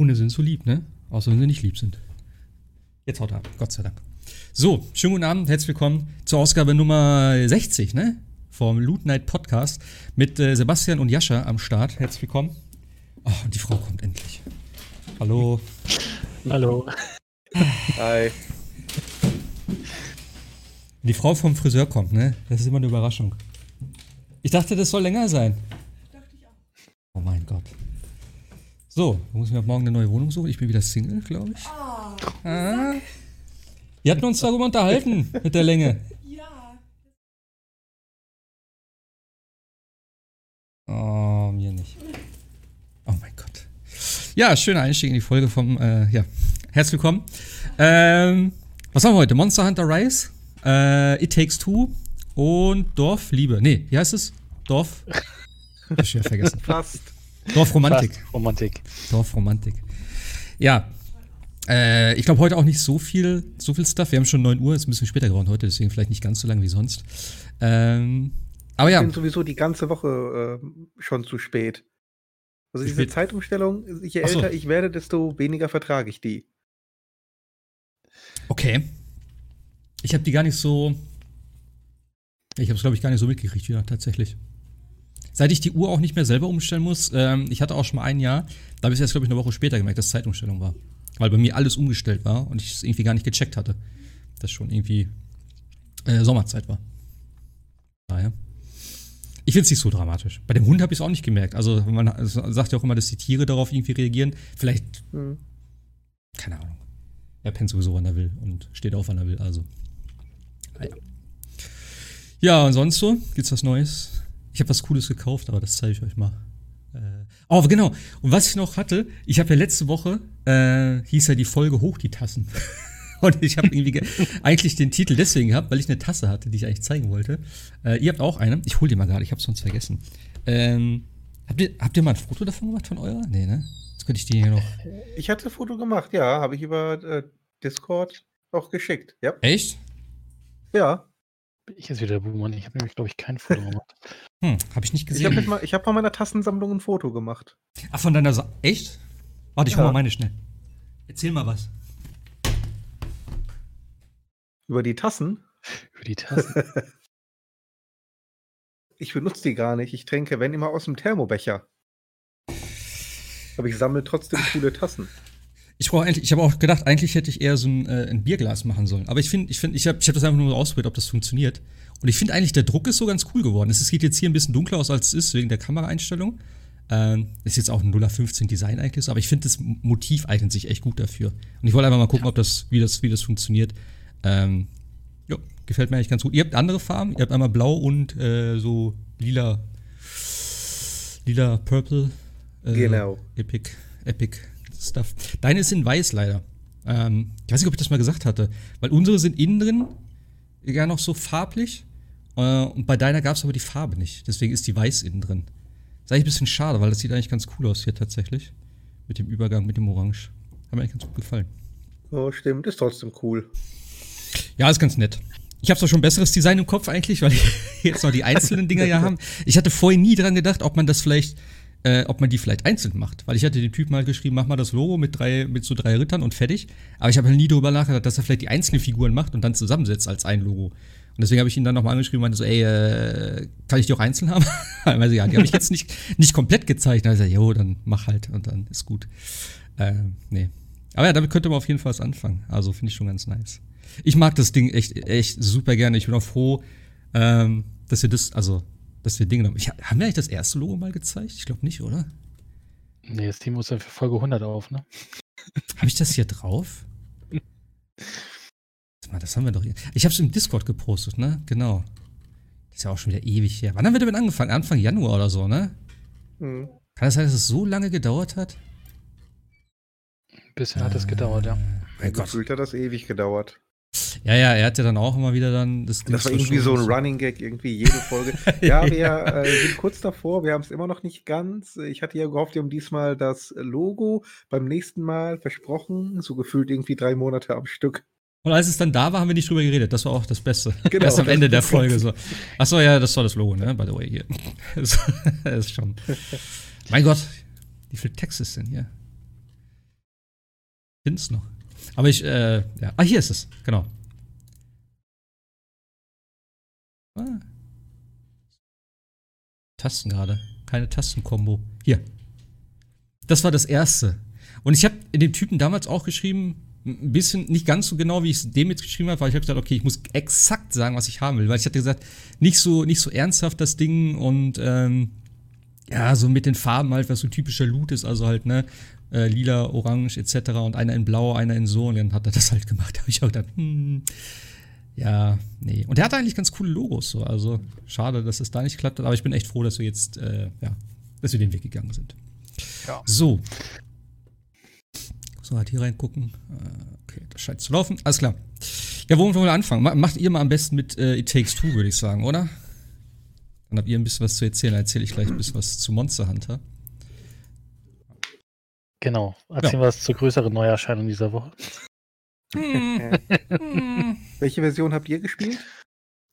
Hunde sind so lieb, ne? Außer wenn sie nicht lieb sind. Jetzt haut er ab, Gott sei Dank. So, schönen guten Abend, herzlich willkommen zur Ausgabe Nummer 60, ne? Vom Loot Night Podcast mit äh, Sebastian und Jascha am Start. Herzlich willkommen. Oh, und die Frau kommt endlich. Hallo. Hallo. Hi. Die Frau vom Friseur kommt, ne? Das ist immer eine Überraschung. Ich dachte, das soll länger sein. Oh mein Gott. So, muss ich mir morgen eine neue Wohnung suchen. Ich bin wieder Single, glaube ich. Ah. Wir hatten uns darüber unterhalten mit der Länge. Ja. Oh, mir nicht. Oh mein Gott. Ja, schöner Einstieg in die Folge vom, äh, ja. Herzlich willkommen. Ähm, was haben wir heute? Monster Hunter Rise, äh, It Takes Two und Dorfliebe. Nee, wie heißt es? Dorf. Hab ich schon wieder vergessen. Fast. Dorfromantik. Romantik. Dorfromantik. Ja. Äh, ich glaube heute auch nicht so viel, so viel Stuff. Wir haben schon 9 Uhr, ist ein bisschen später geworden heute, deswegen vielleicht nicht ganz so lang wie sonst. Ähm, aber Ich ja, bin sowieso die ganze Woche äh, schon zu spät. Also Zu diese spät? Zeitumstellung, je Ach so. älter ich werde, desto weniger vertrage ich die. okay. Ich habe die gar nicht so. Ich habe es, glaube ich, gar nicht so mitgekriegt wieder, tatsächlich. Seit ich die Uhr auch nicht mehr selber umstellen muss, ähm, ich hatte auch schon mal ein Jahr, da habe ich erst, glaube ich, eine Woche später gemerkt, dass Zeitumstellung war. Weil bei mir alles umgestellt war und ich es irgendwie gar nicht gecheckt hatte, dass schon irgendwie äh, Sommerzeit war. Daher. Ich finde es nicht so dramatisch. Bei dem Hund habe ich es auch nicht gemerkt. Also man sagt ja auch immer, dass die Tiere darauf irgendwie reagieren. Vielleicht, Hm. keine Ahnung. Er pennt sowieso, wann er will und steht auf, wann er will. Also, naja. Ja, und sonst so? Gibt's was Neues? Ich habe was Cooles gekauft, aber das zeige ich euch mal. Äh, oh, genau. Und was ich noch hatte, ich habe ja letzte Woche, äh, hieß ja die Folge Hoch die Tassen. Und ich habe irgendwie ge- eigentlich den Titel deswegen gehabt, weil ich eine Tasse hatte, die ich eigentlich zeigen wollte. Äh, ihr habt auch eine. Ich hol die mal gerade, ich habe sonst vergessen. Ähm, habt, ihr, habt ihr mal ein Foto davon gemacht von eurer? Nee, ne? Jetzt könnte ich die hier noch. Ich hatte ein Foto gemacht, ja, habe ich über äh, Discord auch geschickt. Ja. Echt? Ja. Bin ich jetzt wieder der Boomer? Ich habe nämlich, glaube ich, kein Foto gemacht. Hm, habe ich nicht Ich habe gesehen. mal, ich hab von meiner Tassensammlung ein Foto gemacht. Ach, von deiner Sa Echt? Warte, ich hol Ja. mal meine schnell. Erzähl mal was. Über die Tassen. Über die Tassen. Ich benutze die gar nicht. Ich trinke, wenn immer aus dem Thermobecher. Aber ich sammle trotzdem coole Tassen. Ich brauche eigentlich, ich habe auch gedacht, eigentlich hätte ich eher so ein, äh, ein Bierglas machen sollen. Aber ich finde, ich finde, ich habe ich hab das einfach nur ausprobiert, ob das funktioniert. Und ich finde eigentlich, der Druck ist so ganz cool geworden. Es geht jetzt hier ein bisschen dunkler aus, als es ist, wegen der Kameraeinstellung. Ähm, ist jetzt auch ein 0815 Design eigentlich so, aber ich finde, das Motiv eignet sich echt gut dafür. Und ich wollte einfach mal gucken, ob das, wie das, wie das funktioniert. Ähm, ja, gefällt mir eigentlich ganz gut. Ihr habt andere Farben, ihr habt einmal blau und äh, so lila, lila, purple. Äh, Genau. Epic, Epic Stuff. Deine ist in weiß leider. Ähm, ich weiß nicht, ob ich das mal gesagt hatte, weil unsere sind innen drin ja noch so farblich äh, und bei deiner gab es aber die Farbe nicht. Deswegen ist die weiß innen drin. Ist eigentlich ein bisschen schade, weil das sieht eigentlich ganz cool aus hier tatsächlich. Mit dem Übergang, mit dem Orange. Hat mir eigentlich ganz gut gefallen. Oh, stimmt. Ist trotzdem cool. Ja, ist ganz nett. Ich habe zwar schon ein besseres Design im Kopf eigentlich, weil wir jetzt noch die einzelnen Dinger ja haben. Ich hatte vorhin nie dran gedacht, ob man das vielleicht, äh, ob man die vielleicht einzeln macht. Weil ich hatte den Typen halt geschrieben, mach mal das Logo mit drei, mit so drei Rittern und fertig. Aber ich habe halt nie darüber nachgedacht, dass er vielleicht die einzelnen Figuren macht und dann zusammensetzt als ein Logo. Und deswegen habe ich ihn dann nochmal angeschrieben und meinte so, ey, äh, kann ich die auch einzeln haben? also ja, die habe ich jetzt nicht, nicht komplett gezeichnet. Also, jo, dann mach halt und dann ist gut. Äh, nee. Aber ja, damit könnte man auf jeden Fall was anfangen. Also finde ich schon ganz nice. Ich mag das Ding echt, echt super gerne. Ich bin auch froh, ähm, dass wir das, also, dass wir Dinge haben. Ich, haben wir eigentlich das erste Logo mal gezeigt? Ich glaube nicht, oder? nee, das Team muss ja für Folge 100 auf, ne? Habe ich das hier drauf? Warte mal, das haben wir doch hier. Ich habe es im Discord gepostet, ne? Genau. Das ist ja auch schon wieder ewig her. Wann haben wir damit angefangen? Anfang Januar oder so, ne? Hm. Kann das sein, dass es so lange gedauert hat? Ein bisschen hat es gedauert, ja. Mein Gott. Gefühlt hat das ewig gedauert. Ja, ja, er hat ja dann auch immer wieder dann das Das war irgendwie so ein Running Gag, irgendwie jede Folge. Ja, wir äh, sind kurz davor, wir haben es immer noch nicht ganz. Ich hatte ja gehofft, wir haben diesmal das Logo beim nächsten Mal versprochen, so gefühlt irgendwie drei Monate am Stück. Und als es dann da war, haben wir nicht drüber geredet. Das war auch das Beste. Genau, Erst am Ende der Folge so. Achso, ja, das war das Logo, ne? By the way, hier. Das ist schon. Mein Gott, wie viel Text ist denn hier? Find's noch. Aber ich, äh, ja. Ah, hier ist es, genau. Ah. Tasten gerade. Keine Tastenkombo. Hier. Das war das erste. Und ich habe dem Typen damals auch geschrieben, ein bisschen, nicht ganz so genau, wie ich es dem jetzt geschrieben habe, weil ich habe gesagt, okay, ich muss exakt sagen, was ich haben will. Weil ich hatte gesagt, nicht so, nicht so ernsthaft das Ding und ähm, ja, so mit den Farben halt, was so typischer Loot ist, also halt, ne, äh, lila, orange etc. und einer in blau, einer in so und dann hat er das halt gemacht. Da habe ich auch gedacht, hm, ja, nee. Und der hatte eigentlich ganz coole Logos, so, also schade, dass es da nicht klappt, aber ich bin echt froh, dass wir jetzt, äh, ja, dass wir den Weg gegangen sind. Ja. So. So, halt hier reingucken. Äh, Okay, das scheint zu laufen. Alles klar. Ja, wo wollen wir anfangen? Ma- Macht ihr mal am besten mit äh, It Takes Two, würde ich sagen, oder? Dann habt ihr ein bisschen was zu erzählen. Dann erzähle ich gleich ein bisschen was zu Monster Hunter. Genau. Erzählen wir was zur größeren Neuerscheinung dieser Woche. Äh, welche Version habt ihr gespielt?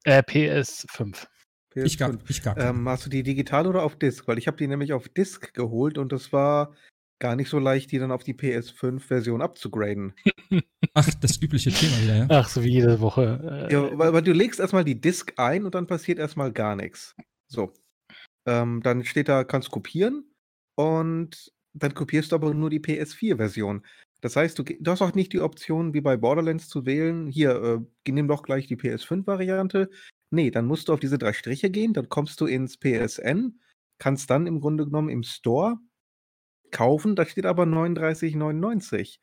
Äh, PS5. Ich gar, PS5. ich gar. Ähm, hast du die digital oder auf Disk? Weil ich habe die nämlich auf Disk geholt und das war gar nicht so leicht, die dann auf die PS5-Version abzugraden. Ach, das übliche Thema wieder, ja? Ach, so wie jede Woche. Äh, Ja, weil, weil du legst erstmal die Disk ein und dann passiert erstmal gar nichts. So. Ähm, dann steht da, kannst kopieren und dann kopierst du aber nur die PS4-Version. Das heißt, du, du hast auch nicht die Option, wie bei Borderlands zu wählen, hier, äh, nimm doch gleich die PS5-Variante. Nee, dann musst du auf diese drei Striche gehen, dann kommst du ins PSN, kannst dann im Grunde genommen im Store kaufen, da steht aber 39,99.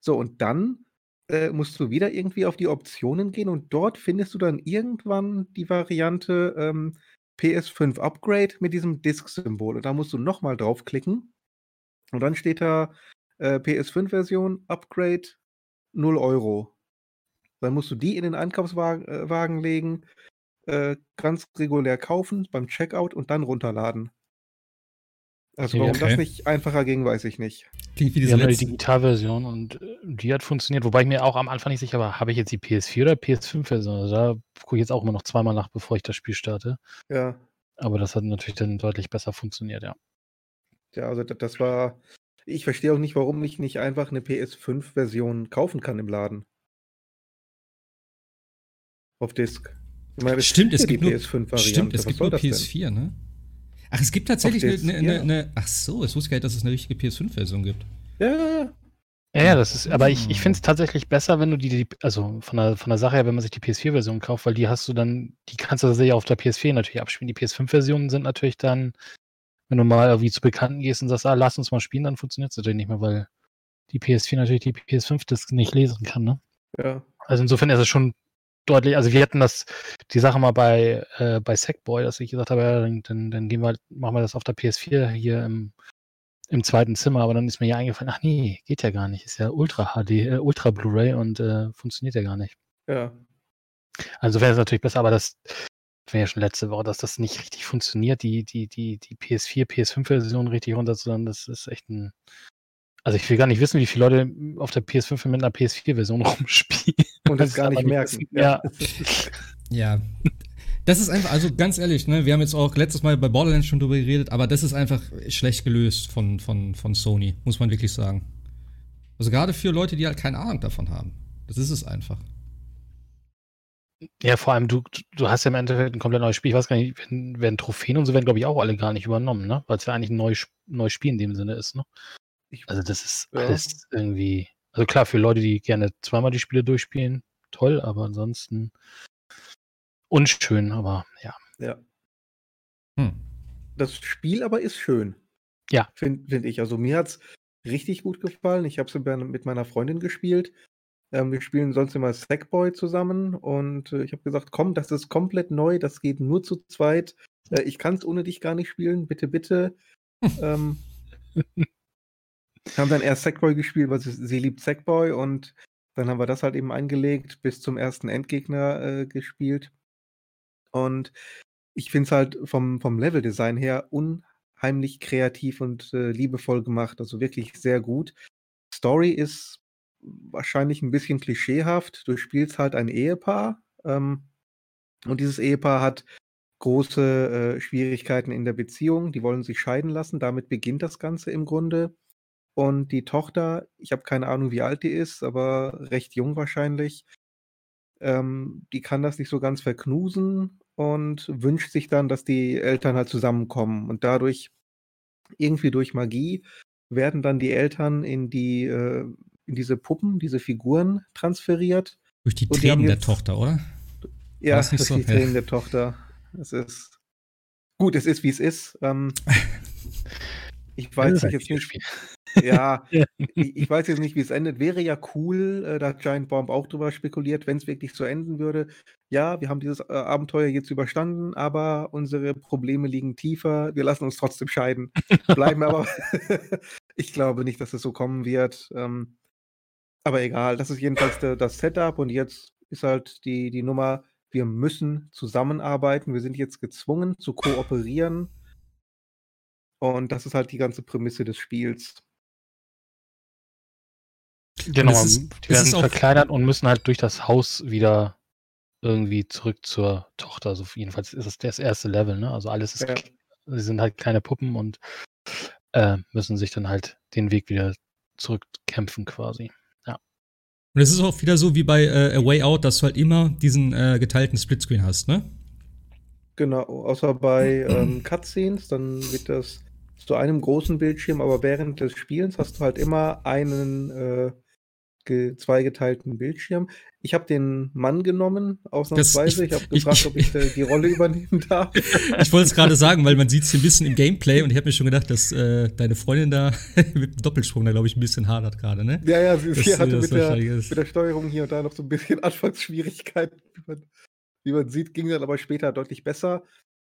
So, und dann äh, musst du wieder irgendwie auf die Optionen gehen und dort findest du dann irgendwann die Variante ähm, PS5 Upgrade mit diesem Disk-Symbol. Und da musst du nochmal draufklicken. Und dann steht da äh, PS5-Version Upgrade 0 Euro. Dann musst du die in den Einkaufswagen äh, Wagen legen, äh, ganz regulär kaufen beim Checkout und dann runterladen. Also warum Okay. das nicht einfacher ging, weiß ich nicht. Klingt wie Wir diese haben ja die letzte. Digitalversion und äh, die hat funktioniert, wobei ich mir auch am Anfang nicht sicher war, habe ich jetzt die PS4 oder PS5-Version? Also da gucke ich jetzt auch immer noch zweimal nach, bevor ich das Spiel starte. Ja. Aber das hat natürlich dann deutlich besser funktioniert, ja. Ja, also da- das war. Ich verstehe auch nicht, warum ich nicht einfach eine PS5-Version kaufen kann im Laden. Auf Disk. Meine, Stimmt, es gibt die nur, PS5-Variante. stimmt, es Was gibt nur das denn? PS4, ne? Ach, es gibt tatsächlich eine, eine, ja. eine. Ach so, ich wusste gar nicht, dass es eine richtige PS5-Version gibt. Ja, ja, ja. Ja, ja, das ist, aber ich, ich Ah. finde es tatsächlich besser, wenn du die, die, also von der, von der Sache her, wenn man sich die PS4-Version kauft, weil die hast du dann, die kannst du tatsächlich auf der PS4 natürlich abspielen. Die PS5-Versionen sind natürlich dann, wenn du mal irgendwie zu Bekannten gehst und sagst, ah, lass uns mal spielen, dann funktioniert es natürlich nicht mehr, weil die PS4 natürlich die PS5-Disc nicht lesen kann, ne? ja. Also insofern ist es schon deutlich, also wir hatten das, die Sache mal bei, äh, bei Sackboy, dass ich gesagt habe, ja, dann, dann, dann gehen wir, halt- machen wir das auf der PS4 hier im, im zweiten Zimmer, aber dann ist mir ja eingefallen, ach nee, geht ja gar nicht, ist ja Ultra HD, äh, Ultra Blu-ray und äh, funktioniert ja gar nicht. ja. Also wäre es natürlich besser, aber das wäre ja schon letzte Woche, dass das nicht richtig funktioniert, die, die, die, die PS4, PS5-Version richtig runterzuladen, das ist echt ein. Also ich will gar nicht wissen, wie viele Leute auf der PS5 mit einer PS4-Version rumspielen. Und das Das gar nicht merken. wissen. Ja. Ja. Das ist einfach, also ganz ehrlich, ne, wir haben jetzt auch letztes Mal bei Borderlands schon drüber geredet, aber das ist einfach schlecht gelöst von, von, von Sony, muss man wirklich sagen. Also gerade für Leute, die halt keine Ahnung davon haben. Das ist es einfach. Ja, vor allem, du, du hast ja im Endeffekt ein komplett neues Spiel. Ich weiß gar nicht, werden, werden Trophäen und so werden, glaube ich, auch alle gar nicht übernommen, ne? Weil es ja eigentlich ein neues, neues Spiel in dem Sinne ist, ne? Also das ist Ja. alles irgendwie. Also klar, für Leute, die gerne zweimal die Spiele durchspielen, toll, aber ansonsten unschön, aber ja. ja. Hm. Das Spiel aber ist schön. Ja. Finde find ich. Also mir hat es richtig gut gefallen. Ich habe es mit meiner Freundin gespielt. Ähm, wir spielen sonst immer Sackboy zusammen und äh, ich habe gesagt, komm, das ist komplett neu, das geht nur zu zweit. Äh, ich kann es ohne dich gar nicht spielen, bitte, bitte. ähm, haben dann erst Sackboy gespielt, weil sie, sie liebt Sackboy und dann haben wir das halt eben eingelegt, bis zum ersten Endgegner äh, gespielt. Und ich finde es halt vom, vom Leveldesign her unheimlich kreativ und äh, liebevoll gemacht. Also wirklich sehr gut. Story ist wahrscheinlich ein bisschen klischeehaft. Du spielst halt ein Ehepaar ähm, und dieses Ehepaar hat große äh, Schwierigkeiten in der Beziehung. Die wollen sich scheiden lassen. Damit beginnt das Ganze im Grunde. Und die Tochter, ich habe keine Ahnung, wie alt die ist, aber recht jung wahrscheinlich, ähm, die kann das nicht so ganz verknusen und wünscht sich dann, dass die Eltern halt zusammenkommen. Und dadurch, irgendwie durch Magie, werden dann die Eltern in die, äh, in diese Puppen, diese Figuren transferiert. Durch die Tränen der Tochter, oder? Ja, durch so? die Tränen der Tochter. Es ist gut, es ist wie es ist. Ähm, ich weiß jetzt nicht. Ja, ich, ich, weiß jetzt nicht, wie es endet. Wäre ja cool, äh, da hat Giant Bomb auch drüber spekuliert, wenn es wirklich so enden würde. Ja, wir haben dieses äh, Abenteuer jetzt überstanden, aber unsere Probleme liegen tiefer. Wir lassen uns trotzdem scheiden. Bleiben aber. ich glaube nicht, dass es so kommen wird. Ähm, aber egal, das ist jedenfalls de, das Setup und jetzt ist halt die, die Nummer, wir müssen zusammenarbeiten. Wir sind jetzt gezwungen zu kooperieren. Und das ist halt die ganze Prämisse des Spiels. Genau, ist, die werden verkleinert und müssen halt durch das Haus wieder irgendwie zurück zur Tochter. Also jedenfalls ist es das erste Level, ne? Also alles ist, ja. sie sind halt kleine Puppen und äh, müssen sich dann halt den Weg wieder zurückkämpfen quasi. Und es ist auch wieder so wie bei äh, A Way Out, dass du halt immer diesen äh, geteilten Splitscreen hast, ne? Genau, außer bei ähm, Cutscenes, dann wird das zu einem großen Bildschirm, aber während des Spielens hast du halt immer einen äh, zweigeteilten Bildschirm. Ich habe den Mann genommen, ausnahmsweise. ich, ich habe gefragt, ich, ob ich die Rolle übernehmen darf. Ich wollte es gerade sagen, weil man sieht es ein bisschen im Gameplay und ich habe mir schon gedacht, dass äh, deine Freundin da mit dem Doppelsprung da, glaube ich, ein bisschen hadert gerade, ne? Ja, ja, sie, sie hatte mit der, mit der, Steuerung hier und da noch so ein bisschen Anfangsschwierigkeiten. Wie man, wie man sieht, ging dann aber später deutlich besser.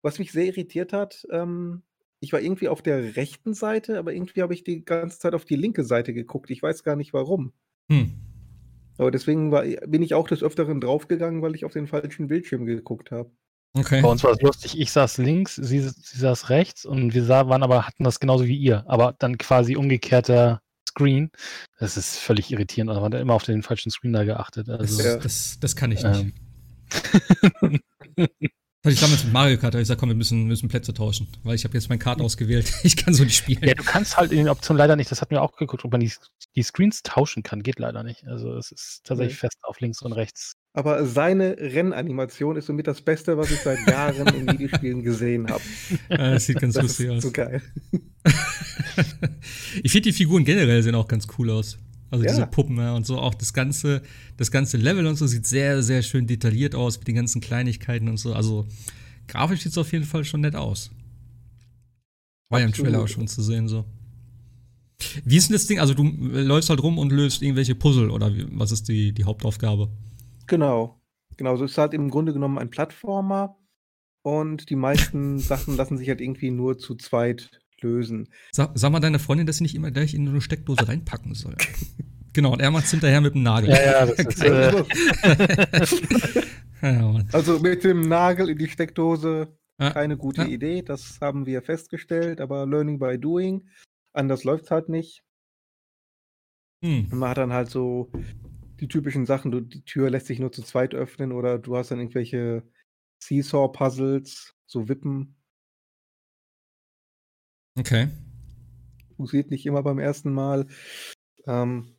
Was mich sehr irritiert hat, ähm, ich war irgendwie auf der rechten Seite, aber irgendwie habe ich die ganze Zeit auf die linke Seite geguckt. Ich weiß gar nicht warum. Hm. Aber deswegen war, bin ich auch des Öfteren draufgegangen, weil ich auf den falschen Bildschirm geguckt habe. Okay. Bei uns war es lustig. Ich saß links, sie, sie saß rechts und wir sah, waren aber, hatten das genauso wie ihr, aber dann quasi umgekehrter Screen. Das ist völlig irritierend. Also man hat immer auf den falschen Screen da geachtet. Also, das, das, das kann ich nicht. Ähm. Hatte ich damals mit Mario Kart, ich gesagt, komm, wir müssen, müssen Plätze tauschen, weil ich habe jetzt mein Kart ausgewählt. Ich kann so nicht spielen. Ja, du kannst halt in den Optionen leider nicht, das hatten wir auch geguckt, ob man die, die Screens tauschen kann. Geht leider nicht. Also es ist tatsächlich okay. fest auf links und rechts. Aber seine Rennanimation ist somit das Beste, was ich seit Jahren in Videospielen gesehen habe. Ja, das sieht ganz das lustig aus. So geil. ich finde, die Figuren generell sehen auch ganz cool aus. Also ja. diese Puppen ja, und so auch das ganze, das ganze Level und so sieht sehr, sehr schön detailliert aus mit den ganzen Kleinigkeiten und so. Also grafisch sieht es auf jeden Fall schon nett aus. War ja im Trailer auch schon zu sehen so. Wie ist denn das Ding? Also du läufst halt rum und löst irgendwelche Puzzle oder was ist die, die Hauptaufgabe? Genau. Genau, so ist halt im Grunde genommen ein Plattformer und die meisten Sachen lassen sich halt irgendwie nur zu zweit lösen. Sag, sag mal deine Freundin, dass sie nicht immer gleich in eine Steckdose reinpacken soll. genau, und er macht es hinterher mit dem Nagel. Ja, ja, das ist, äh also mit dem Nagel in die Steckdose keine gute ja. Idee, das haben wir festgestellt, aber Learning by Doing, anders läuft es halt nicht. Hm. Man hat dann halt so die typischen Sachen, du, die Tür lässt sich nur zu zweit öffnen oder du hast dann irgendwelche Seesaw-Puzzles, so Wippen, Okay. Funktioniert nicht immer beim ersten Mal. Ähm,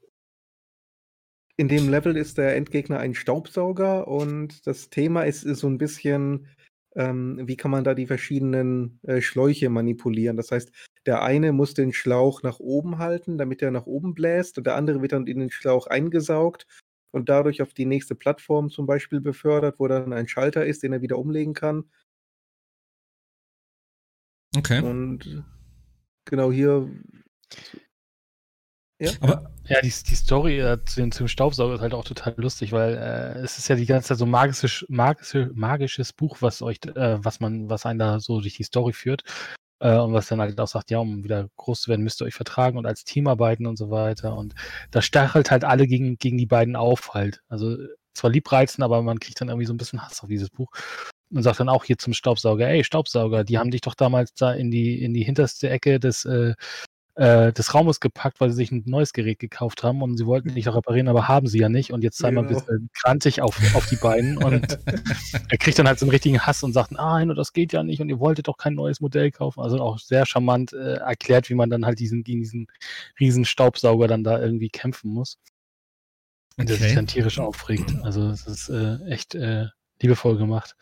in dem Level ist der Endgegner ein Staubsauger und das Thema ist, ist so ein bisschen, ähm, wie kann man da die verschiedenen äh, Schläuche manipulieren. Das heißt, der eine muss den Schlauch nach oben halten, damit er nach oben bläst und der andere wird dann in den Schlauch eingesaugt und dadurch auf die nächste Plattform zum Beispiel befördert, wo dann ein Schalter ist, den er wieder umlegen kann. Okay. Und genau hier. Ja, aber ja, die, die Story äh, zum, zum Staubsauger ist halt auch total lustig, weil äh, es ist ja die ganze Zeit so magisches, magische, magisches Buch, was euch, äh, was man, was einen da so durch die Story führt. Äh, und was dann halt auch sagt, ja, um wieder groß zu werden, müsst ihr euch vertragen und als Team arbeiten und so weiter. Und da stachelt halt alle gegen, gegen die beiden auf halt. Also zwar liebreizend, aber man kriegt dann irgendwie so ein bisschen Hass auf dieses Buch und sagt dann auch hier zum Staubsauger, ey, Staubsauger, die haben dich doch damals da in die, in die hinterste Ecke des, äh, äh, des Raumes gepackt, weil sie sich ein neues Gerät gekauft haben und sie wollten nicht noch reparieren, aber haben sie ja nicht. Und jetzt sei genau. mal ein genau. bisschen krantig auf, auf die beiden. Und er kriegt dann halt so einen richtigen Hass und sagt, nein, das geht ja nicht und ihr wolltet doch kein neues Modell kaufen. Also auch sehr charmant äh, erklärt, wie man dann halt diesen, gegen diesen riesen Staubsauger dann da irgendwie kämpfen muss. Und okay. der sich dann tierisch aufregt. Also es ist äh, echt äh, liebevoll gemacht.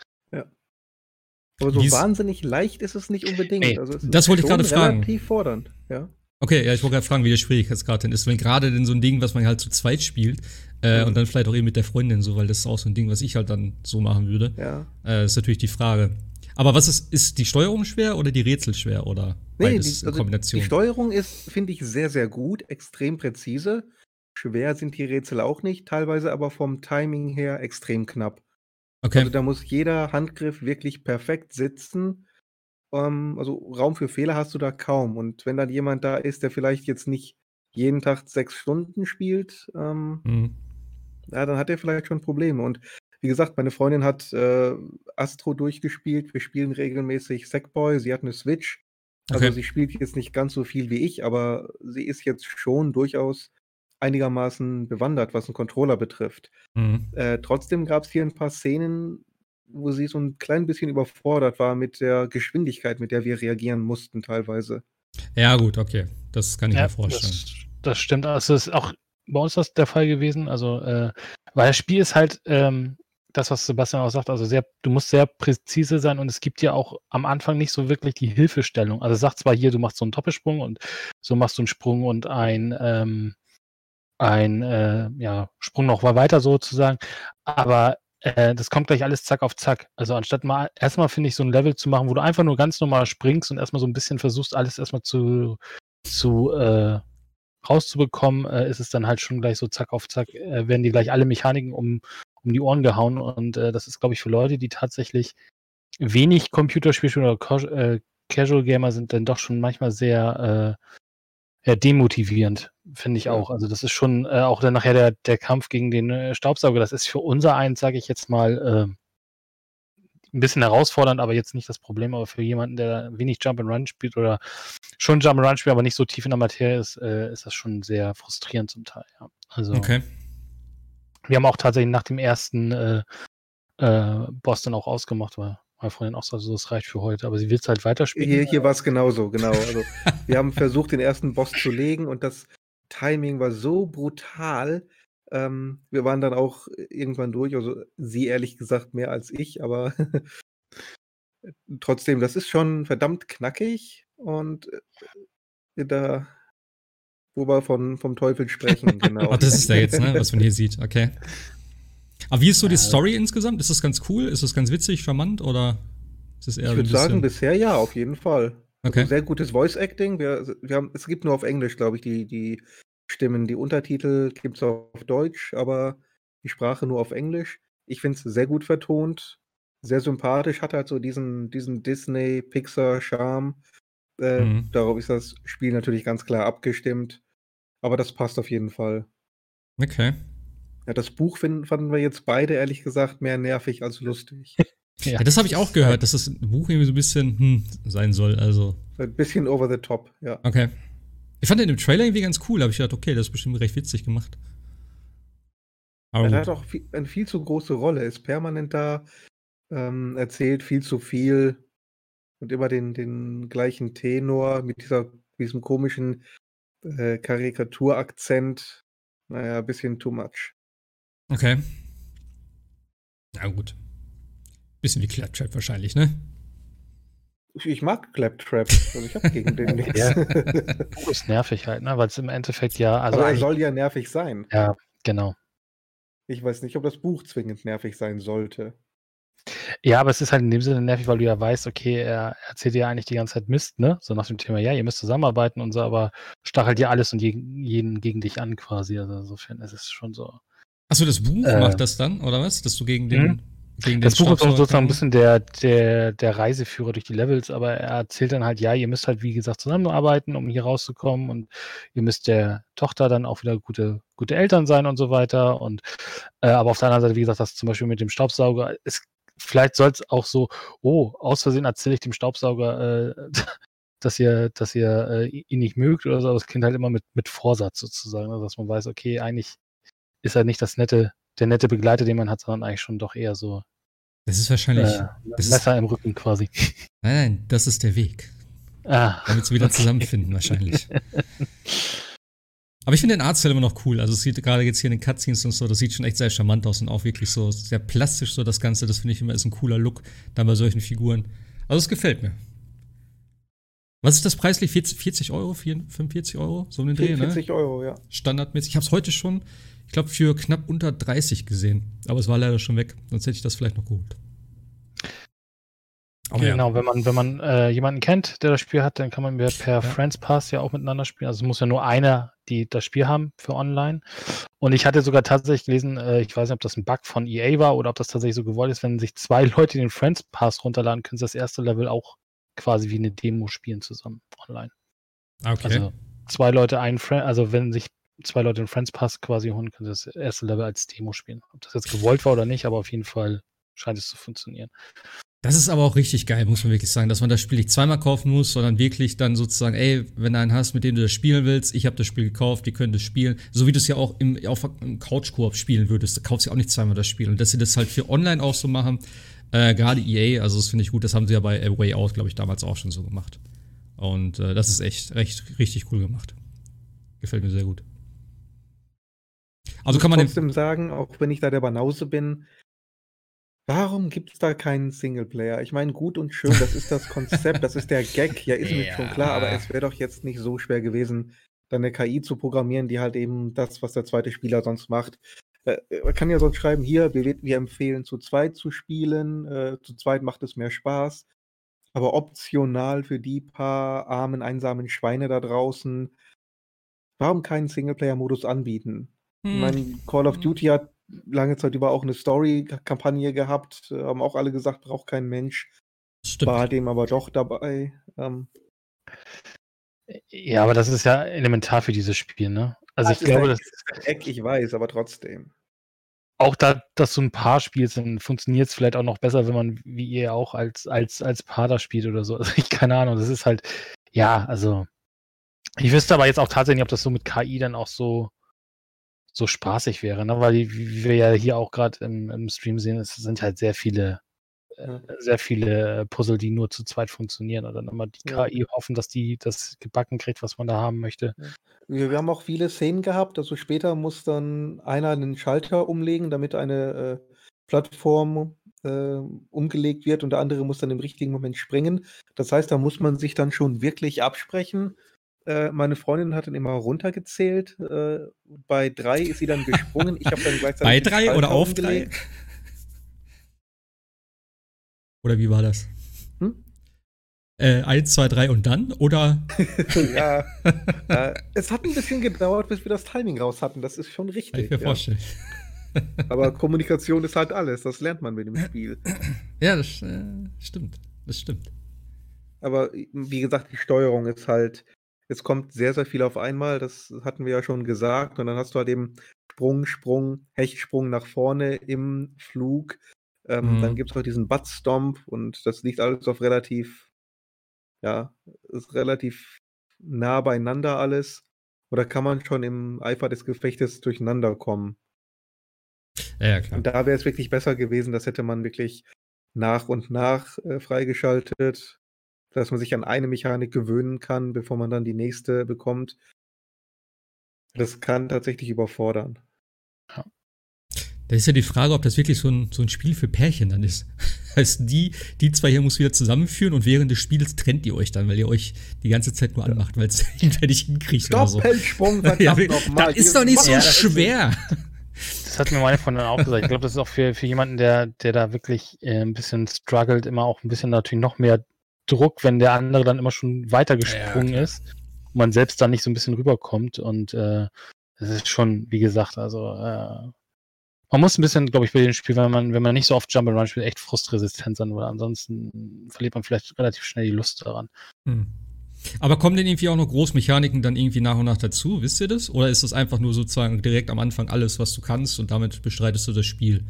Aber so Dies wahnsinnig leicht ist es nicht unbedingt. Ey, also das wollte ich gerade fragen. Relativ fordernd, ja. Okay, ja, ich wollte gerade fragen, wie der Schwierigkeitsgrad denn ist. Wenn gerade denn so ein Ding, was man halt zu zweit spielt, äh, mhm. und dann vielleicht auch eben mit der Freundin so, weil das ist auch so ein Ding, was ich halt dann so machen würde. Ja. Äh, ist natürlich die Frage. Aber was ist, ist die Steuerung schwer oder die Rätsel schwer oder nee, beides die, also Kombination? Die Steuerung ist, finde ich, sehr, sehr gut, extrem präzise. Schwer sind die Rätsel auch nicht, teilweise aber vom Timing her extrem knapp. Okay. Also da muss jeder Handgriff wirklich perfekt sitzen ähm, also Raum für Fehler hast du da kaum. Und wenn dann jemand da ist, der vielleicht jetzt nicht jeden Tag sechs Stunden spielt, ähm, mhm. ja, dann hat er vielleicht schon Probleme. Und wie gesagt, meine Freundin hat äh, Astro durchgespielt. Wir spielen regelmäßig Sackboy. Sie hat eine Switch. Also okay. sie spielt jetzt nicht ganz so viel wie ich, aber sie ist jetzt schon durchaus einigermaßen bewandert, was einen Controller betrifft. Mhm. Äh, trotzdem gab es hier ein paar Szenen, wo sie so ein klein bisschen überfordert war mit der Geschwindigkeit, mit der wir reagieren mussten teilweise. Ja, gut, okay. Das kann ich ja, mir vorstellen. Das, das stimmt. Also ist auch bei uns das der Fall gewesen. Also, äh, weil das Spiel ist halt ähm, das, was Sebastian auch sagt, also sehr, du musst sehr präzise sein und es gibt ja auch am Anfang nicht so wirklich die Hilfestellung. Also sagt zwar hier, du machst so einen Doppelsprung und so machst du einen Sprung und ein, ähm, ein äh, ja, Sprung noch weiter sozusagen, aber äh, das kommt gleich alles zack auf zack. Also anstatt mal erstmal finde ich so ein Level zu machen, wo du einfach nur ganz normal springst und erstmal so ein bisschen versuchst, alles erstmal zu, zu äh, rauszubekommen, äh, ist es dann halt schon gleich so zack auf zack, äh, werden die gleich alle Mechaniken um, um die Ohren gehauen. Und äh, das ist, glaube ich, für Leute, die tatsächlich wenig Computerspiele oder äh, Casual Gamer sind, dann doch schon manchmal sehr ja, demotivierend, finde ich auch. Also das ist schon äh, auch dann nachher der, der Kampf gegen den äh, Staubsauger. Das ist für unser eins, sage ich jetzt mal, äh, ein bisschen herausfordernd, aber jetzt nicht das Problem. Aber für jemanden, der wenig Jump and Run spielt oder schon Jump and Run spielt, aber nicht so tief in der Materie ist, äh, ist das schon sehr frustrierend zum Teil. Ja. Also okay. wir haben auch tatsächlich nach dem ersten äh, äh, Boss dann auch ausgemacht, weil meine Freundin auch so, also das reicht für heute, aber sie will es halt weiterspielen. Hier, hier war es genauso, genau. Also, wir haben versucht, den ersten Boss zu legen und das Timing war so brutal. Ähm, wir waren dann auch irgendwann durch, also sie ehrlich gesagt mehr als ich, aber trotzdem, das ist schon verdammt knackig und äh, da, wo wir von, vom Teufel sprechen, genau. Ach, das ist da jetzt, ne, was man hier sieht, okay. Aber wie ist so die Story insgesamt? Ist das ganz cool? Ist das ganz witzig, charmant oder ist es eher Ich würde sagen, bisher ja, auf jeden Fall. Okay. Also sehr gutes Voice Acting. Wir, wir haben, es gibt nur auf Englisch, glaube ich, die, die Stimmen. Die Untertitel gibt es auf Deutsch, aber die Sprache nur auf Englisch. Ich finde es sehr gut vertont, sehr sympathisch, hat halt so diesen, diesen Disney-Pixar-Charme. Äh, mhm. Darauf ist das Spiel natürlich ganz klar abgestimmt. Aber das passt auf jeden Fall. Okay. Ja, das Buch finden, fanden wir jetzt beide ehrlich gesagt mehr nervig als lustig. ja, das habe ich auch gehört, dass das Buch irgendwie so ein bisschen hm, sein soll. Also. Ein bisschen over the top, ja. Okay. Ich fand den im Trailer irgendwie ganz cool, habe ich gedacht, okay, das ist bestimmt recht witzig gemacht. Aber er hat auch viel, eine viel zu große Rolle, ist permanent da, ähm, erzählt viel zu viel und immer den, den gleichen Tenor mit dieser, diesem komischen äh, Karikaturakzent. Naja, ein bisschen too much. Okay. Na gut. Bisschen wie Claptrap wahrscheinlich, ne? Ich mag Claptrap. Also ich habe gegen den nichts. Ja. ist nervig halt, ne? Weil es im Endeffekt ja. Also Aber er soll ja nervig sein. Ja, genau. Ich weiß nicht, ob das Buch zwingend nervig sein sollte. Ja, aber es ist halt in dem Sinne nervig, weil du ja weißt, okay, er erzählt dir ja eigentlich die ganze Zeit Mist, ne? So nach dem Thema, ja, ihr müsst zusammenarbeiten und so, aber stachelt dir alles und jeden gegen dich an quasi. Also insofern ist es schon so. Achso, das Buch äh, macht das dann, oder was? Dass du gegen den. Hm? Gegen das Buch ist sozusagen ein bisschen der, der, der Reiseführer durch die Levels, aber er erzählt dann halt, ja, ihr müsst halt, wie gesagt, zusammenarbeiten, um hier rauszukommen und ihr müsst der Tochter dann auch wieder gute, gute Eltern sein und so weiter. Und äh, aber auf der anderen Seite, wie gesagt, das zum Beispiel mit dem Staubsauger, ist, vielleicht soll es auch so, oh, aus Versehen erzähle ich dem Staubsauger, äh, dass ihr, dass ihr äh, ihn nicht mögt oder so, aber das Kind halt immer mit, mit Vorsatz sozusagen, also dass man weiß, okay, eigentlich ist er nicht das nette, der nette Begleiter, den man hat, sondern eigentlich schon doch eher so Das ist wahrscheinlich. äh, das Messer im Rücken quasi. Nein, nein, das ist der Weg. Ah, Damit sie wieder okay. zusammenfinden, wahrscheinlich. Aber ich finde den Artstyle immer noch cool. Also es sieht gerade jetzt hier in den Cutscenes und so, das sieht schon echt sehr charmant aus und auch wirklich so sehr plastisch so das Ganze. Das finde ich immer ist ein cooler Look dann bei solchen Figuren. Also es gefällt mir. Was ist das preislich? 40, 40 Euro? 45 Euro? So um den Dreh, ne? 44 Euro, ja. Standardmäßig. Ich habe es heute schon, ich glaube, für knapp unter 30 gesehen. Aber es war leider schon weg. Sonst hätte ich das vielleicht noch geholt. Aber ja. Genau, wenn man, wenn man äh, jemanden kennt, der das Spiel hat, dann kann man per Ja. Friends Pass ja auch miteinander spielen. Also es muss ja nur einer, die das Spiel haben für online. Und ich hatte sogar tatsächlich gelesen, äh, ich weiß nicht, ob das ein Bug von EA war oder ob das tatsächlich so gewollt ist, wenn sich zwei Leute den Friends Pass runterladen, können sie das erste Level auch quasi wie eine Demo spielen zusammen online. Ah, Okay. Also zwei Leute einen Friend, also wenn sich zwei Leute den Friends Pass quasi holen, können das erste Level als Demo spielen. Ob das jetzt gewollt war oder nicht, aber auf jeden Fall scheint es zu funktionieren. Das ist aber auch richtig geil, muss man wirklich sagen, dass man das Spiel nicht zweimal kaufen muss, sondern wirklich dann sozusagen, ey, wenn du einen hast, mit dem du das spielen willst, ich habe das Spiel gekauft, die können das spielen, so wie du es ja auch im, auf im Couch-Koop spielen würdest, du kaufst ja auch nicht zweimal das Spiel. Und dass sie das halt für online auch so machen, äh, gerade EA, also das finde ich gut, das haben sie ja bei A Way Out, glaube ich, damals auch schon so gemacht. Und äh, das ist echt, recht, richtig cool gemacht. Gefällt mir sehr gut. Also kann man trotzdem sagen, auch wenn ich da der Banause bin, warum gibt es da keinen Singleplayer? Ich meine, gut und schön, das ist das Konzept, das ist der Gag, ja, ist mir Ja. schon klar, aber es wäre doch jetzt nicht so schwer gewesen, dann eine KI zu programmieren, die halt eben das, was der zweite Spieler sonst macht. Äh, Man kann ja sonst schreiben, hier, wir, wir empfehlen zu zweit zu spielen, äh, zu zweit macht es mehr Spaß, aber optional für die paar armen, einsamen Schweine da draußen, warum keinen Singleplayer-Modus anbieten? Ich Hm. meine, Call of Duty hat lange Zeit über auch eine Story-Kampagne gehabt, äh, haben auch alle gesagt, braucht kein Mensch. stimmt. War dem aber doch dabei. Ähm, Ja, aber das ist ja elementar für dieses Spiel, ne? Also ich glaube, ein- ist ein Eck, ich weiß, aber trotzdem. auch da, dass du ein Paar spielst, dann funktioniert es vielleicht auch noch besser, wenn man wie ihr auch als, als, als Paar da spielt oder so. Also ich keine Ahnung, das ist halt, ja, also ich wüsste aber jetzt auch tatsächlich nicht, ob das so mit KI dann auch so, so spaßig wäre, ne? Weil wie wir ja hier auch gerade im, im Stream sehen, es sind halt sehr viele, äh, sehr viele Puzzle, die nur zu zweit funktionieren und dann immer die Ja. KI hoffen, dass die das gebacken kriegt, was man da haben möchte. Wir, wir haben auch viele Szenen gehabt, also später muss dann einer einen Schalter umlegen, damit eine äh, Plattform äh, umgelegt wird und der andere muss dann im richtigen Moment springen. Das heißt, da muss man sich dann schon wirklich absprechen. Äh, meine Freundin hat dann immer runtergezählt. Äh, bei drei ist sie dann gesprungen. Ich habe dann gleichzeitig Bei drei oder auf umgelegt. drei? Oder wie war das? Hm? Äh, eins, zwei, drei und dann? Oder? ja, äh, es hat ein bisschen gedauert, bis wir das Timing raus hatten. Das ist schon Kann ich richtig. mir Ja. vorstellen. Aber Kommunikation ist halt alles. Das lernt man mit dem Spiel. Ja, das äh, stimmt. Das stimmt. Aber wie gesagt, die Steuerung ist halt, es kommt sehr, sehr viel auf einmal. Das hatten wir ja schon gesagt. Und dann hast du halt eben Sprung, Sprung, Hechtsprung nach vorne im Flug. Ähm, Mhm. Dann gibt es auch diesen Buttstomp und das liegt alles auf relativ, ja, ist relativ nah beieinander alles. Oder kann man schon im Eifer des Gefechtes durcheinander kommen? Ja, ja, klar. Und da wäre es wirklich besser gewesen, das hätte man wirklich nach und nach äh, freigeschaltet, dass man sich an eine Mechanik gewöhnen kann, bevor man dann die nächste bekommt. Das kann tatsächlich überfordern. Da ist ja die Frage, ob das wirklich so ein, so ein Spiel für Pärchen dann ist. Heißt, die, die zwei hier muss wieder zusammenführen und während des Spiels trennt ihr euch dann, weil ihr euch die ganze Zeit nur anmacht, weil es irgendwer nicht hinkriegt oder so. Doppelsprung, Ja, verdammt das nochmal. ist doch nicht so Ja, schwer. Das hat mir meine Freundin auch gesagt. Ich glaube, das ist auch für, für jemanden, der, der da wirklich äh, ein bisschen struggelt, immer auch ein bisschen natürlich noch mehr Druck, wenn der andere dann immer schon weitergesprungen klar. ist und man selbst dann nicht so ein bisschen rüberkommt. Und äh, das ist schon, wie gesagt, also äh, man muss ein bisschen, glaube ich, bei dem Spiel, wenn man, wenn man nicht so oft Jump'n'Run spielt, echt frustresistent sein, weil ansonsten verliert man vielleicht relativ schnell die Lust daran. Hm. Aber kommen denn irgendwie auch noch Großmechaniken dann irgendwie nach und nach dazu? Wisst ihr das? Oder ist das einfach nur sozusagen direkt am Anfang alles, was du kannst und damit bestreitest du das Spiel?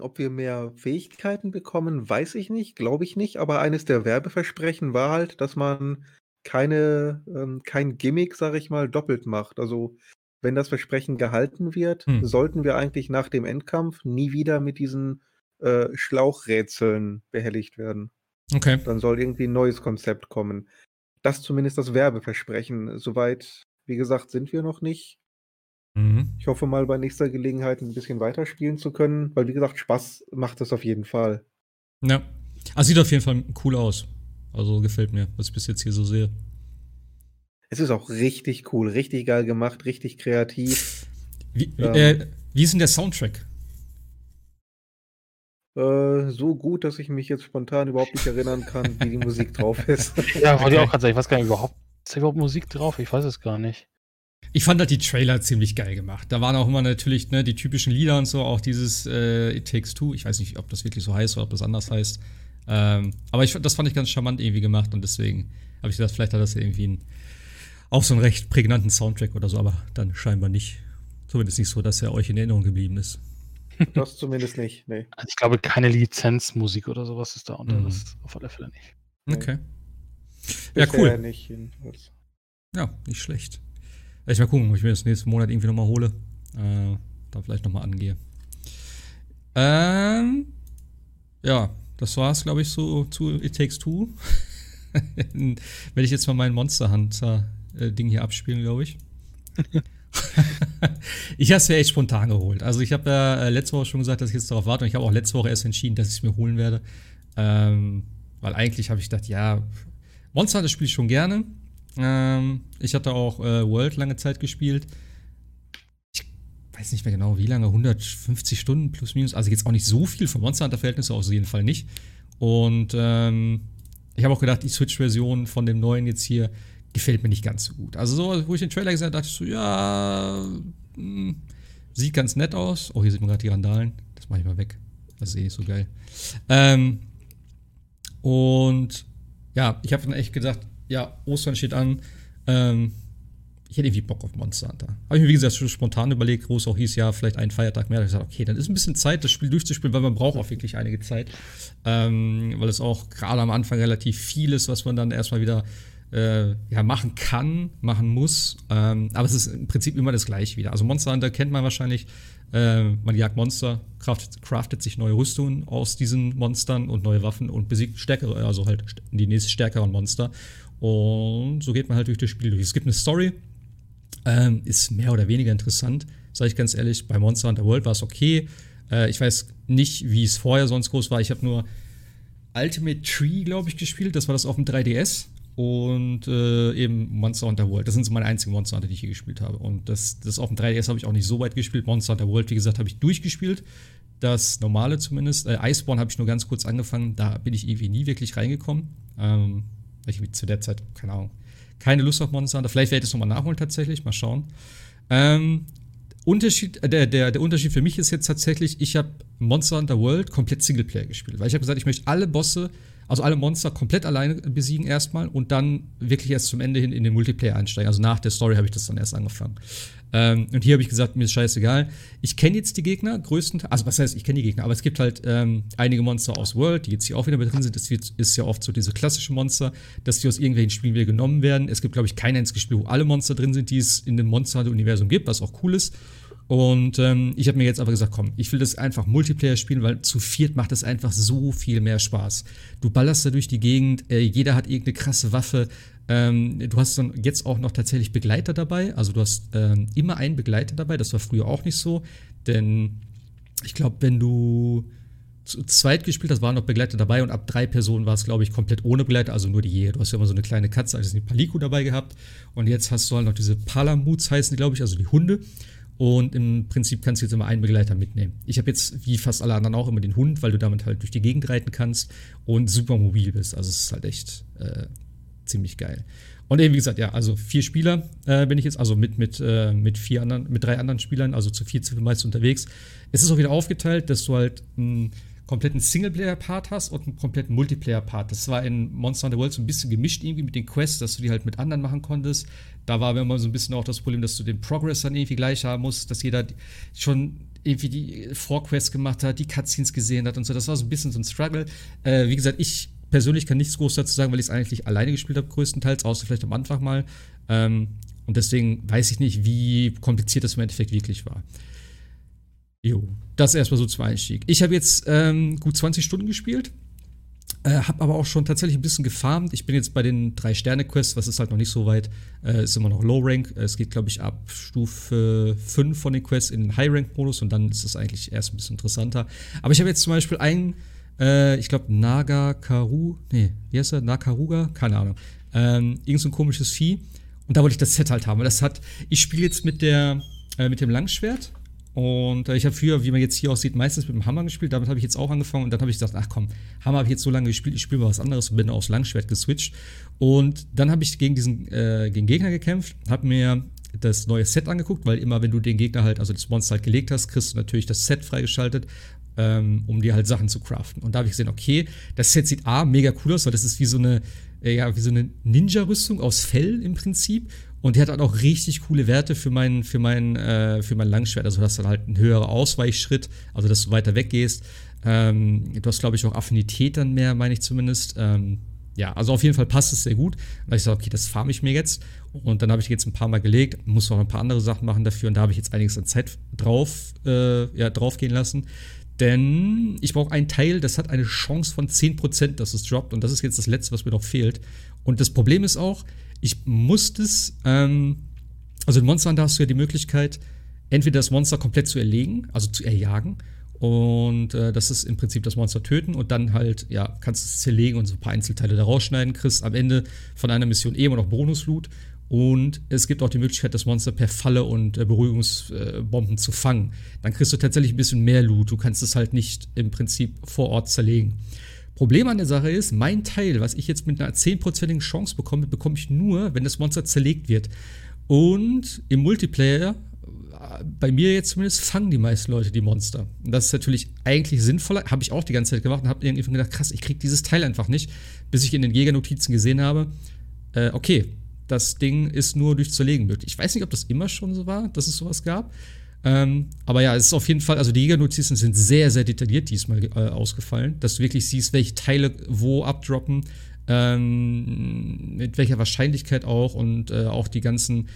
Ob wir mehr Fähigkeiten bekommen, weiß ich nicht, glaube ich nicht, aber eines der Werbeversprechen war halt, dass man keine ähm, kein Gimmick, sage ich mal, doppelt macht. Also, wenn das Versprechen gehalten wird, Hm. sollten wir eigentlich nach dem Endkampf nie wieder mit diesen, äh, Schlauchrätseln behelligt werden. Okay. Dann soll irgendwie 'n neues Konzept kommen. Das zumindest das Werbeversprechen. Soweit, wie gesagt, sind wir noch nicht. Mhm. Ich hoffe mal, bei nächster Gelegenheit ein bisschen weiterspielen zu können, weil wie gesagt, Spaß macht es auf jeden Fall. Ja. Also sieht auf jeden Fall cool aus. Also gefällt mir, was ich bis jetzt hier so sehe. Es ist auch richtig cool, richtig geil gemacht, richtig kreativ. Wie, Ähm. äh, wie ist denn der Soundtrack? Äh, so gut, dass ich mich jetzt spontan überhaupt nicht erinnern kann, wie die Musik drauf ist. Ja, wollte ich auch gerade sagen, ich weiß gar nicht überhaupt. Ist da überhaupt Musik drauf? Ich weiß es gar nicht. Ich fand halt die Trailer ziemlich geil gemacht. Da waren auch immer natürlich ne, die typischen Lieder und so, auch dieses äh, It Takes Two. Ich weiß nicht, ob das wirklich so heißt oder ob das anders heißt. Ähm, aber ich, das fand ich ganz charmant irgendwie gemacht und deswegen habe ich gedacht, vielleicht hat das irgendwie einen, auch so einen recht prägnanten Soundtrack oder so, aber dann scheinbar nicht. Zumindest nicht so, dass er euch in Erinnerung geblieben ist. Das zumindest nicht, nee. Also ich glaube, keine Lizenzmusik oder sowas ist da unter. Mhm. Das auf alle Fälle nicht. Nee. Okay. Ja, Bisher cool. nicht. Ja, nicht schlecht. Ich mal gucken, ob ich mir das nächsten Monat irgendwie nochmal hole. Äh, da vielleicht nochmal angehe. Ähm, ja, das war's, glaube ich, so zu It Takes Two. Werde ich jetzt mal mein Monster Hunter äh, hier abspielen, glaube ich. ich habe es mir echt spontan geholt. Also ich habe ja äh, letzte Woche schon gesagt, dass ich jetzt darauf warte und ich habe auch letzte Woche erst entschieden, dass ich es mir holen werde. Ähm, weil eigentlich habe ich gedacht, ja, Monster Hunter spiele ich schon gerne. Ähm, ich hatte auch äh, World lange Zeit gespielt. Ich weiß nicht mehr genau, wie lange, 150 Stunden plus minus. Also jetzt auch nicht so viel vom Monster Hunter Verhältnisse, auf jeden Fall nicht. Und ähm, ich habe auch gedacht, die Switch-Version von dem neuen jetzt hier gefällt mir nicht ganz so gut. Also so, wo ich den Trailer gesehen habe, dachte ich so, ja, mh, sieht ganz nett aus. Oh, hier sieht man gerade die Randalen. Das mache ich mal weg. Das ist eh nicht so geil. Ähm, und ja, ich habe dann echt gedacht, ja, Ostern steht an. Ähm, ich hätte irgendwie Bock auf Monster Hunter. Habe ich mir, wie gesagt, schon spontan überlegt, groß auch hieß, ja, vielleicht einen Feiertag mehr. Da hab ich gesagt, okay, dann ist ein bisschen Zeit, das Spiel durchzuspielen, weil man braucht auch wirklich einige Zeit. Ähm, weil es auch gerade am Anfang relativ viel ist, was man dann erstmal wieder äh, ja, machen kann, machen muss. Ähm, aber es ist im Prinzip immer das Gleiche wieder. Also Monster Hunter kennt man wahrscheinlich. Äh, man jagt Monster, craftet, craftet sich neue Rüstungen aus diesen Monstern und neue Waffen und besiegt stärkere, also halt die nächst stärkeren Monster. Und so geht man halt durch das Spiel durch. Es gibt eine Story, ähm, ist mehr oder weniger interessant, sage ich ganz ehrlich. Bei Monster Hunter World war es okay. Äh, ich weiß nicht, wie es vorher sonst groß war. Ich habe nur Ultimate Tree, glaube ich, gespielt. Das war das auf dem 3DS. Und äh, eben Monster Hunter World. Das sind so meine einzigen Monster Hunter, die ich hier gespielt habe. Und das, das auf dem 3DS habe ich auch nicht so weit gespielt. Monster Hunter World, wie gesagt, habe ich durchgespielt. Das normale zumindest. Äh, Iceborne habe ich nur ganz kurz angefangen. Da bin ich irgendwie nie wirklich reingekommen. Ähm, weil ich zu der Zeit, keine Ahnung, keine Lust auf Monster Hunter. Vielleicht werde ich es nochmal nachholen tatsächlich. Mal schauen. Ähm, Unterschied, äh, der, der, der Unterschied für mich ist jetzt tatsächlich, ich habe Monster Hunter World komplett Singleplayer gespielt. Weil ich habe gesagt, ich möchte alle Bosse, also alle Monster komplett alleine besiegen erstmal und dann wirklich erst zum Ende hin in den Multiplayer einsteigen. Also nach der Story habe ich das dann erst angefangen. Ähm, und hier habe ich gesagt, mir ist scheißegal. Ich kenne jetzt die Gegner größtenteils, also was heißt, ich kenne die Gegner, aber es gibt halt ähm, einige Monster aus World, die jetzt hier auch wieder mit drin sind. Das ist ja oft so diese klassische Monster, dass die aus irgendwelchen Spielen wieder genommen werden. Es gibt, glaube ich, kein einziges Spiel, wo alle Monster drin sind, die es in dem Monster-Universum gibt, was auch cool ist. Und ähm, ich habe mir jetzt aber gesagt, komm, ich will das einfach Multiplayer spielen, weil zu viert macht es einfach so viel mehr Spaß. Du ballerst da durch die Gegend, äh, jeder hat irgendeine krasse Waffe. Ähm, du hast dann jetzt auch noch tatsächlich Begleiter dabei. Also du hast ähm, immer einen Begleiter dabei. Das war früher auch nicht so. Denn ich glaube, wenn du zu zweit gespielt hast, waren noch Begleiter dabei und ab drei Personen war es, glaube ich, komplett ohne Begleiter, also nur die Jäger. Du hast ja immer so eine kleine Katze, also die Paliku dabei gehabt. Und jetzt hast du halt noch diese Palamuts heißen glaube ich, also die Hunde. Und im Prinzip kannst du jetzt immer einen Begleiter mitnehmen. Ich habe jetzt, wie fast alle anderen auch, immer den Hund, weil du damit halt durch die Gegend reiten kannst und super mobil bist. Also es ist halt echt äh, ziemlich geil. Und eben, wie gesagt, ja, also vier Spieler äh, bin ich jetzt, also mit, mit, äh, mit vier anderen, mit drei anderen Spielern, also zu vier wir meist unterwegs. Es ist auch wieder aufgeteilt, dass du halt einen kompletten Singleplayer-Part hast und einen kompletten Multiplayer-Part. Das war in Monster Hunter World so ein bisschen gemischt irgendwie mit den Quests, dass du die halt mit anderen machen konntest. Da war immer so ein bisschen auch das Problem, dass du den Progress dann irgendwie gleich haben musst, dass jeder schon irgendwie die Vorquests gemacht hat, die Cutscenes gesehen hat und so. Das war so ein bisschen so ein Struggle. Äh, wie gesagt, ich persönlich kann nichts groß dazu sagen, weil ich es eigentlich alleine gespielt habe, größtenteils, außer vielleicht am Anfang mal. Ähm, und deswegen weiß ich nicht, wie kompliziert das im Endeffekt wirklich war. Jo, das erstmal so zum Einstieg. Ich habe jetzt ähm, gut 20 Stunden gespielt. Äh, hab aber auch schon tatsächlich ein bisschen gefarmt. Ich bin jetzt bei den drei Sterne-Quests, was ist halt noch nicht so weit. Äh, ist immer noch Low-Rank. Es geht, glaube ich, ab Stufe 5 von den Quests in den High-Rank-Modus und dann ist es eigentlich erst ein bisschen interessanter. Aber ich habe jetzt zum Beispiel einen, äh, ich glaube, Nagakaru, nee, wie heißt er? Nakaruga? Keine Ahnung. Ähm, irgend so ein komisches Vieh. Und da wollte ich das Set halt haben. Das hat, ich spiele jetzt mit der, äh, mit dem Langschwert und äh, ich habe früher, wie man jetzt hier aussieht, meistens mit dem Hammer gespielt. Damit habe ich jetzt auch angefangen und dann habe ich gesagt, ach komm, Hammer habe ich jetzt so lange gespielt, ich spiele mal was anderes und bin aufs Langschwert geswitcht. Und dann habe ich gegen diesen äh, gegen Gegner gekämpft, habe mir das neue Set angeguckt, weil immer wenn du den Gegner halt, also das Monster halt gelegt hast, kriegst du natürlich das Set freigeschaltet, ähm, um dir halt Sachen zu craften. Und da habe ich gesehen, okay, das Set sieht A, mega cool aus, weil das ist wie so eine, ja, wie so eine Ninja-Rüstung aus Fell im Prinzip. Und die hat halt auch richtig coole Werte für mein, für mein, äh, für mein Langschwert. Also du hast dann halt einen höheren Ausweichschritt, also dass du weiter weggehst. Ähm, du hast, glaube ich, auch Affinität dann mehr, meine ich zumindest. Ähm, ja, also auf jeden Fall passt es sehr gut. Und ich sage, okay, das farme ich mir jetzt. Und dann habe ich jetzt ein paar Mal gelegt, muss auch ein paar andere Sachen machen dafür. Und da habe ich jetzt einiges an Zeit drauf, äh, ja, draufgehen lassen. Denn ich brauche einen Teil, das hat eine Chance von 10%, dass es droppt. Und das ist jetzt das Letzte, was mir noch fehlt. Und das Problem ist auch, ich musste es, ähm, also in Monster Hunter hast du ja die Möglichkeit, entweder das Monster komplett zu erlegen, also zu erjagen, und äh, das ist im Prinzip das Monster töten und dann halt, ja, kannst du es zerlegen und so ein paar Einzelteile da rausschneiden, kriegst am Ende von einer Mission eh immer noch Bonusloot. Und es gibt auch die Möglichkeit, das Monster per Falle und äh, Beruhigungsbomben äh, zu fangen. Dann kriegst du tatsächlich ein bisschen mehr Loot. Du kannst es halt nicht im Prinzip vor Ort zerlegen. Problem an der Sache ist, mein Teil, was ich jetzt mit einer 10%igen Chance bekomme, bekomme ich nur, wenn das Monster zerlegt wird. Und im Multiplayer, bei mir jetzt zumindest, fangen die meisten Leute die Monster. Und das ist natürlich eigentlich sinnvoller. Habe ich auch die ganze Zeit gemacht und habe irgendwie gedacht, krass, ich kriege dieses Teil einfach nicht, bis ich in den Jägernotizen gesehen habe, äh, okay, das Ding ist nur durch Zerlegen möglich. Ich weiß nicht, ob das immer schon so war, dass es sowas gab. Ähm, aber ja, es ist auf jeden Fall, also die Jägernotizen sind sehr, sehr detailliert diesmal äh, ausgefallen, dass du wirklich siehst, welche Teile wo abdroppen, ähm, mit welcher Wahrscheinlichkeit auch und äh, auch die ganzen,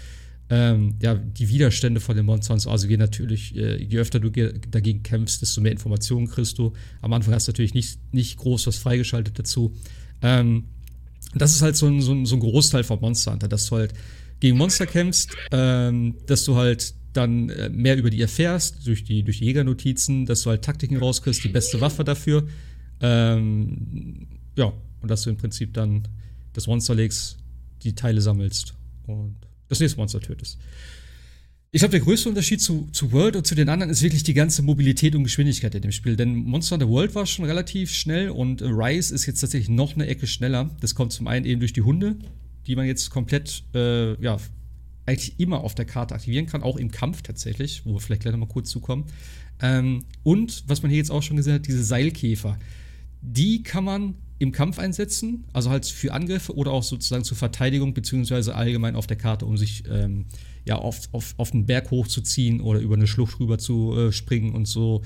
ähm, ja, die Widerstände von den Monstern. Also je natürlich, äh, je öfter du dagegen kämpfst, desto mehr Informationen kriegst du. Am Anfang hast du natürlich nicht, nicht groß was freigeschaltet dazu. Ähm, das ist halt so ein, so, ein, so ein Großteil von Monster Hunter, dass du halt gegen Monster kämpfst, ähm, dass du halt dann äh, mehr über die erfährst, durch die, durch die Jägernotizen, dass du halt Taktiken rauskriegst, die beste Waffe dafür. Ähm, ja, und dass du im Prinzip dann das Monster legst, die Teile sammelst und das nächste Monster tötest. Ich glaube, der größte Unterschied zu, zu World und zu den anderen ist wirklich die ganze Mobilität und Geschwindigkeit in dem Spiel. Denn Monster Hunter World war schon relativ schnell und Rise ist jetzt tatsächlich noch eine Ecke schneller. Das kommt zum einen eben durch die Hunde, die man jetzt komplett äh, ja, eigentlich immer auf der Karte aktivieren kann, auch im Kampf tatsächlich, wo wir vielleicht gleich nochmal kurz zukommen. Ähm, und was man hier jetzt auch schon gesehen hat, diese Seilkäfer. Die kann man im Kampf einsetzen, also halt für Angriffe oder auch sozusagen zur Verteidigung, beziehungsweise allgemein auf der Karte, um sich ähm, ja auf, auf, auf den Berg hochzuziehen oder über eine Schlucht rüber zu äh, springen und so.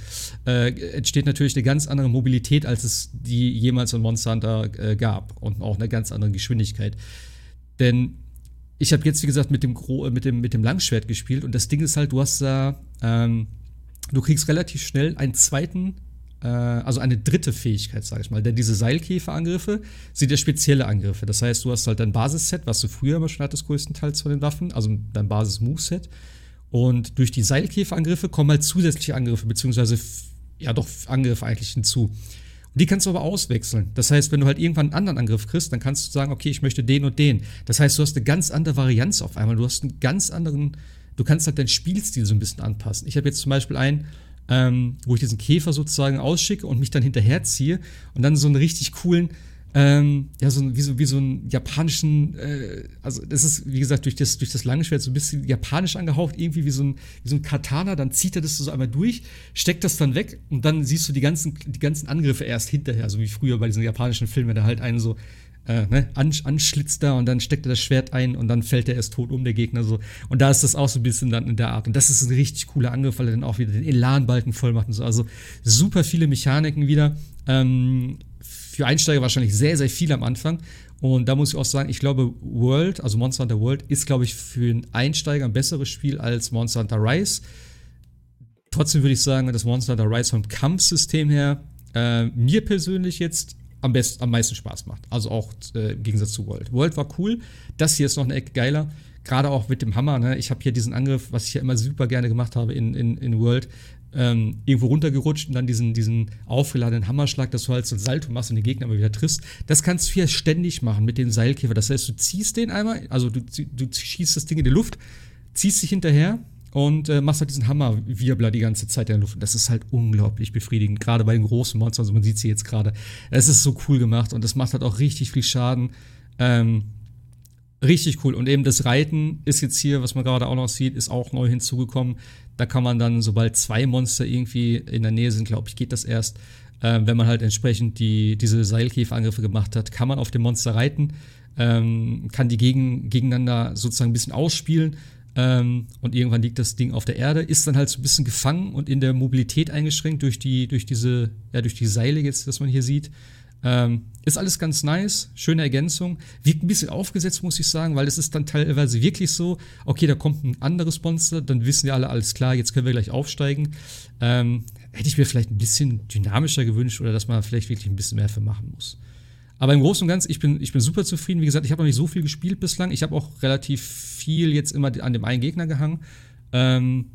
Äh, entsteht natürlich eine ganz andere Mobilität, als es die jemals in Monster Hunter äh, gab und auch eine ganz andere Geschwindigkeit. Denn ich habe jetzt, wie gesagt, mit dem, Gro mit, dem, mit dem Langschwert gespielt und das Ding ist halt, du hast da, ähm, du kriegst relativ schnell einen zweiten, also eine dritte Fähigkeit, sage ich mal. Denn diese Seilkäferangriffe sind ja spezielle Angriffe. Das heißt, du hast halt dein Basisset, was du früher immer schon hattest, größtenteils von den Waffen, also dein Basis-Moveset. Und durch die Seilkäferangriffe kommen halt zusätzliche Angriffe, beziehungsweise ja doch Angriffe eigentlich hinzu. Die kannst du aber auswechseln. Das heißt, wenn du halt irgendwann einen anderen Angriff kriegst, dann kannst du sagen, okay, ich möchte den und den. Das heißt, du hast eine ganz andere Varianz auf einmal. Du hast einen ganz anderen, du kannst halt deinen Spielstil so ein bisschen anpassen. Ich habe jetzt zum Beispiel einen, ähm, wo ich diesen Käfer sozusagen ausschicke und mich dann hinterherziehe und dann so einen richtig coolen ähm, ja, so, wie, so, wie so einen japanischen, äh, also das ist, wie gesagt, durch das, durch das lange Schwert so ein bisschen japanisch angehaucht, irgendwie wie so, ein, wie so ein Katana, dann zieht er das so einmal durch, steckt das dann weg und dann siehst du die ganzen, die ganzen Angriffe erst hinterher, so wie früher bei diesen japanischen Filmen, wenn er halt einen so äh, ne, anschlitzt da und dann steckt er das Schwert ein und dann fällt er erst tot um, der Gegner so. Und da ist das auch so ein bisschen dann in der Art. Und das ist ein richtig cooler Angriff, weil er dann auch wieder den Elanbalken voll macht und so. Also super viele Mechaniken wieder. Ähm, für Einsteiger wahrscheinlich sehr, sehr viel am Anfang. Und da muss ich auch sagen, ich glaube, World, also Monster Hunter World, ist, glaube ich, für einen Einsteiger ein besseres Spiel als Monster Hunter Rise. Trotzdem würde ich sagen, dass Monster Hunter Rise vom Kampfsystem her äh, mir persönlich jetzt am, best, am meisten Spaß macht. Also auch äh, im Gegensatz zu World. World war cool. Das hier ist noch eine Ecke geiler. Gerade auch mit dem Hammer. Ne? Ich habe hier diesen Angriff, was ich ja immer super gerne gemacht habe in, in, in World, ähm, irgendwo runtergerutscht und dann diesen, diesen aufgeladenen Hammerschlag, dass du halt so ein Salto machst und den Gegner immer wieder triffst. Das kannst du hier ständig machen mit dem Seilkäfer. Das heißt, du ziehst den einmal, also du, du schießt das Ding in die Luft, ziehst dich hinterher und äh, machst halt diesen Hammerwirbler die ganze Zeit in der Luft. Und das ist halt unglaublich befriedigend, gerade bei den großen Monstern. Also man sieht sie jetzt gerade. Es ist so cool gemacht und das macht halt auch richtig viel Schaden. Ähm, richtig cool. Und eben das Reiten ist jetzt hier, was man gerade auch noch sieht, ist auch neu hinzugekommen. Da kann man dann, sobald zwei Monster irgendwie in der Nähe sind, glaube ich, geht das erst. Äh, wenn man halt entsprechend die, diese Seilkäferangriffe gemacht hat, kann man auf dem Monster reiten, ähm, kann die gegen, gegeneinander sozusagen ein bisschen ausspielen ähm, und irgendwann liegt das Ding auf der Erde, ist dann halt so ein bisschen gefangen und in der Mobilität eingeschränkt durch die, durch diese, ja, durch die Seile jetzt, das man hier sieht. Ähm, ist alles ganz nice, schöne Ergänzung. Wirkt ein bisschen aufgesetzt, muss ich sagen, weil es ist dann teilweise wirklich so, okay, da kommt ein anderes Monster, dann wissen wir alle, alles klar, jetzt können wir gleich aufsteigen. Ähm, hätte ich mir vielleicht ein bisschen dynamischer gewünscht oder dass man vielleicht wirklich ein bisschen mehr für machen muss. Aber im Großen und Ganzen, ich bin, ich bin super zufrieden. Wie gesagt, ich habe noch nicht so viel gespielt bislang. Ich habe auch relativ viel jetzt immer an dem einen Gegner gehangen. Ähm,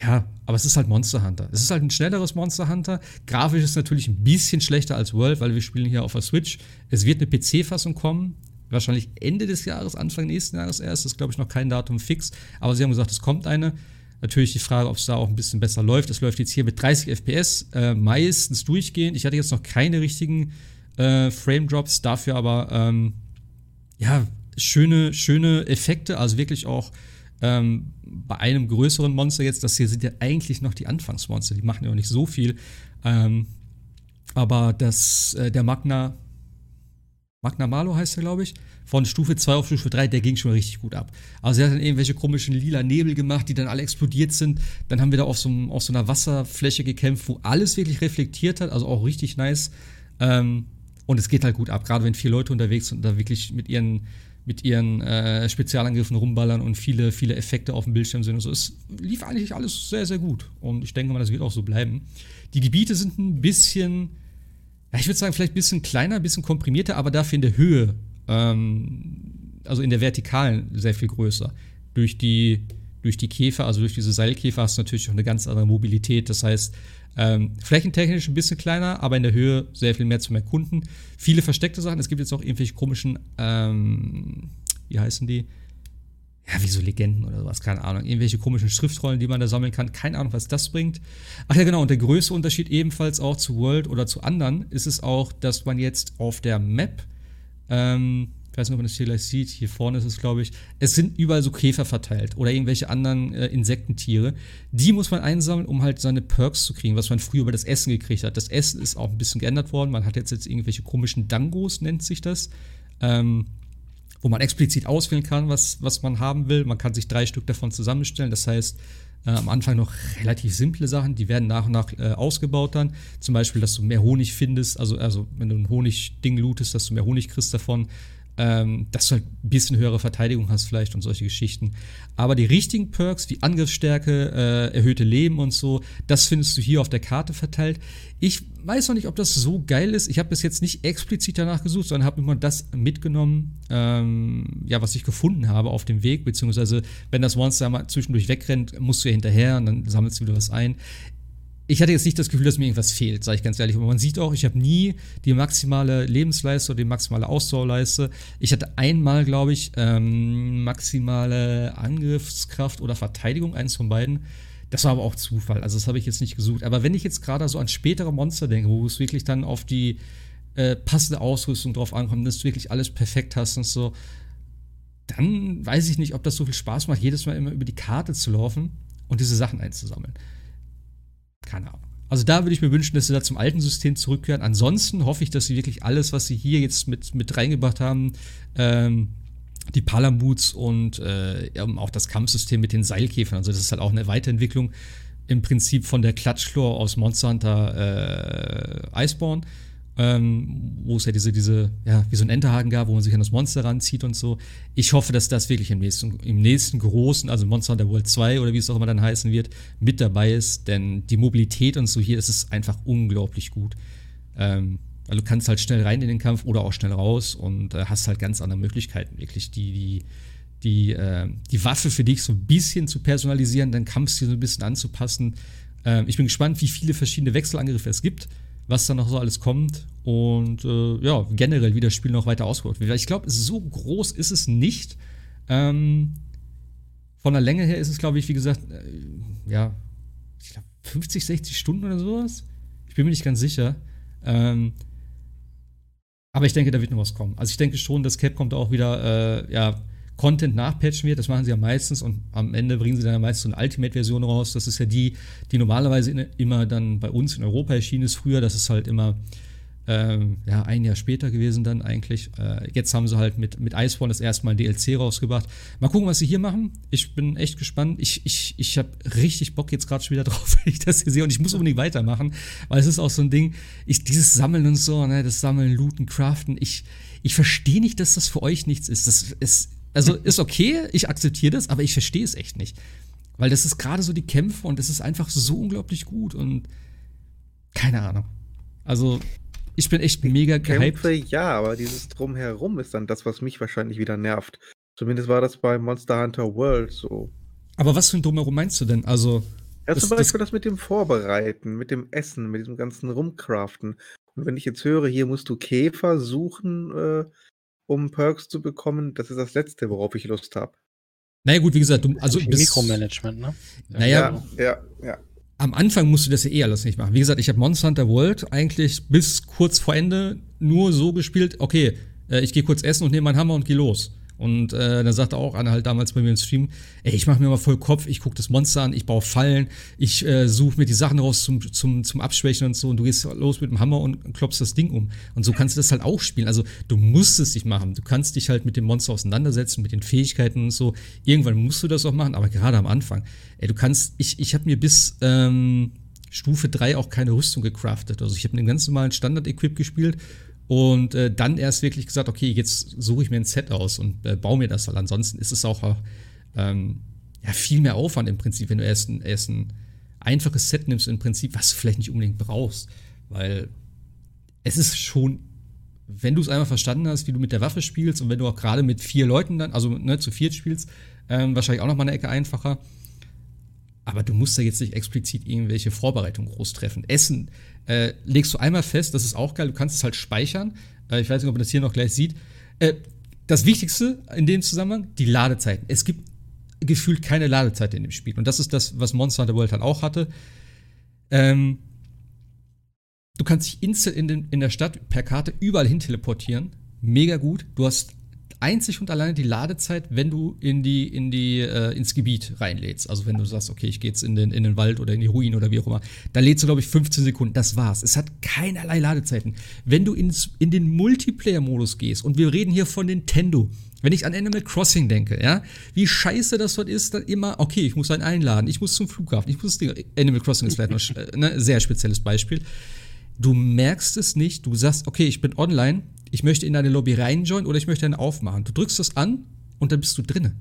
ja, aber es ist halt Monster Hunter. Es ist halt ein schnelleres Monster Hunter. Grafisch ist natürlich ein bisschen schlechter als World, weil wir spielen hier auf der Switch. Es wird eine PC-Fassung kommen. Wahrscheinlich Ende des Jahres, Anfang nächsten Jahres erst. Das ist, glaube ich, noch kein Datum fix. Aber sie haben gesagt, es kommt eine. Natürlich die Frage, ob es da auch ein bisschen besser läuft. Es läuft jetzt hier mit 30 FPS, äh, meistens durchgehend. Ich hatte jetzt noch keine richtigen äh, Frame Drops, dafür aber ähm, ja schöne, schöne Effekte, also wirklich auch ähm, bei einem größeren Monster jetzt, das hier sind ja eigentlich noch die Anfangsmonster, die machen ja auch nicht so viel. Ähm, aber das, äh, der Magna, Magna Malo heißt er, glaube ich, von Stufe 2 auf Stufe 3, der ging schon richtig gut ab. Also er hat dann irgendwelche komischen lila Nebel gemacht, die dann alle explodiert sind. Dann haben wir da auf so, auf so einer Wasserfläche gekämpft, wo alles wirklich reflektiert hat, also auch richtig nice. Ähm, und es geht halt gut ab, gerade wenn vier Leute unterwegs sind und da wirklich mit ihren, mit ihren äh, Spezialangriffen rumballern und viele, viele Effekte auf dem Bildschirm sind und so. Es lief eigentlich alles sehr, sehr gut. Und ich denke mal, das wird auch so bleiben. Die Gebiete sind ein bisschen, ja, ich würde sagen, vielleicht ein bisschen kleiner, ein bisschen komprimierter, aber dafür in der Höhe, ähm, also in der Vertikalen sehr viel größer. Durch die, durch die Käfer, also durch diese Seilkäfer hast du natürlich auch eine ganz andere Mobilität. Das heißt, ähm, flächentechnisch ein bisschen kleiner, aber in der Höhe sehr viel mehr zum Erkunden. Viele versteckte Sachen. Es gibt jetzt auch irgendwelche komischen, ähm, wie heißen die? Ja, wie so Legenden oder sowas, keine Ahnung. Irgendwelche komischen Schriftrollen, die man da sammeln kann. Keine Ahnung, was das bringt. Ach ja, genau. Und der größte Unterschied ebenfalls auch zu World oder zu anderen ist es auch, dass man jetzt auf der Map ähm, ich weiß nicht, ob man das hier gleich sieht, hier vorne ist es, glaube ich, es sind überall so Käfer verteilt oder irgendwelche anderen äh, Insektentiere. Die muss man einsammeln, um halt seine Perks zu kriegen, was man früher über das Essen gekriegt hat. Das Essen ist auch ein bisschen geändert worden. Man hat jetzt, jetzt irgendwelche komischen Dangos, nennt sich das. Ähm, wo man explizit auswählen kann, was, was man haben will. Man kann sich drei Stück davon zusammenstellen. Das heißt, äh, am Anfang noch relativ simple Sachen, die werden nach und nach äh, ausgebaut dann. Zum Beispiel, dass du mehr Honig findest, also, also wenn du ein Honigding lootest, dass du mehr Honig kriegst davon ähm, dass du halt ein bisschen höhere Verteidigung hast vielleicht und solche Geschichten. Aber die richtigen Perks wie Angriffsstärke, äh, erhöhte Leben und so, das findest du hier auf der Karte verteilt. Ich weiß noch nicht, ob das so geil ist. Ich habe bis jetzt nicht explizit danach gesucht, sondern habe immer das mitgenommen, ähm, ja, was ich gefunden habe auf dem Weg, beziehungsweise wenn das Monster mal zwischendurch wegrennt, musst du ja hinterher und dann sammelst du wieder was ein ich hatte jetzt nicht das Gefühl, dass mir irgendwas fehlt, sage ich ganz ehrlich. Aber man sieht auch, ich habe nie die maximale Lebensleiste oder die maximale Ausdauerleiste. Ich hatte einmal, glaube ich, ähm, maximale Angriffskraft oder Verteidigung, eins von beiden. Das war aber auch Zufall, also das habe ich jetzt nicht gesucht. Aber wenn ich jetzt gerade so an spätere Monster denke, wo es wirklich dann auf die äh, passende Ausrüstung drauf ankommt, dass du wirklich alles perfekt hast und so, dann weiß ich nicht, ob das so viel Spaß macht, jedes Mal immer über die Karte zu laufen und diese Sachen einzusammeln keine Ahnung. Also da würde ich mir wünschen, dass sie da zum alten System zurückkehren. Ansonsten hoffe ich, dass sie wirklich alles, was sie hier jetzt mit, mit reingebracht haben, ähm, die Palamuts und äh, auch das Kampfsystem mit den Seilkäfern. Also das ist halt auch eine Weiterentwicklung im Prinzip von der Klatschchlor aus Monster Hunter äh, Iceborne ähm, wo es ja diese, diese, ja, wie so ein Enterhaken gab, wo man sich an das Monster ranzieht und so. Ich hoffe, dass das wirklich im nächsten, im nächsten großen, also Monster Hunter World 2 oder wie es auch immer dann heißen wird, mit dabei ist, denn die Mobilität und so hier, das ist einfach unglaublich gut. Ähm, weil du kannst halt schnell rein in den Kampf oder auch schnell raus und äh, hast halt ganz andere Möglichkeiten, wirklich die, die, die, äh, die Waffe für dich so ein bisschen zu personalisieren, deinen Kampfstil so ein bisschen anzupassen. Äh, ich bin gespannt, wie viele verschiedene Wechselangriffe es gibt was da noch so alles kommt und äh, ja, generell wie das Spiel noch weiter ausgebaut wird. Ich glaube, so groß ist es nicht. Ähm, von der Länge her ist es, glaube ich, wie gesagt, äh, ja, ich glaube 50, 60 Stunden oder sowas. Ich bin mir nicht ganz sicher. Ähm, aber ich denke, da wird noch was kommen. Also ich denke schon, dass Capcom da auch wieder, äh, ja, Content nachpatchen wird. Das machen sie ja meistens und am Ende bringen sie dann ja meistens so eine Ultimate-Version raus. Das ist ja die, die normalerweise immer dann bei uns in Europa erschienen ist früher. Das ist halt immer ähm, ja, ein Jahr später gewesen dann eigentlich. Äh, jetzt haben sie halt mit, mit Iceborne das erste Mal DLC rausgebracht. Mal gucken, was sie hier machen. Ich bin echt gespannt. Ich, ich, ich habe richtig Bock jetzt gerade schon wieder drauf, wenn ich das hier sehe. Und ich muss unbedingt weitermachen, weil es ist auch so ein Ding, ich, dieses Sammeln und so, ne, das Sammeln, Looten, Craften, ich, ich verstehe nicht, dass das für euch nichts ist. Das ist also ist okay, ich akzeptiere das, aber ich verstehe es echt nicht. Weil das ist gerade so die Kämpfe und es ist einfach so unglaublich gut und keine Ahnung. Also, ich bin echt mega gehypt. Kämpfe, ja, aber dieses Drumherum ist dann das, was mich wahrscheinlich wieder nervt. Zumindest war das bei Monster Hunter World so. Aber was für ein Drumherum meinst du denn? Also. Ja, zum Beispiel das, das mit dem Vorbereiten, mit dem Essen, mit diesem ganzen Rumcraften. Und wenn ich jetzt höre, hier musst du Käfer suchen, äh, um Perks zu bekommen, das ist das Letzte, worauf ich Lust habe. Naja, gut, wie gesagt, du, also bis, Mikromanagement, ne? Naja, ja, ja, ja. Am Anfang musst du das ja eh alles nicht machen. Wie gesagt, ich habe Monster Hunter World eigentlich bis kurz vor Ende nur so gespielt, okay, äh, ich gehe kurz essen und nehme meinen Hammer und gehe los. Und äh, dann sagte auch Anna halt damals bei mir im Stream, ey, ich mache mir mal voll Kopf, ich gucke das Monster an, ich baue Fallen, ich äh, suche mir die Sachen raus zum, zum, zum Abschwächen und so und du gehst los mit dem Hammer und klopfst das Ding um. Und so kannst du das halt auch spielen. Also du musst es nicht machen. Du kannst dich halt mit dem Monster auseinandersetzen, mit den Fähigkeiten und so. Irgendwann musst du das auch machen, aber gerade am Anfang. Ey, du kannst, ich, ich habe mir bis ähm, Stufe 3 auch keine Rüstung gecraftet. Also ich habe einen ganz normalen Standard-Equip gespielt und äh, dann erst wirklich gesagt, okay, jetzt suche ich mir ein Set aus und äh, baue mir das, weil ansonsten ist es auch ähm, ja, viel mehr Aufwand im Prinzip, wenn du erst ein, erst ein einfaches Set nimmst, im Prinzip, was du vielleicht nicht unbedingt brauchst. Weil es ist schon, wenn du es einmal verstanden hast, wie du mit der Waffe spielst und wenn du auch gerade mit vier Leuten dann, also ne, zu viert spielst, ähm, wahrscheinlich auch noch mal eine Ecke einfacher. Aber du musst da jetzt nicht explizit irgendwelche Vorbereitungen groß treffen. Essen äh, legst du einmal fest, das ist auch geil, du kannst es halt speichern. Äh, ich weiß nicht, ob man das hier noch gleich sieht. Äh, das Wichtigste in dem Zusammenhang, die Ladezeiten. Es gibt gefühlt keine Ladezeit in dem Spiel. Und das ist das, was Monster Hunter World halt auch hatte. Ähm, du kannst dich instant in, den, in der Stadt per Karte überall hin teleportieren. Mega gut. Du hast einzig und alleine die Ladezeit, wenn du in die, in die, äh, ins Gebiet reinlädst. Also wenn du sagst, okay, ich gehe jetzt in den, in den Wald oder in die Ruinen oder wie auch immer, da lädst du, glaube ich, 15 Sekunden. Das war's. Es hat keinerlei Ladezeiten. Wenn du ins, in den Multiplayer-Modus gehst, und wir reden hier von Nintendo, wenn ich an Animal Crossing denke, ja, wie scheiße das dort ist, dann immer, okay, ich muss einen einladen, ich muss zum Flughafen, ich muss das Ding, Animal Crossing ist vielleicht noch ein äh, ne, sehr spezielles Beispiel. Du merkst es nicht, du sagst, okay, ich bin online, ich möchte in eine Lobby reinjoinen oder ich möchte eine aufmachen. Du drückst das an und dann bist du drinne.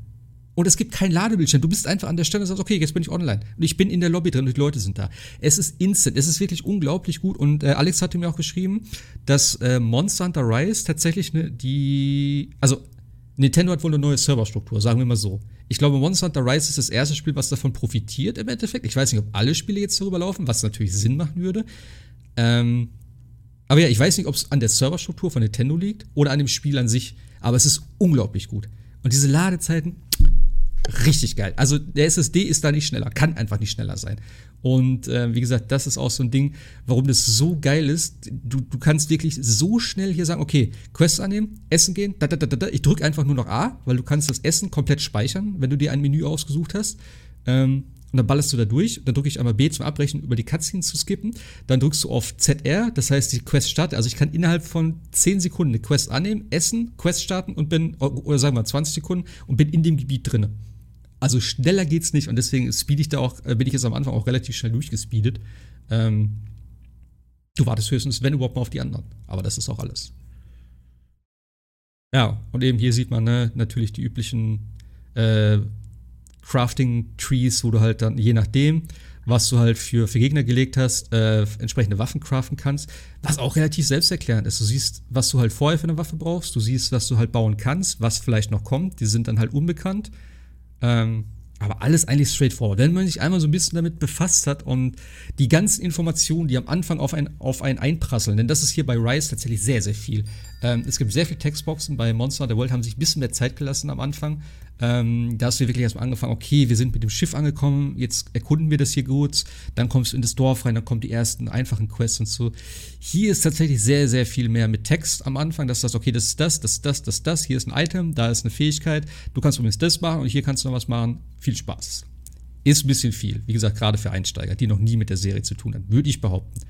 Und es gibt kein Ladebildschirm. Du bist einfach an der Stelle und sagst, okay, jetzt bin ich online. Und ich bin in der Lobby drin und die Leute sind da. Es ist instant. Es ist wirklich unglaublich gut. Und äh, Alex hatte mir auch geschrieben, dass äh, Monster Hunter Rise tatsächlich ne, die. Also, Nintendo hat wohl eine neue Serverstruktur, sagen wir mal so. Ich glaube, Monster Hunter Rise ist das erste Spiel, was davon profitiert im Endeffekt. Ich weiß nicht, ob alle Spiele jetzt darüber laufen, was natürlich Sinn machen würde. Ähm, aber ja, ich weiß nicht, ob es an der Serverstruktur von Nintendo liegt oder an dem Spiel an sich, aber es ist unglaublich gut. Und diese Ladezeiten, richtig geil. Also der SSD ist da nicht schneller, kann einfach nicht schneller sein. Und äh, wie gesagt, das ist auch so ein Ding, warum das so geil ist. Du, du kannst wirklich so schnell hier sagen, okay, Quest annehmen, Essen gehen, da, da, da, da. ich drücke einfach nur noch A, weil du kannst das Essen komplett speichern, wenn du dir ein Menü ausgesucht hast. Ähm, und dann ballerst du da durch. Dann drücke ich einmal B zum Abbrechen, über die Cutscene zu skippen. Dann drückst du auf ZR, das heißt, die Quest startet. Also ich kann innerhalb von 10 Sekunden eine Quest annehmen, essen, Quest starten und bin, oder sagen wir 20 Sekunden und bin in dem Gebiet drinne. Also schneller geht's nicht und deswegen speed ich da auch, äh, bin ich jetzt am Anfang auch relativ schnell durchgespeedet. Ähm, du wartest höchstens, wenn überhaupt mal auf die anderen. Aber das ist auch alles. Ja, und eben hier sieht man ne, natürlich die üblichen äh, Crafting-Trees, wo du halt dann, je nachdem, was du halt für, für Gegner gelegt hast, äh, entsprechende Waffen craften kannst, was auch relativ selbsterklärend ist. Du siehst, was du halt vorher für eine Waffe brauchst, du siehst, was du halt bauen kannst, was vielleicht noch kommt, die sind dann halt unbekannt. Ähm, aber alles eigentlich straightforward. Wenn man sich einmal so ein bisschen damit befasst hat und die ganzen Informationen, die am Anfang auf, ein, auf einen einprasseln, denn das ist hier bei Rise tatsächlich sehr, sehr viel. Ähm, es gibt sehr viele Textboxen. Bei Monster Hunter World haben sich ein bisschen mehr Zeit gelassen am Anfang. Ähm, da hast du wirklich erstmal angefangen, okay, wir sind mit dem Schiff angekommen, jetzt erkunden wir das hier gut, dann kommst du in das Dorf rein, dann kommen die ersten einfachen Quests und so. Hier ist tatsächlich sehr, sehr viel mehr mit Text am Anfang, dass du sagst, okay, das ist das, das ist das, das ist das, hier ist ein Item, da ist eine Fähigkeit, du kannst übrigens das machen und hier kannst du noch was machen. Viel Spaß. Ist ein bisschen viel, wie gesagt, gerade für Einsteiger, die noch nie mit der Serie zu tun haben, würde ich behaupten.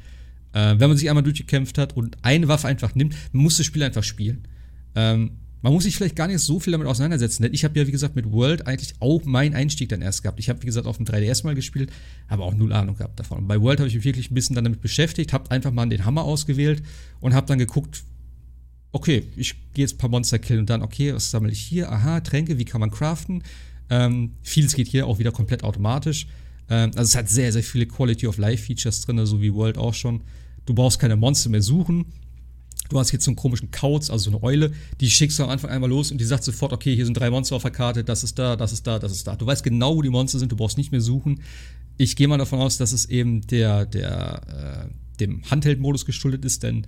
Äh, wenn man sich einmal durchgekämpft hat und eine Waffe einfach nimmt, man muss das Spiel einfach spielen. Ähm, man muss sich vielleicht gar nicht so viel damit auseinandersetzen, denn ich habe ja, wie gesagt, mit World eigentlich auch meinen Einstieg dann erst gehabt. Ich habe, wie gesagt, auf dem 3DS mal gespielt, aber auch null Ahnung gehabt davon. Und bei World habe ich mich wirklich ein bisschen dann damit beschäftigt, habe einfach mal den Hammer ausgewählt und habe dann geguckt, okay, ich gehe jetzt ein paar Monster killen und dann, okay, was sammle ich hier? Aha, Tränke, wie kann man craften? Ähm, vieles geht hier auch wieder komplett automatisch. Ähm, also es hat sehr, sehr viele Quality of Life Features drin, so wie World auch schon. Du brauchst keine Monster mehr suchen du hast jetzt so einen komischen Kauz, also so eine Eule, die schickst du am Anfang einmal los und die sagt sofort, okay, hier sind drei Monster auf der Karte, das ist da, das ist da, das ist da. Du weißt genau, wo die Monster sind, du brauchst nicht mehr suchen. Ich gehe mal davon aus, dass es eben der, der, äh, dem Handheld-Modus geschuldet ist, denn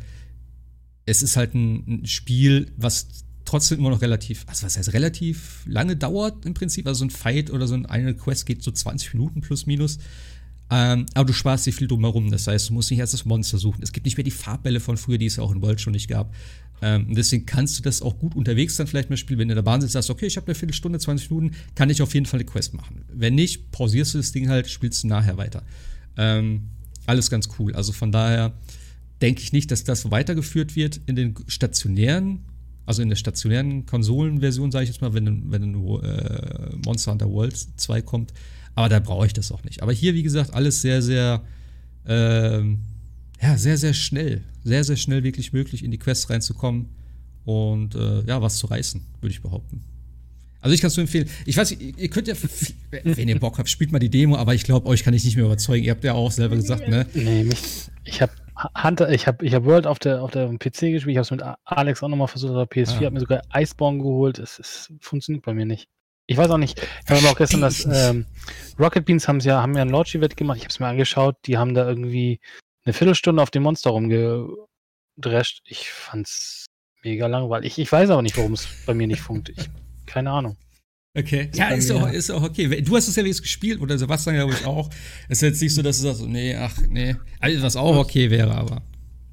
es ist halt ein, ein, Spiel, was trotzdem immer noch relativ, also was heißt relativ lange dauert im Prinzip. Also so ein Fight oder so eine Quest geht so 20 Minuten plus minus. Ähm, aber du sparst dir viel drumherum. Das heißt, du musst nicht erst das Monster suchen. Es gibt nicht mehr die Farbbälle von früher, die es ja auch in World schon nicht gab. Ähm, deswegen kannst du das auch gut unterwegs dann vielleicht mal spielen. Wenn du in der Bahn sitzt, sagst, okay, ich habe eine Viertelstunde, 20 Minuten, kann ich auf jeden Fall eine Quest machen. Wenn nicht, pausierst du das Ding halt, spielst du nachher weiter. Ähm, alles ganz cool. Also von daher denke ich nicht, dass das weitergeführt wird in den stationären, also in der stationären Konsolenversion, sage ich jetzt mal, wenn, wenn äh, Monster Hunter World 2 kommt. Aber da brauche ich das auch nicht. Aber hier, wie gesagt, alles sehr, sehr, ähm, ja, sehr, sehr schnell. Sehr, sehr schnell wirklich möglich, in die Quests reinzukommen und äh, ja, was zu reißen, würde ich behaupten. Also ich kann es nur empfehlen. Ich weiß, ihr könnt ja, wenn ihr Bock habt, spielt mal die Demo, aber ich glaube, euch kann ich nicht mehr überzeugen. Ihr habt ja auch selber gesagt, ne? Nee, mich, ich habe Hunter, ich habe ich hab World auf der, auf der PC gespielt, ich habe es mit Alex auch nochmal versucht auf der PS4, ah. habe mir sogar Iceborne geholt. Es, es funktioniert bei mir nicht. Ich weiß auch nicht. Ich habe auch gestern das ähm, Rocket Beans haben ja, haben ja ein Launch-Event gemacht. Ich habe es mir angeschaut. Die haben da irgendwie eine Viertelstunde auf dem Monster rumgedrescht. Ich fand's mega langweilig. Ich, ich weiß aber nicht, warum es bei mir nicht funktioniert. keine Ahnung. Okay. Ja, ist auch, ist auch okay. Du hast es ja wenigstens gespielt oder Sebastian, glaube ich, auch. Es ist jetzt nicht so, dass du sagst, nee, ach, nee. Also, was auch okay wäre, aber.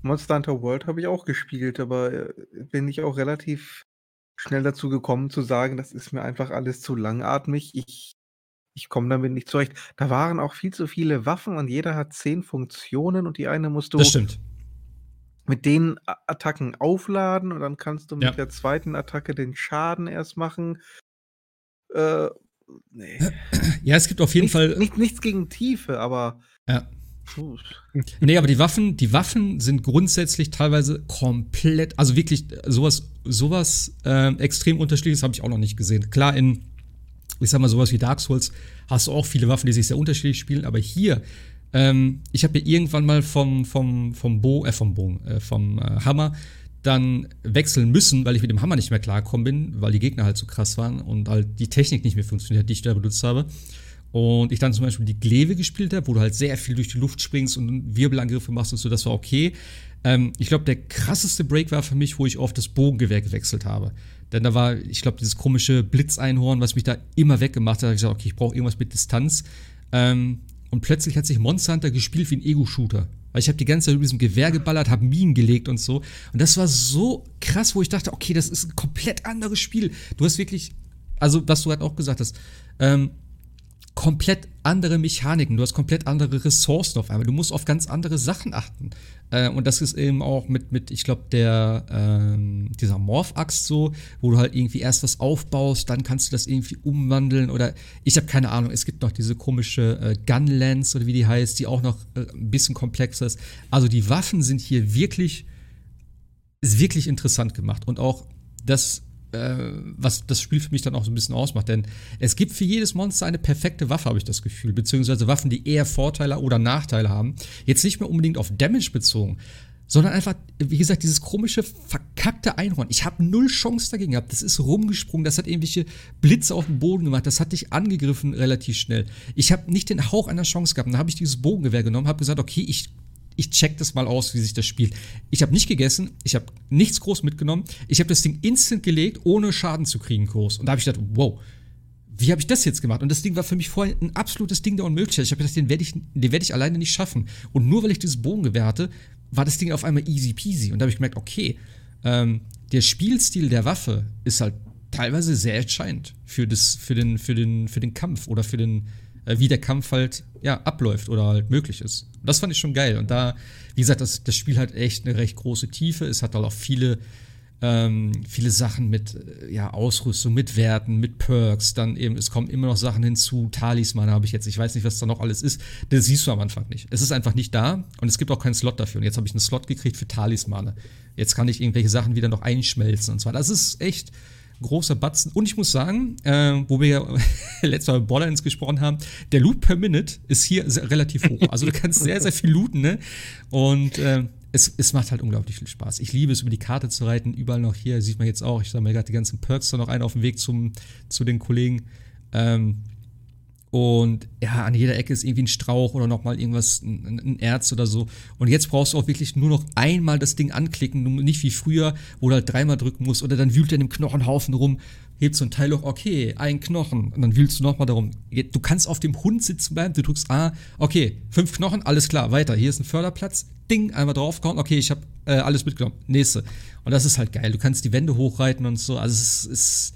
Monster Hunter World habe ich auch gespielt, aber äh, bin ich auch relativ schnell dazu gekommen zu sagen, das ist mir einfach alles zu langatmig. Ich, ich komme damit nicht zurecht. Da waren auch viel zu viele Waffen und jeder hat zehn Funktionen und die eine musst du das stimmt. mit den Attacken aufladen und dann kannst du mit ja. der zweiten Attacke den Schaden erst machen. Äh, nee. Ja, es gibt auf jeden nichts, Fall. Nicht, nichts gegen Tiefe, aber. Ja. Nee, aber die Waffen, die Waffen sind grundsätzlich teilweise komplett, also wirklich sowas, sowas äh, extrem unterschiedliches habe ich auch noch nicht gesehen. Klar, in, ich sag mal, sowas wie Dark Souls hast du auch viele Waffen, die sich sehr unterschiedlich spielen, aber hier, ähm, ich habe ja irgendwann mal vom, vom, vom Bo, äh, vom Bogen, äh, vom äh, Hammer dann wechseln müssen, weil ich mit dem Hammer nicht mehr klarkommen bin, weil die Gegner halt so krass waren und halt die Technik nicht mehr funktioniert, die ich da benutzt habe. Und ich dann zum Beispiel die Gleve gespielt habe, wo du halt sehr viel durch die Luft springst und Wirbelangriffe machst und so, das war okay. Ähm, ich glaube, der krasseste Break war für mich, wo ich auf das Bogengewehr gewechselt habe. Denn da war, ich glaube, dieses komische Blitzeinhorn, was mich da immer weggemacht hat. Da habe ich gesagt, okay, ich brauche irgendwas mit Distanz. Ähm, und plötzlich hat sich Monster Hunter gespielt wie ein Ego-Shooter. Weil ich habe die ganze Zeit über diesem Gewehr geballert, habe Minen gelegt und so. Und das war so krass, wo ich dachte, okay, das ist ein komplett anderes Spiel. Du hast wirklich, also was du halt auch gesagt hast, ähm, komplett andere Mechaniken, du hast komplett andere Ressourcen auf einmal, du musst auf ganz andere Sachen achten. Äh, und das ist eben auch mit, mit ich glaube, der, ähm, dieser Morph-Axt so, wo du halt irgendwie erst was aufbaust, dann kannst du das irgendwie umwandeln oder ich habe keine Ahnung, es gibt noch diese komische äh, Gun-Lens oder wie die heißt, die auch noch äh, ein bisschen komplexer ist. Also die Waffen sind hier wirklich, ist wirklich interessant gemacht und auch das was das Spiel für mich dann auch so ein bisschen ausmacht. Denn es gibt für jedes Monster eine perfekte Waffe, habe ich das Gefühl. Beziehungsweise Waffen, die eher Vorteile oder Nachteile haben. Jetzt nicht mehr unbedingt auf Damage bezogen, sondern einfach, wie gesagt, dieses komische, verkackte Einhorn. Ich habe null Chance dagegen gehabt. Das ist rumgesprungen, das hat irgendwelche Blitze auf den Boden gemacht, das hat dich angegriffen relativ schnell. Ich habe nicht den Hauch einer Chance gehabt. Dann habe ich dieses Bogengewehr genommen, habe gesagt, okay, ich ich check das mal aus, wie sich das spielt. Ich habe nicht gegessen, ich habe nichts groß mitgenommen. Ich habe das Ding instant gelegt, ohne Schaden zu kriegen groß. Und da habe ich gedacht, wow, wie habe ich das jetzt gemacht? Und das Ding war für mich vorher ein absolutes Ding der Unmöglichkeit. Ich habe gedacht, den werde ich, werd ich alleine nicht schaffen. Und nur weil ich dieses Bogengewehr hatte, war das Ding auf einmal easy peasy. Und da habe ich gemerkt, okay, ähm, der Spielstil der Waffe ist halt teilweise sehr entscheidend für, das, für, den, für, den, für den Kampf oder für den, wie der Kampf halt ja, abläuft oder halt möglich ist. Und das fand ich schon geil. Und da, wie gesagt, das, das Spiel hat echt eine recht große Tiefe. Es hat halt auch viele, ähm, viele Sachen mit äh, ja, Ausrüstung, mit Werten, mit Perks. Dann eben, es kommen immer noch Sachen hinzu. Talisman habe ich jetzt. Ich weiß nicht, was da noch alles ist. Das siehst du am Anfang nicht. Es ist einfach nicht da und es gibt auch keinen Slot dafür. Und jetzt habe ich einen Slot gekriegt für Talismane. Jetzt kann ich irgendwelche Sachen wieder noch einschmelzen und zwar. Das ist echt großer Batzen. Und ich muss sagen, äh, wo wir ja letztes Mal über Borderlands gesprochen haben, der Loot per Minute ist hier relativ hoch. Also du kannst sehr, sehr viel looten, ne? Und äh, es, es macht halt unglaublich viel Spaß. Ich liebe es, über die Karte zu reiten. Überall noch hier, sieht man jetzt auch. Ich sage mir gerade die ganzen Perks da noch ein auf dem Weg zum, zu den Kollegen. Ähm, und ja, an jeder Ecke ist irgendwie ein Strauch oder nochmal irgendwas, ein, ein, Erz oder so. Und jetzt brauchst du auch wirklich nur noch einmal das Ding anklicken, nicht wie früher, wo du halt dreimal drücken musst oder dann wühlt er in einem Knochenhaufen rum, hebst so ein Teil hoch, okay, ein Knochen. Und dann wühlst du nochmal darum. Du kannst auf dem Hund sitzen bleiben, du drückst A, okay, fünf Knochen, alles klar, weiter. Hier ist ein Förderplatz, Ding, einmal draufgehauen, okay, ich habe äh, alles mitgenommen, nächste. Und das ist halt geil. Du kannst die Wände hochreiten und so. Also es ist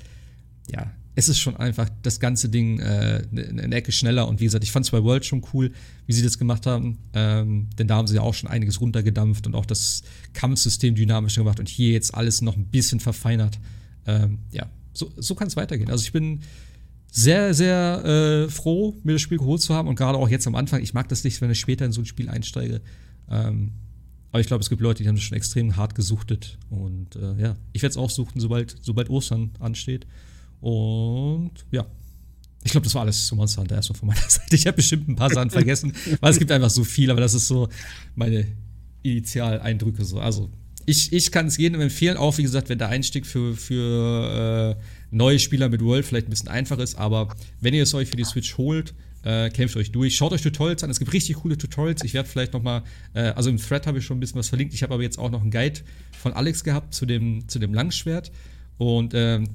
ja, es ist schon einfach das ganze Ding äh, eine Ecke schneller. Und wie gesagt, ich fand es bei World schon cool, wie sie das gemacht haben. Ähm, denn da haben sie ja auch schon einiges runtergedampft und auch das Kampfsystem dynamischer gemacht und hier jetzt alles noch ein bisschen verfeinert. Ähm, ja, so, so kann es weitergehen. Also ich bin sehr, sehr äh, froh, mir das Spiel geholt zu haben und gerade auch jetzt am Anfang. Ich mag das nicht, wenn ich später in so ein Spiel einsteige. Ähm, aber ich glaube, es gibt Leute, die haben das schon extrem hart gesuchtet. Und äh, ja, ich werde es auch suchen, sobald, sobald Ostern ansteht. Und ja, ich glaube, das war alles zu Monster Hunter erstmal von meiner Seite. Ich habe bestimmt ein paar Sachen vergessen, weil es gibt einfach so viel, aber das ist so meine Initialeindrücke so. Also ich, ich kann es jedem empfehlen, auch wie gesagt, wenn der Einstieg für, für äh, neue Spieler mit World vielleicht ein bisschen einfach ist, aber wenn ihr es euch für die Switch holt, äh, kämpft euch durch. Schaut euch Tutorials an. Es gibt richtig coole Tutorials. Ich werde vielleicht noch mal, äh, also im Thread habe ich schon ein bisschen was verlinkt. Ich habe aber jetzt auch noch einen Guide von Alex gehabt zu dem, zu dem Langschwert. Und ähm,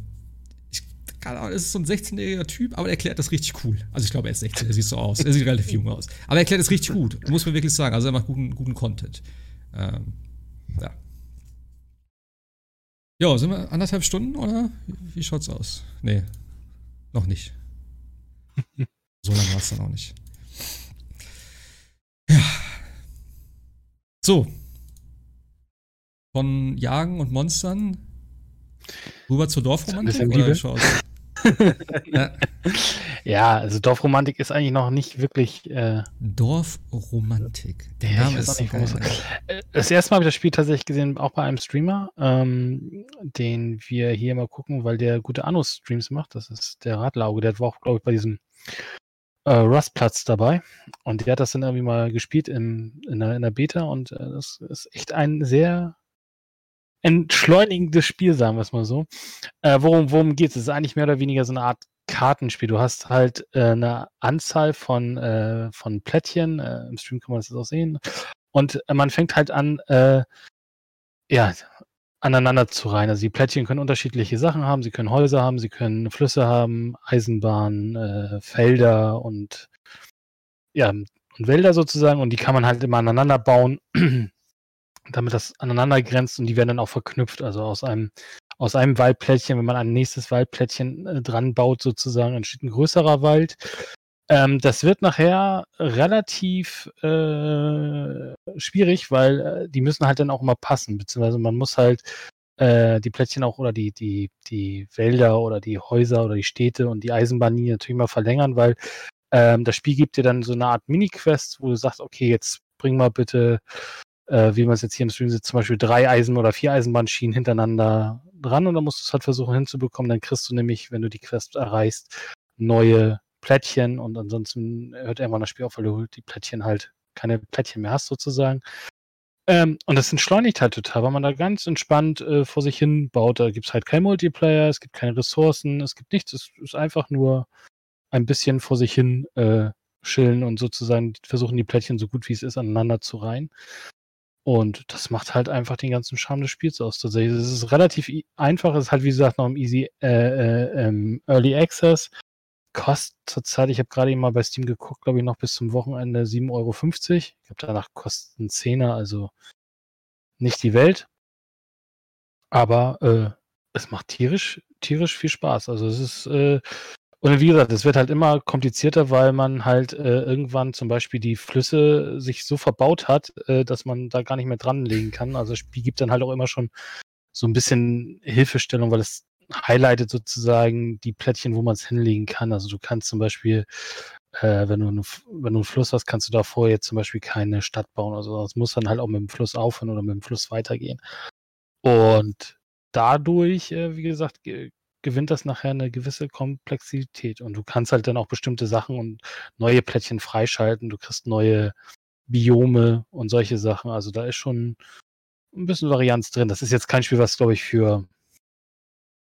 keine Ahnung, es ist so ein 16-jähriger Typ, aber er erklärt das richtig cool. Also ich glaube, er ist 16, er sieht so aus. Er sieht relativ jung aus. Aber er erklärt das richtig gut, muss man wirklich sagen. Also er macht guten, guten Content. Ähm, ja. Ja, sind wir anderthalb Stunden oder wie schaut's aus? Nee, noch nicht. So lange war es dann auch nicht. Ja. So. Von Jagen und Monstern rüber zur Dorfromantik oder ja. ja, also Dorfromantik ist eigentlich noch nicht wirklich. Äh, Dorfromantik. Der Name ist nicht groß. Äh, das erste Mal habe ich das Spiel tatsächlich gesehen, auch bei einem Streamer, ähm, den wir hier mal gucken, weil der gute Anus-Streams macht. Das ist der Radlauge. Der war auch, glaube ich, bei diesem äh, Rustplatz dabei. Und der hat das dann irgendwie mal gespielt in, in, der, in der Beta. Und äh, das ist echt ein sehr entschleunigendes Spiel, sagen wir es mal so. Äh, worum worum geht es? Es ist eigentlich mehr oder weniger so eine Art Kartenspiel. Du hast halt äh, eine Anzahl von, äh, von Plättchen. Äh, Im Stream kann man das auch sehen. Und äh, man fängt halt an, äh, ja, aneinander zu reihen. Also die Plättchen können unterschiedliche Sachen haben. Sie können Häuser haben, sie können Flüsse haben, Eisenbahnen, Felder und ja, und Wälder sozusagen. Und die kann man halt immer aneinander bauen damit das aneinander grenzt und die werden dann auch verknüpft. Also aus einem, aus einem Waldplättchen, wenn man ein nächstes Waldplättchen äh, dran baut, sozusagen, entsteht ein größerer Wald. Ähm, das wird nachher relativ äh, schwierig, weil äh, die müssen halt dann auch immer passen, beziehungsweise man muss halt äh, die Plättchen auch oder die, die, die Wälder oder die Häuser oder die Städte und die Eisenbahnlinie natürlich mal verlängern, weil ähm, das Spiel gibt dir dann so eine Art Mini-Quest, wo du sagst, okay, jetzt bring mal bitte, äh, wie man es jetzt hier im Stream sieht, zum Beispiel drei Eisen- oder vier Eisenbahnschienen hintereinander dran und dann musst du es halt versuchen hinzubekommen. Dann kriegst du nämlich, wenn du die Quest erreichst, neue Plättchen und ansonsten hört irgendwann das Spiel auf, weil du die Plättchen halt keine Plättchen mehr hast sozusagen. Ähm, und das entschleunigt halt total, weil man da ganz entspannt äh, vor sich hin baut. Da gibt es halt kein Multiplayer, es gibt keine Ressourcen, es gibt nichts. Es ist einfach nur ein bisschen vor sich hin äh, chillen und sozusagen versuchen, die Plättchen so gut wie es ist aneinander zu reihen. Und das macht halt einfach den ganzen Charme des Spiels aus. Tatsächlich. Es ist relativ einfach, es ist halt wie gesagt noch im Easy äh, äh, ähm, Early Access kostet zurzeit, ich habe gerade eben mal bei Steam geguckt, glaube ich, noch bis zum Wochenende 7,50 Euro. Ich glaube, danach kostet ein Zehner, also nicht die Welt. Aber äh, es macht tierisch, tierisch viel Spaß. Also es ist, äh, und wie gesagt, es wird halt immer komplizierter, weil man halt äh, irgendwann zum Beispiel die Flüsse sich so verbaut hat, äh, dass man da gar nicht mehr dranlegen kann. Also das Spiel gibt dann halt auch immer schon so ein bisschen Hilfestellung, weil es highlightet sozusagen die Plättchen, wo man es hinlegen kann. Also du kannst zum Beispiel, äh, wenn, du eine, wenn du einen Fluss hast, kannst du davor jetzt zum Beispiel keine Stadt bauen. Also das muss dann halt auch mit dem Fluss aufhören oder mit dem Fluss weitergehen. Und dadurch, äh, wie gesagt, ge gewinnt das nachher eine gewisse Komplexität. Und du kannst halt dann auch bestimmte Sachen und neue Plättchen freischalten. Du kriegst neue Biome und solche Sachen. Also da ist schon ein bisschen Varianz drin. Das ist jetzt kein Spiel, was, glaube ich, für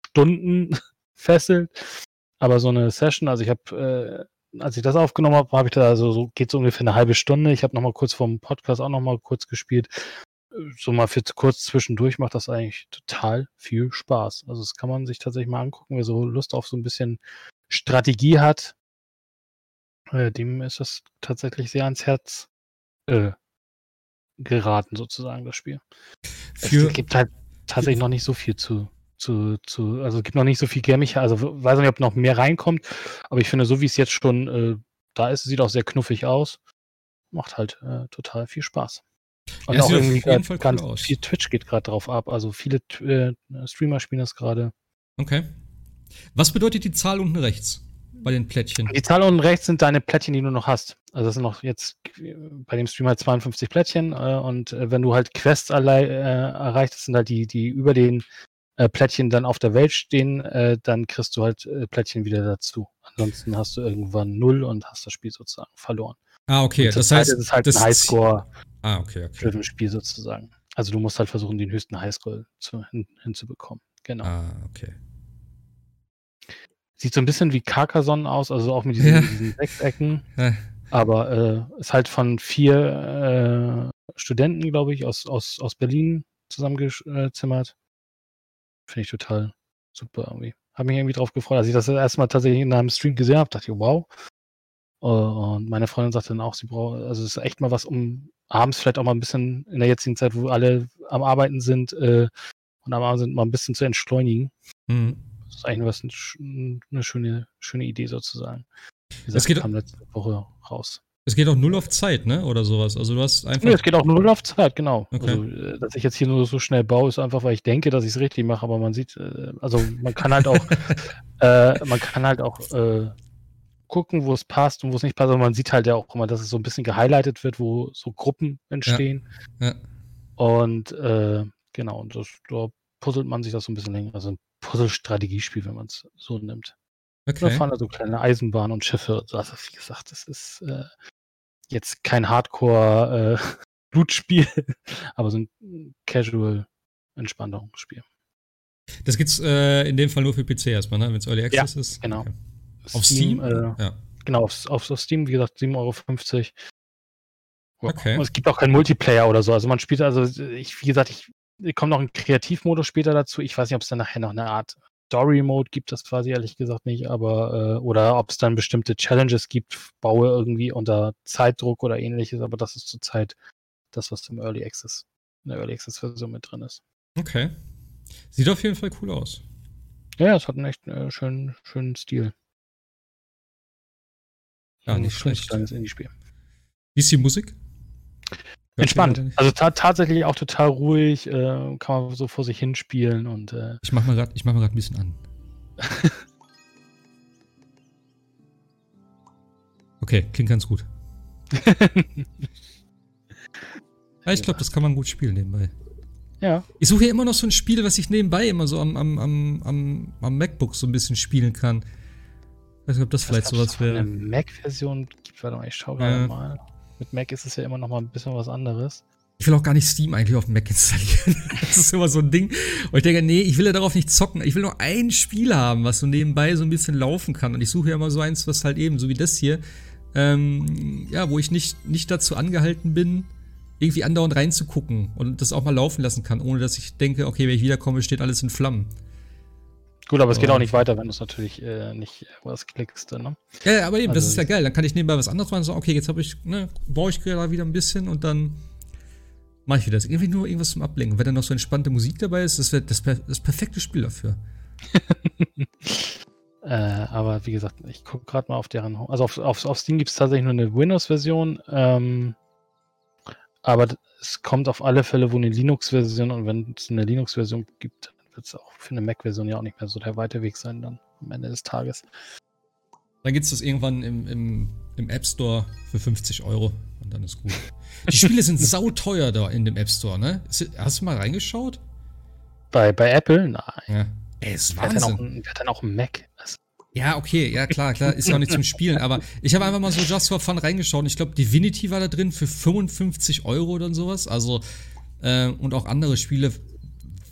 Stunden fesselt. Aber so eine Session, also ich habe, äh, als ich das aufgenommen habe, habe ich da also so, geht so ungefähr eine halbe Stunde. Ich habe nochmal kurz vom Podcast auch nochmal kurz gespielt. So mal für kurz zwischendurch macht das eigentlich total viel Spaß. Also das kann man sich tatsächlich mal angucken, wer so Lust auf so ein bisschen Strategie hat. Äh, dem ist das tatsächlich sehr ans Herz äh, geraten, sozusagen, das Spiel. Für es gibt halt tatsächlich noch nicht so viel zu, zu, zu, also es gibt noch nicht so viel Gärmicher, also weiß nicht, ob noch mehr reinkommt, aber ich finde, so wie es jetzt schon äh, da ist, sieht auch sehr knuffig aus. Macht halt äh, total viel Spaß. Und ja, auch irgendwie grad, cool ganz aus. viel Twitch geht gerade drauf ab. Also viele äh, Streamer spielen das gerade. Okay. Was bedeutet die Zahl unten rechts bei den Plättchen? Die Zahl unten rechts sind deine Plättchen, die du noch hast. Also das sind noch jetzt bei dem Streamer 52 Plättchen äh, und äh, wenn du halt Quests allein, äh, erreicht, sind halt die, die über den äh, Plättchen dann auf der Welt stehen, äh, dann kriegst du halt äh, Plättchen wieder dazu. Ansonsten hast du irgendwann null und hast das Spiel sozusagen verloren. Ah, okay. Das heißt, es ist halt das ein Highscore ah, okay, okay. für Spiel sozusagen. Also du musst halt versuchen, den höchsten Highscore zu, hin, hinzubekommen. Genau. Ah, okay. Sieht so ein bisschen wie Carcassonne aus, also auch mit diesen, ja. diesen Sechsecken. Ja. Aber äh, ist halt von vier äh, Studenten, glaube ich, aus, aus, aus Berlin zusammengezimmert. Finde ich total super irgendwie. Habe mich irgendwie drauf gefreut, als ich das erstmal tatsächlich in einem Stream gesehen habe, dachte ich, wow. Und meine Freundin sagte dann auch, sie braucht, also es ist echt mal was, um abends vielleicht auch mal ein bisschen in der jetzigen Zeit, wo alle am Arbeiten sind äh, und am Abend sind, mal ein bisschen zu entschleunigen. Mhm. Das ist eigentlich was, eine schöne, schöne Idee sozusagen. Wie gesagt, das geht, kam letzte Woche raus. Es geht auch null auf Zeit, ne? Oder sowas. Also du hast einfach. Nee, es geht auch null auf Zeit, genau. Okay. Also, äh, dass ich jetzt hier nur so schnell baue, ist einfach, weil ich denke, dass ich es richtig mache, aber man sieht, äh, also man kann halt auch, äh, man kann halt auch äh, gucken, wo es passt und wo es nicht passt, aber man sieht halt ja auch immer, dass es so ein bisschen gehighlightet wird, wo so Gruppen entstehen. Ja. ja. Und äh, genau, und das, da puzzelt man sich das so ein bisschen länger. Also ein Puzzle-Strategiespiel, wenn man es so nimmt. Okay. Da fahren da so kleine Eisenbahnen und Schiffe. Also, wie gesagt, das ist äh, jetzt kein Hardcore-Blutspiel, äh, aber so ein Casual-Entspannungsspiel. Das gibt's äh, in dem Fall nur für PC erstmal, ne? wenn es Early Access ja, ist. Genau. Okay. Auf Steam? Steam äh, ja. Genau, auf, auf, auf, Steam, wie gesagt, 7,50 Euro. Okay. Und es gibt auch keinen Multiplayer oder so. Also man spielt, also ich, wie gesagt, ich, ich komme noch ein Kreativmodus später dazu. Ich weiß nicht, ob es dann nachher noch eine Art Story-Mode gibt es quasi ehrlich gesagt nicht, aber äh, oder ob es dann bestimmte Challenges gibt, baue irgendwie unter Zeitdruck oder ähnliches, aber das ist zurzeit das, was im Early Access, in der Early Access-Version mit drin ist. Okay. Sieht auf jeden Fall cool aus. Ja, es hat einen echt äh, schönen, schönen Stil. Ja, Ein nicht schlecht. kleines Indie-Spiel. Wie ist die Musik? Entspannt. Also ta tatsächlich auch total ruhig, äh, kann man so vor sich hinspielen und äh, Ich mach mal gerade mach mal grad ein bisschen an. Okay, klingt ganz gut. Ja, ich glaube, das kann man gut spielen nebenbei. ja. Ich suche ja immer noch so ein Spiel, was ich nebenbei immer so am, am, am, am, am MacBook so ein bisschen spielen kann. Weiß nicht, ob das vielleicht sowas wäre. Eine Mac-Version gibt, warte mal, ich schau Ja. gerade mal. Mit Mac ist es ja immer noch mal ein bisschen was anderes. Ich will auch gar nicht Steam eigentlich auf dem Mac installieren. das ist immer so ein Ding. Und ich denke, nee, ich will ja darauf nicht zocken. Ich will nur ein Spiel haben, was so nebenbei so ein bisschen laufen kann. Und ich suche ja immer so eins, was halt eben, so wie das hier, ähm, ja, wo ich nicht, nicht dazu angehalten bin, irgendwie andauernd reinzugucken und das auch mal laufen lassen kann, ohne dass ich denke, okay, wenn ich wiederkomme, steht alles in Flammen. Gut, aber es geht auch nicht weiter, wenn du es natürlich äh, nicht was klickst. Ne? Ja, aber eben, das Also ist ja geil. Dann kann ich nebenbei was anderes machen und sagen, okay, jetzt habe ich, ne, brauche ich gerade wieder ein bisschen und dann mache ich wieder das. Irgendwie nur irgendwas zum Ablenken. Wenn dann noch so entspannte Musik dabei ist, das wäre das, das perfekte Spiel dafür. Äh, aber wie gesagt, ich gucke gerade mal auf deren. Also auf, auf, auf Steam gibt es tatsächlich nur eine Windows-Version. Ähm, aber es kommt auf alle Fälle wohl eine Linux-Version und wenn es eine Linux-Version gibt, wird es auch für eine Mac-Version ja auch nicht mehr so der weite Weg sein dann am Ende des Tages. Dann gibt es das irgendwann im, im, im App Store für 50 Euro und dann ist gut. Die Spiele sind sauteuer da in dem App Store, ne? Hast du mal reingeschaut? Bei, bei Apple, nein. Ja. Ey, ist Wer hat, denn auch, Wahnsinn. ein- wer hat denn auch ein Mac? Also, Ja, okay, ja klar, klar, ist ja auch nicht zum Spielen, aber ich habe einfach mal so Just for Fun reingeschaut und ich glaube, Divinity war da drin für 55 Euro oder sowas, also äh, und auch andere Spiele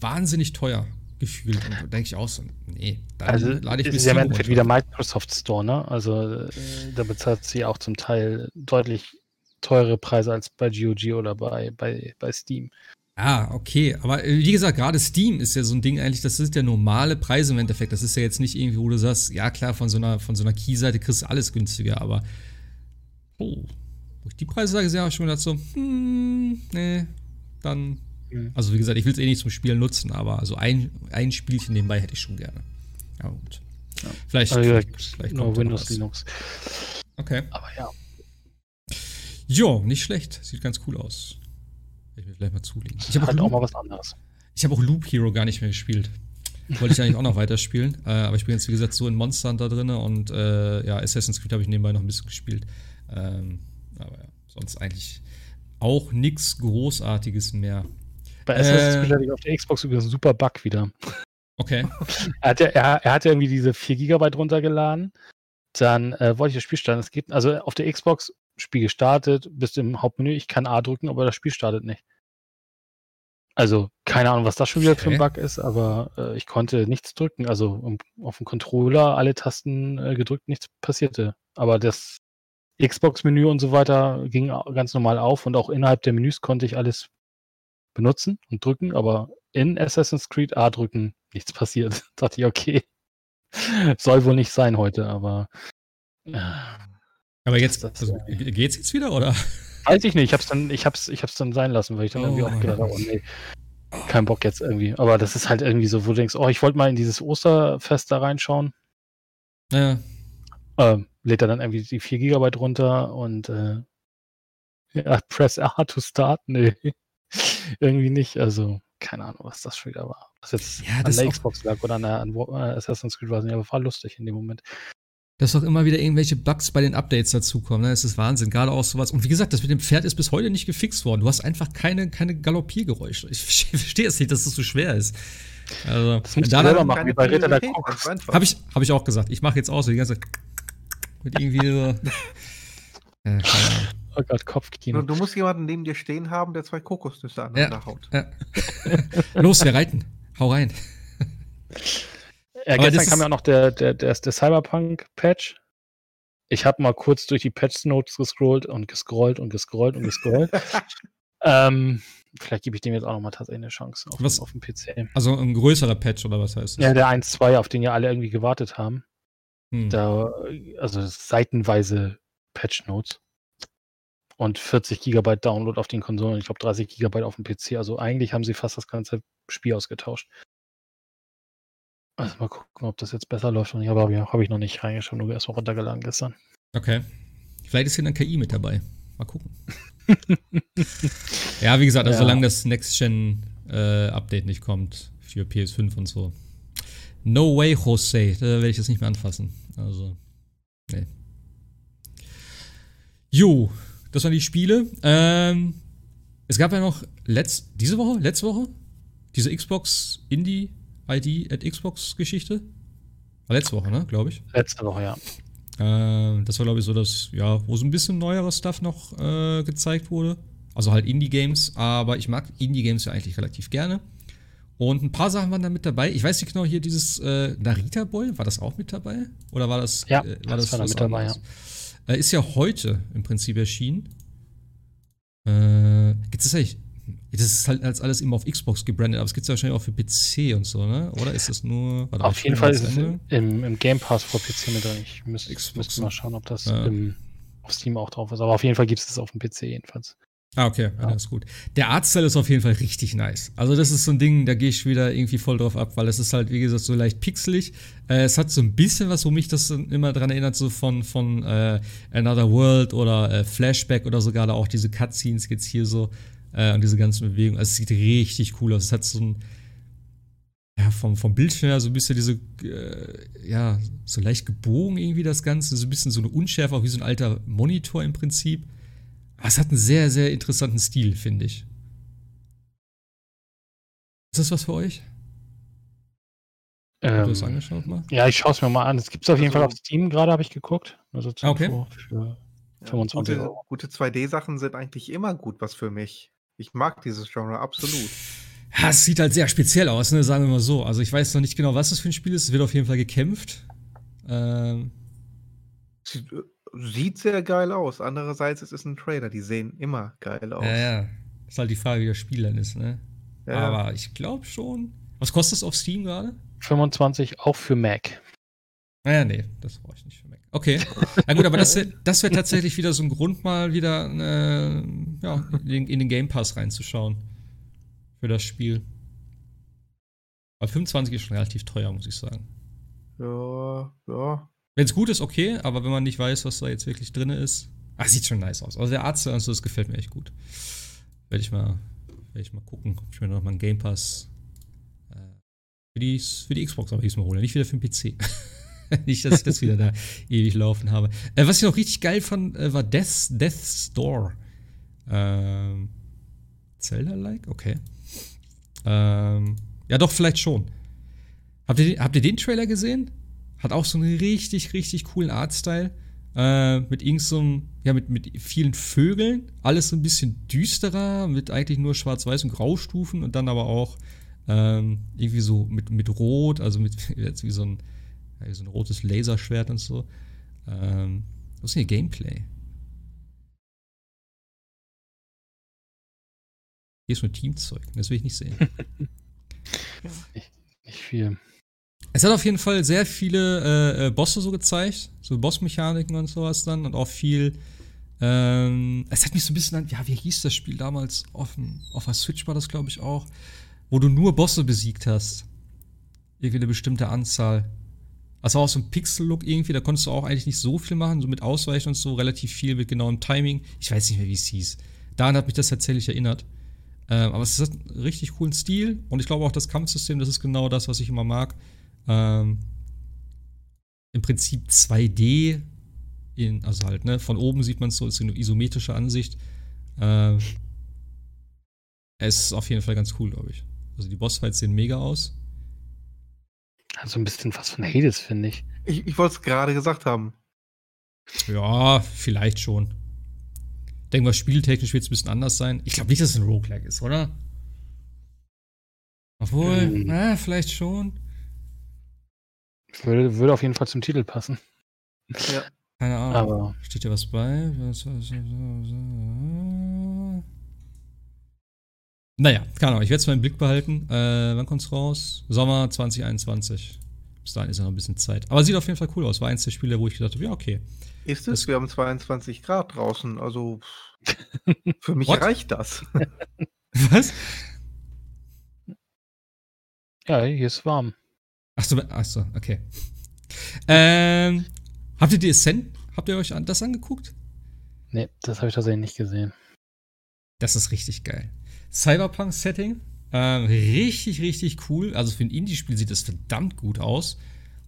wahnsinnig teuer gefühlt und da denke ich auch so, nee, dann also lade ich mir ist ja im Steam Endeffekt runter. wieder Microsoft Store, ne? Also äh, da bezahlt sie auch zum Teil deutlich teure Preise als bei GOG oder bei, bei, bei Steam. Ah, okay, aber äh, wie gesagt, gerade Steam ist ja so ein Ding eigentlich, das sind ja normale Preise im Endeffekt, das ist ja jetzt nicht irgendwie, wo du sagst, ja klar, von so einer, von so einer Key-Seite kriegst du alles günstiger, aber oh, wo ich die Preise sage, habe ich schon gedacht so, hm, nee, dann Mhm. Also wie gesagt, ich will es eh nicht zum Spielen nutzen, aber also ein, ein Spielchen nebenbei hätte ich schon gerne. Ja, gut. Ja. Vielleicht, Also, wie vielleicht, gesagt, vielleicht da noch Windows, was. Linux. Okay. Aber ja. Jo, nicht schlecht. Sieht ganz cool aus. Ich will vielleicht mal zulegen. Ich habe halt auch, auch mal Loop, was anderes. ich hab auch Loop Hero gar nicht mehr gespielt. Wollte ich eigentlich auch noch weiterspielen. Äh, aber ich bin jetzt, wie gesagt, so in Monster Hunter drin und äh, ja, Assassin's Creed habe ich nebenbei noch ein bisschen gespielt. Ähm, aber ja, sonst eigentlich auch nichts Großartiges mehr. Bei Assassin's. Creed hatte ich auf der Xbox übrigens einen super Bug wieder. Okay. Er hatte, er, er hatte irgendwie diese 4 GB runtergeladen. Dann äh, wollte ich das Spiel starten. Es geht, also auf der Xbox, Spiel gestartet, bist im Hauptmenü, ich kann A drücken, aber das Spiel startet nicht. Also, keine Ahnung, was das schon wieder für ein Okay. Bug ist, aber äh, ich konnte nichts drücken. Also um, auf dem Controller alle Tasten äh, gedrückt, nichts passierte. Aber das Xbox-Menü und so weiter ging ganz normal auf und auch innerhalb der Menüs konnte ich alles benutzen und drücken, aber in Assassin's Creed A drücken, nichts passiert. Dachte ich, okay. Soll wohl nicht sein heute, aber äh, Aber jetzt, also, geht's jetzt wieder, oder? weiß ich nicht. Ich hab's dann, ich hab's, ich hab's dann sein lassen, weil ich dann irgendwie Oh. auch gedacht habe, oh nee, kein Bock jetzt irgendwie. Aber das ist halt irgendwie so, wo du denkst, oh, ich wollte mal in dieses Osterfest da reinschauen. Ja. Ähm, lädt er dann irgendwie die 4 GB runter und äh, ja, press R to start? Nee. irgendwie nicht. Also, keine Ahnung, was das schon wieder war. Was jetzt Ja, an das der Xbox lag oder an der an äh, Assassin's Creed war, nicht, aber war lustig in dem Moment. dass auch immer wieder irgendwelche Bugs bei den Updates dazukommen. Ne? Das ist Wahnsinn. Gerade auch sowas. Und wie gesagt, das mit dem Pferd ist bis heute nicht gefixt worden. Du hast einfach keine, keine Galoppiergeräusche. Ich verstehe es nicht, dass es so schwer ist. Also, Das musst du da selber habe machen, wie bei Ritter der Krux. einfach. ich, hab ich auch gesagt. Ich mache jetzt auch so die ganze Zeit mit irgendwie so. Ja, keine Ahnung. Oh Gott, Kopfkino. Du, du musst jemanden neben dir stehen haben, der zwei Kokosnüsse aneinander haut. Ja. Los, wir reiten. Hau rein. Ja, Aber gestern kam ja noch der, der, der, der Cyberpunk-Patch. Ich habe mal kurz durch die Patch-Notes gescrollt und gescrollt und gescrollt und gescrollt. ähm, vielleicht gebe ich dem jetzt auch nochmal tatsächlich eine Chance auf, Was- auf dem PC. Also ein größerer Patch oder was heißt das? Ja, der 1.2, auf den ja alle irgendwie gewartet haben. Hm. Da, also seitenweise Patch-Notes. Und 40 Gigabyte Download auf den Konsolen. Ich glaube 30 Gigabyte auf dem PC. Also eigentlich haben sie fast das ganze Spiel ausgetauscht. Also mal gucken, ob das jetzt besser läuft. Ich habe hab ich noch nicht reingeschaut, nur erst mal runtergeladen gestern. Okay. Vielleicht ist hier dann KI mit dabei. Mal gucken. ja, wie gesagt, also Ja. solange das Next-Gen-Update nicht kommt für PS5 und so. No way, Jose. Da werde ich das nicht mehr anfassen. Also, nee. Jo, das waren die Spiele. Ähm, es gab ja noch letzt, diese Woche, letzte Woche, diese Xbox Indie ID at Xbox Geschichte. War letzte Woche, ne, glaube ich. Letzte Woche, ja. Ähm, das war, glaube ich, so das, ja, wo so ein bisschen neueres Stuff noch äh, gezeigt wurde. Also halt Indie-Games, aber ich mag Indie-Games ja eigentlich relativ gerne. Und ein paar Sachen waren da mit dabei. Ich weiß nicht genau, hier dieses äh, Narita Boy, war das auch mit dabei? Oder war das, Ja, äh, das war da mit dabei, anderes? Äh, ist ja heute im Prinzip erschienen. Äh, gibt es eigentlich. Das ist halt als alles immer auf Xbox gebrandet, aber es gibt es ja wahrscheinlich auch für PC und so, ne? Oder ist das nur. warte Auf jeden Fall ist es im, im Game Pass vor PC mit drin. Ich müsste Xbox, müsste mal schauen, ob das ja. im, auf Steam auch drauf ist. Aber auf jeden Fall gibt es das auf dem PC jedenfalls. Ah, okay, ja. Ist gut. Der Artstyle ist auf jeden Fall richtig nice. Also, das ist so ein Ding, da gehe ich wieder irgendwie voll drauf ab, weil es ist halt, wie gesagt, so leicht pixelig. Äh, es hat so ein bisschen was, wo mich das immer dran erinnert, so von, von äh, Another World oder äh, Flashback oder sogar da auch diese Cutscenes jetzt hier so äh, und diese ganzen Bewegungen. Also, es sieht richtig cool aus. Es hat so ein, ja, vom, vom Bildschirm her so ein bisschen diese, äh, ja, so leicht gebogen irgendwie das Ganze, so ein bisschen so eine Unschärfe, auch wie so ein alter Monitor im Prinzip. Aber es hat einen sehr, sehr interessanten Stil, finde ich. Ist das was für euch? Habt ihr Ähm, das angeschaut mal? ja, ich schaue es mir mal an. Es gibt es auf jeden Also- Fall auf Steam gerade, habe ich geguckt. Also zum okay. Info für Ja, 25 gute, Euro. gute 2D-Sachen sind eigentlich immer gut was für mich. Ich mag dieses Genre absolut. Ja, es sieht halt sehr speziell aus, ne? sagen wir mal so. Also ich weiß noch nicht genau, was das für ein Spiel ist. Es wird auf jeden Fall gekämpft. Ähm, Sieht, sehr geil aus. Andererseits es ist ein Trailer, die sehen immer geil aus. ja, ja. Ist halt die Frage, wie das Spiel dann ist, ne? Ja. Aber ich glaube schon. Was kostet es auf Steam gerade? 25 auch für Mac. Naja, nee, das brauche ich nicht für Mac. Okay. Na gut, aber das wäre das wär tatsächlich wieder so ein Grund, mal wieder äh, ja, in, in den Game Pass reinzuschauen. Für das Spiel. Aber 25 ist schon relativ teuer, muss ich sagen. ja, ja. Wenn es gut ist, okay, aber wenn man nicht weiß, was da jetzt wirklich drin ist. Ah, sieht schon nice aus. Also der Arzt und so, das gefällt mir echt gut. Werde ich mal, werde ich mal gucken, ob ich mir noch mal einen Game Pass äh, für, die, für die Xbox aber diesmal hole, nicht wieder für den PC. nicht, dass ich das wieder da ewig laufen habe. Äh, was ich noch richtig geil fand, äh, war Death, Death's Door. Ähm, Zelda-like? Okay. Ähm, ja, doch, vielleicht schon. Habt ihr, habt ihr den Trailer gesehen? Hat auch so einen richtig, richtig coolen Artstyle. Äh, mit irgend so einem, ja, mit, mit vielen Vögeln. Alles so ein bisschen düsterer, mit eigentlich nur Schwarz-Weiß und Graustufen und dann aber auch ähm, irgendwie so mit, mit Rot, also mit jetzt wie so ein, ja, wie so ein rotes Laserschwert und so. Ähm, was ist denn hier Gameplay? Hier ist nur Teamzeug, das will ich nicht sehen. Nicht viel. Es hat auf jeden Fall sehr viele äh, äh, Bosse so gezeigt, so Bossmechaniken und sowas dann und auch viel. Ähm, es hat mich so ein bisschen an, ja, wie hieß das Spiel damals? Auf, dem- auf der Switch war das, glaube ich, auch, wo du nur Bosse besiegt hast. Irgendwie eine bestimmte Anzahl. Also auch so ein Pixel-Look irgendwie, da konntest du auch eigentlich nicht so viel machen, so mit Ausweichen und so, relativ viel mit genauem Timing. Ich weiß nicht mehr, wie es hieß. Daran hat mich das tatsächlich erinnert. Ähm, aber es hat einen richtig coolen Stil und ich glaube auch das Kampfsystem, das ist genau das, was ich immer mag. Ähm, Im Prinzip 2D, in, also halt, ne, von oben sieht man es so, ist eine isometrische Ansicht. Ähm, es ist auf jeden Fall ganz cool, glaube ich. Also die Bossfights sehen mega aus. Hat so ein bisschen was von Hades, finde ich. Ich, ich wollte es gerade gesagt haben. Ja, vielleicht schon. Ich denke mal, spieltechnisch wird es ein bisschen anders sein. Ich glaube nicht, dass es ein Roguelike ist, oder? Obwohl, Ähm. na, vielleicht schon. Würde, würde auf jeden Fall zum Titel passen. Ja. Keine Ahnung. Aber Steht hier was bei? Naja, keine Ahnung. Ich werde es mal im Blick behalten. Äh, wann kommt's raus? Sommer 2021. Bis dahin ist ja noch ein bisschen Zeit. Aber sieht auf jeden Fall cool aus. War eins der Spiele, wo ich gedacht habe, ja, okay. Ist Das- es? Wir haben 22 Grad draußen. Also für mich What? reicht das. Was? ja, hier ist warm. Achso, achso, okay. Ähm, habt ihr die Ascent? Habt ihr euch das angeguckt? Nee, das habe ich tatsächlich nicht gesehen. Das ist richtig geil. Cyberpunk-Setting. Ähm, richtig, richtig cool. Also für ein Indie-Spiel sieht das verdammt gut aus.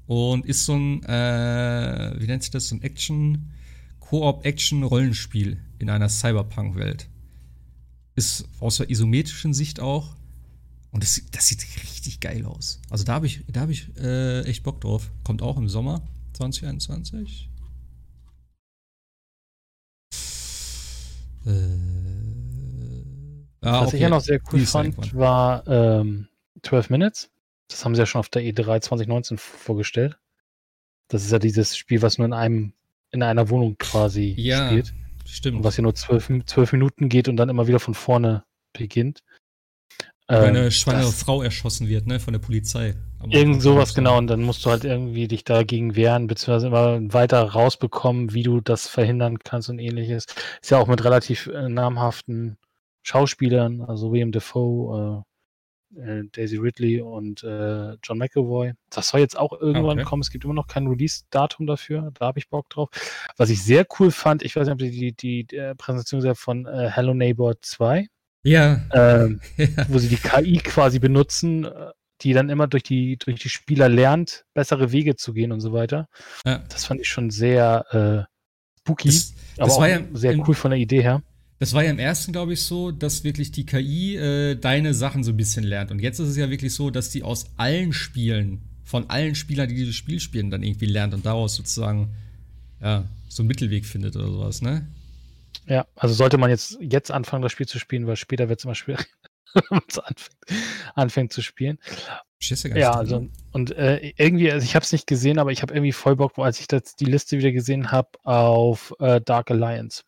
Und ist so ein, äh, wie nennt sich das, so ein Action, Koop-Action-Rollenspiel in einer Cyberpunk-Welt. Ist aus der isometrischen Sicht auch. Und das, das sieht richtig geil aus. Also da habe ich, da hab ich äh, echt Bock drauf. Kommt auch im Sommer 2021. Äh, ah, Was okay. ich ja noch sehr cool fand, war ähm, 12 Minutes. Das haben sie ja schon auf der E3 2019 vorgestellt. Das ist ja dieses Spiel, was nur in einem, in einer Wohnung quasi ja, spielt. Stimmt. Und was ja nur zwölf, zwölf Minuten geht und dann immer wieder von vorne beginnt. Eine ähm, schwangere Frau erschossen wird, ne, von der Polizei. irgend sowas, genau. Und dann musst du halt irgendwie dich dagegen wehren, beziehungsweise immer weiter rausbekommen, wie du das verhindern kannst und ähnliches. Ist ja auch mit relativ äh, namhaften Schauspielern, also William Defoe, äh, äh, Daisy Ridley und äh, John McAvoy. Das soll jetzt auch irgendwann okay. kommen. Es gibt immer noch kein Release-Datum dafür. Da habe ich Bock drauf. Was ich sehr cool fand, ich weiß nicht, ob die, die, die, die Präsentation von äh, Hello Neighbor 2 ja. Ähm, ja. Wo sie die KI quasi benutzen, äh, die dann immer durch die, durch die Spieler lernt, bessere Wege zu gehen und so weiter. Ja. Das fand ich schon sehr äh, spooky, das, das aber war ja sehr im, cool von der Idee her. Das war ja im ersten, glaube ich, so, dass wirklich die KI äh, deine Sachen so ein bisschen lernt. Und jetzt ist es ja wirklich so, dass die aus allen Spielen, von allen Spielern, die dieses Spiel spielen, dann irgendwie lernt und daraus sozusagen ja, so einen Mittelweg findet oder sowas, ne? Ja, also sollte man jetzt, jetzt anfangen, das Spiel zu spielen, weil später wird es immer schwierig, wenn man es anfängt, anfängt, zu spielen. Ja, also und äh, irgendwie, also ich habe es nicht gesehen, aber ich habe irgendwie voll Bock, als ich das, die Liste wieder gesehen habe, auf äh, Dark Alliance.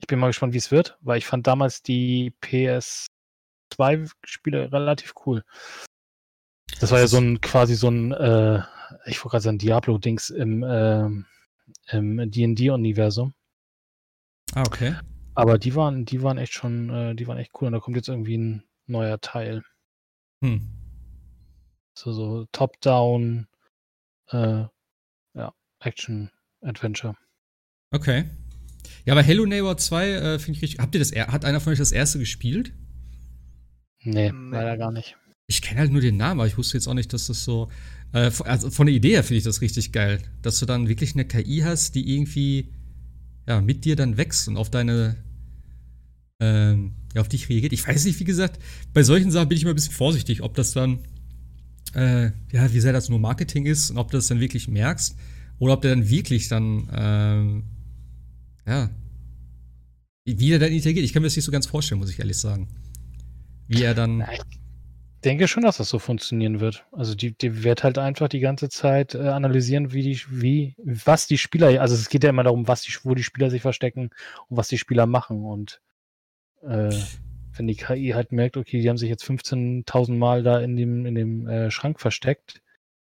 Ich bin mal gespannt, wie es wird, weil ich fand damals die PS2-Spiele relativ cool. Das war ja so ein quasi so ein, äh, ich wollte gerade sagen, Diablo-Dings im, äh, im D&D-Universum. Ah, okay. Aber die waren, die waren echt schon, äh, die waren echt cool. Und da kommt jetzt irgendwie ein neuer Teil. Hm. So, so Top-Down, äh, ja, Action-Adventure. Okay. Ja, aber Hello Neighbor 2 äh, finde ich richtig. Habt ihr das, hat einer von euch das erste gespielt? Nee, nee. leider gar nicht. Ich kenne halt nur den Namen, aber ich wusste jetzt auch nicht, dass das so. Äh, also von der Idee her finde ich das richtig geil. Dass du dann wirklich eine KI hast, die irgendwie ja, mit dir dann wächst und auf deine, ähm, ja, auf dich reagiert. Ich weiß nicht, wie gesagt, bei solchen Sachen bin ich immer ein bisschen vorsichtig, ob das dann, äh, ja, wie sehr das nur Marketing ist und ob du das dann wirklich merkst oder ob der dann wirklich dann, ähm, ja, wie er dann interagiert. Ich kann mir das nicht so ganz vorstellen, muss ich ehrlich sagen. Wie er dann. Ja, denke schon, dass das so funktionieren wird. Also die, die wird halt einfach die ganze Zeit äh, analysieren, wie die, wie, was die Spieler, also es geht ja immer darum, was die, wo die Spieler sich verstecken und was die Spieler machen. Und äh, wenn die KI halt merkt, okay, die haben sich jetzt 15.000 Mal da in dem, in dem äh, Schrank versteckt,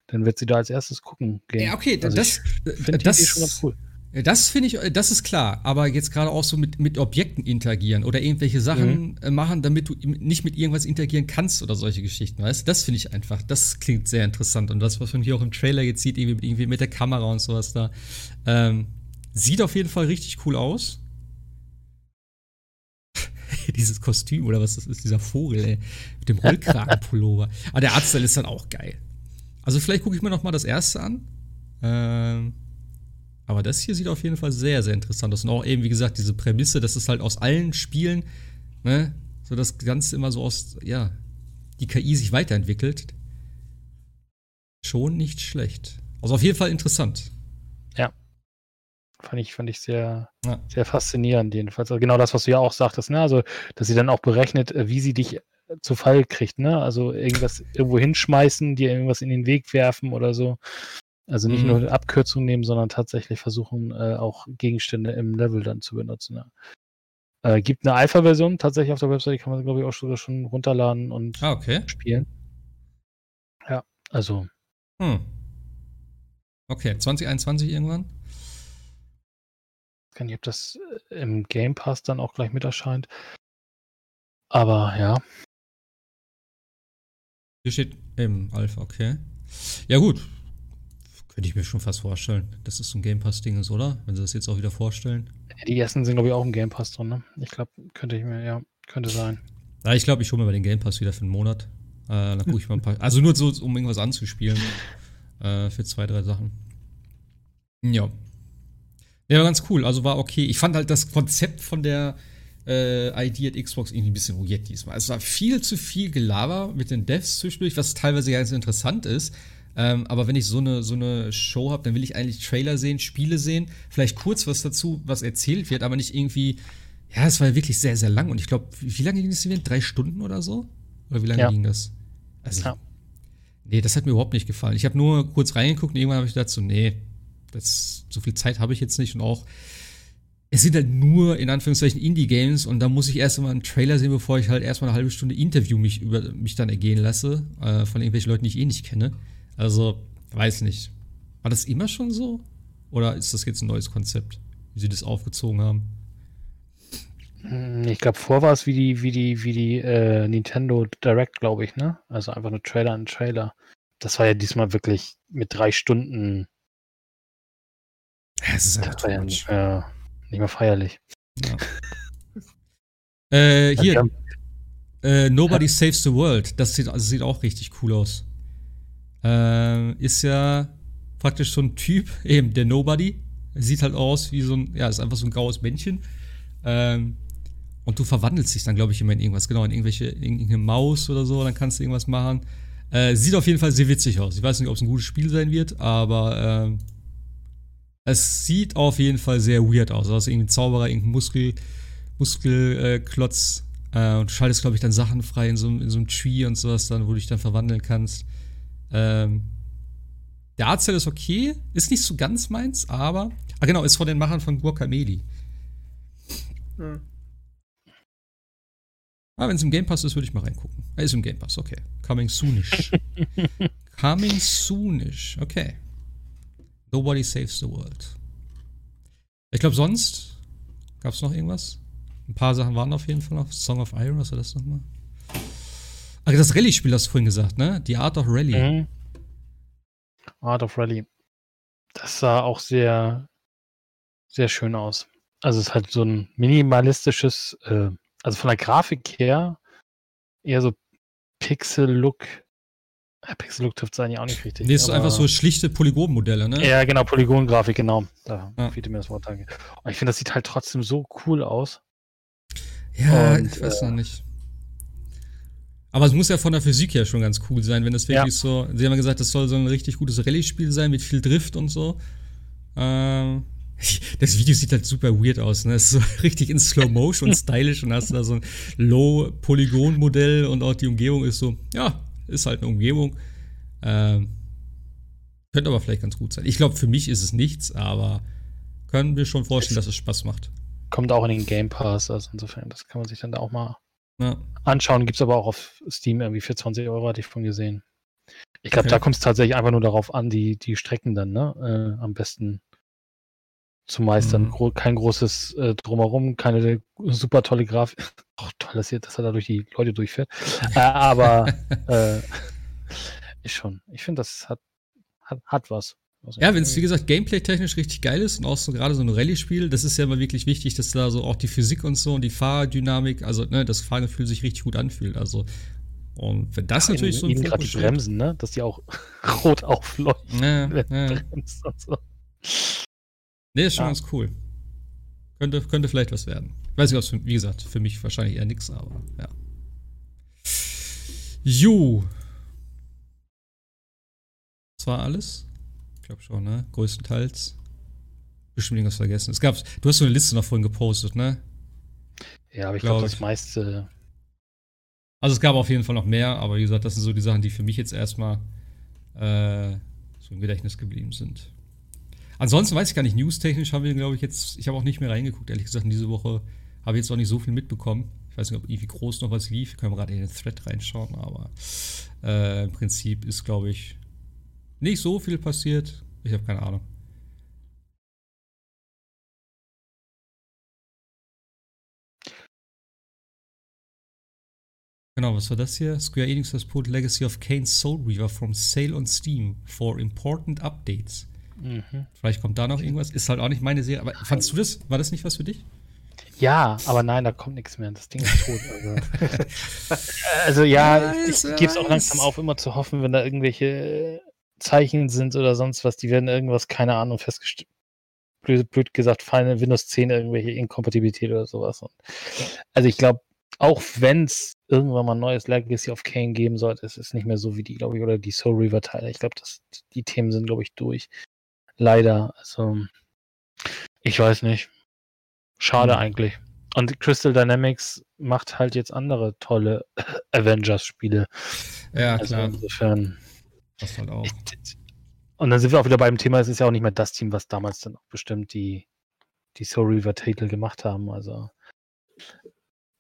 dann wird sie da als erstes gucken gehen. Ja, okay, also das, das, schon ganz cool. Das finde ich, das ist klar, aber jetzt gerade auch so mit, mit Objekten interagieren oder irgendwelche Sachen mhm. machen, damit du nicht mit irgendwas interagieren kannst oder solche Geschichten, weißt Das finde ich einfach, das klingt sehr interessant und das, was man hier auch im Trailer jetzt sieht, irgendwie, irgendwie mit der Kamera und sowas da, ähm, sieht auf jeden Fall richtig cool aus. Dieses Kostüm oder was das ist, dieser Vogel, ey, mit dem Rollkragenpullover. aber der Artstyle ist dann auch geil. Also vielleicht gucke ich mir noch mal das erste an. Ähm, aber das hier sieht auf jeden Fall sehr, sehr interessant aus. Und auch eben, wie gesagt, diese Prämisse, dass es halt aus allen Spielen, ne, so das Ganze immer so aus, ja, die KI sich weiterentwickelt. Schon nicht schlecht. Also auf jeden Fall interessant. Ja. Fand ich, fand ich sehr, ja. sehr faszinierend, jedenfalls. Also genau das, was du ja auch sagtest, ne? Also, dass sie dann auch berechnet, äh, wie sie dich äh, zu Fall kriegt, ne? Also irgendwas irgendwo hinschmeißen, dir irgendwas in den Weg werfen oder so. Also nicht mhm. nur Abkürzungen nehmen, sondern tatsächlich versuchen, äh, auch Gegenstände im Level dann zu benutzen. Ja. Äh, gibt eine Alpha-Version tatsächlich auf der Website, die kann man, glaube ich, auch sogar schon runterladen und ah, okay. spielen. Ja, also. Hm. Okay, 2021 irgendwann? Ich weiß nicht, ob das äh, im Game Pass dann auch gleich mit erscheint. Aber ja. Hier steht im Alpha, okay. Ja, gut. Könnte ich mir schon fast vorstellen, dass es so ein Game Pass-Ding ist, oder? Wenn sie das jetzt auch wieder vorstellen. Ja, die ersten sind, glaube ich, auch im Game Pass drin, ne? Ich glaube, könnte ich mir, ja, könnte sein. Ja, ich glaube, ich hole mir mal den Game Pass wieder für einen Monat. Äh, dann gucke ich mal ein paar. Also nur so, um irgendwas anzuspielen. Äh, für zwei, drei Sachen. Ja. Ja, war ganz cool. Also war okay. Ich fand halt das Konzept von der äh, ID at Xbox irgendwie ein bisschen weird diesmal. Es war viel zu viel Gelaber mit den Devs zwischendurch, was teilweise ganz interessant ist. Ähm, aber wenn ich so eine, so eine Show habe, dann will ich eigentlich Trailer sehen, Spiele sehen, vielleicht kurz was dazu, was erzählt wird, aber nicht irgendwie. Ja, es war ja wirklich sehr, sehr lang. Und ich glaube, wie, wie lange ging das Event? Drei Stunden oder so? Oder wie lange Ja. ging das? Also, Ja. nee, das hat mir überhaupt nicht gefallen. Ich habe nur kurz reingeguckt und irgendwann habe ich gedacht, so, nee, das, so viel Zeit habe ich jetzt nicht. Und auch, es sind halt nur in Anführungszeichen Indie-Games und da muss ich erst mal einen Trailer sehen, bevor ich halt erstmal eine halbe Stunde Interview mich über mich dann ergehen lasse, äh, von irgendwelchen Leuten, die ich eh nicht kenne. Also, weiß nicht. War das immer schon so? Oder ist das jetzt ein neues Konzept, wie sie das aufgezogen haben? Ich glaube, vor war es wie die, wie die, wie die äh, Nintendo Direct, glaube ich, ne? Also einfach nur Trailer an Trailer. Das war ja diesmal wirklich mit drei Stunden. Es ist einfach ja nicht mehr, nicht mehr feierlich. Ja. äh, hier, haben- Äh, Nobody Saves the World. Das sieht, also sieht auch richtig cool aus. Ähm, ist ja praktisch so ein Typ, eben der Nobody. Sieht halt aus wie so ein, ja, ist einfach so ein graues Männchen. Ähm, und du verwandelst dich dann, glaube ich, immer in irgendwas, genau, in irgendwelche, in irgendeine Maus oder so, dann kannst du irgendwas machen. Äh, sieht auf jeden Fall sehr witzig aus. Ich weiß nicht, ob es ein gutes Spiel sein wird, aber ähm, es sieht auf jeden Fall sehr weird aus. Also irgendwie ein Zauberer, irgendein Muskel, Muskelklotz. Äh, äh, und du schaltest, glaube ich, dann Sachen frei in so, in so einem Tree und sowas dann, wo du dich dann verwandeln kannst. Ähm, der Artstyle ist okay, ist nicht so ganz meins, aber. Ah, genau, ist von den Machern von Guacamole. Hm. Ah, wenn es im Game Pass ist, würde ich mal reingucken. Er ist im Game Pass, okay. Coming soonish. Coming soonish, okay. Nobody saves the world. Ich glaube, sonst gab es noch irgendwas. Ein paar Sachen waren auf jeden Fall noch. Song of Iron, was war das nochmal? Ach, das Rallye-Spiel hast du vorhin gesagt, ne? Die Art of Rally. Mhm. Art of Rally. Das sah auch sehr, sehr schön aus. Also es ist halt so ein minimalistisches, äh, also von der Grafik her eher so Pixel-Look. Ja, Pixel-Look trifft es eigentlich auch nicht richtig. Nee, ist so aber- einfach so schlichte Polygonmodelle, ne? Ja, genau, Polygongrafik, genau. Da Ja. fehlte mir das Wort, danke. Und ich finde, das sieht halt trotzdem so cool aus. Ja, Und, ich weiß äh, noch nicht. Aber es muss ja von der Physik her schon ganz cool sein, wenn das wirklich so. Sie haben ja gesagt, das soll so ein richtig gutes Rallye-Spiel sein mit viel Drift und so. Ähm, das Video sieht halt super weird aus, ne? Es ist so richtig in Slow Motion und stylisch und hast da so ein Low-Polygon-Modell und auch die Umgebung ist so, ja, ist halt eine Umgebung. Ähm, könnte aber vielleicht ganz gut sein. Ich glaube, für mich ist es nichts, aber können wir schon vorstellen, dass es Spaß macht. Kommt auch in den Game Pass, also insofern, das kann man sich dann da auch mal Ja. anschauen. Gibt es aber auch auf Steam irgendwie für 20 Euro, hatte ich von gesehen. Ich glaube, Okay. da kommt es tatsächlich einfach nur darauf an, die, die Strecken dann, ne? Äh, am besten zu meistern. Mhm. Gro kein großes äh, Drumherum, keine super tolle Grafik. Auch toll, dass, hier, dass er da durch die Leute durchfährt. äh, aber äh, ist schon. Ich finde, das hat, hat, hat was. Ja, wenn es wie gesagt gameplay-technisch richtig geil ist und auch so gerade so ein Rallye-Spiel, das ist ja immer wirklich wichtig, dass da so auch die Physik und so und die Fahrdynamik, also ne, das Fahrgefühl sich richtig gut anfühlt. Also und wenn das Ach, natürlich so ein eben gerade die Bremsen, ne? Dass die auch rot aufleuchten. Ja, wenn ja. so. Nee, ist schon Ja. ganz cool. Könnte, könnte vielleicht was werden. Ich weiß nicht, ob es, wie gesagt, für mich wahrscheinlich eher nix, aber ja. Jo. Das war alles? Ich glaube schon, ne? Größtenteils. Bestimmt irgendwas vergessen. Es gab, du hast so eine Liste noch vorhin gepostet, ne? Ja, aber ich Glaub glaube, ich. das meiste. Also es gab auf jeden Fall noch mehr, aber wie gesagt, das sind so die Sachen, die für mich jetzt erstmal äh, so im Gedächtnis geblieben sind. Ansonsten weiß ich gar nicht, newstechnisch haben wir, glaube ich, jetzt, ich habe auch nicht mehr reingeguckt, ehrlich gesagt, in diese Woche habe ich jetzt auch nicht so viel mitbekommen. Ich weiß nicht, ob irgendwie groß noch was lief, können wir gerade in den Thread reinschauen, aber äh, im Prinzip ist, glaube ich, nicht so viel passiert. Ich habe keine Ahnung. Genau, was war das hier? Square Enix has put Legacy of Kane's Soul Reaver from sale on Steam for important updates. Mhm. Vielleicht kommt da noch irgendwas. Ist halt auch nicht meine Serie. Aber fandst du das? War das nicht was für dich? Ja, aber nein, da kommt nichts mehr. Das Ding ist tot. Also, also ja, weiß, ich gebe es auch langsam auf, immer zu hoffen, wenn da irgendwelche Zeichen sind oder sonst was, die werden irgendwas, keine Ahnung, festgestellt. Blöd, blöd gesagt, Final Windows 10 irgendwelche Inkompatibilität oder sowas. Und also ich glaube, auch wenn es irgendwann mal ein neues Legacy of Kane geben sollte, es ist nicht mehr so wie die, glaube ich, oder die Soul River Teile. Ich glaube, die Themen sind, glaube ich, durch. Leider. Also, ich weiß nicht. Schade mhm. eigentlich. Und Crystal Dynamics macht halt jetzt andere tolle Avengers-Spiele. Ja, also klar. Insofern. Das halt auch. Und dann sind wir auch wieder beim Thema, es ist ja auch nicht mehr das Team, was damals dann auch bestimmt die, die Soul River Titel gemacht haben. Also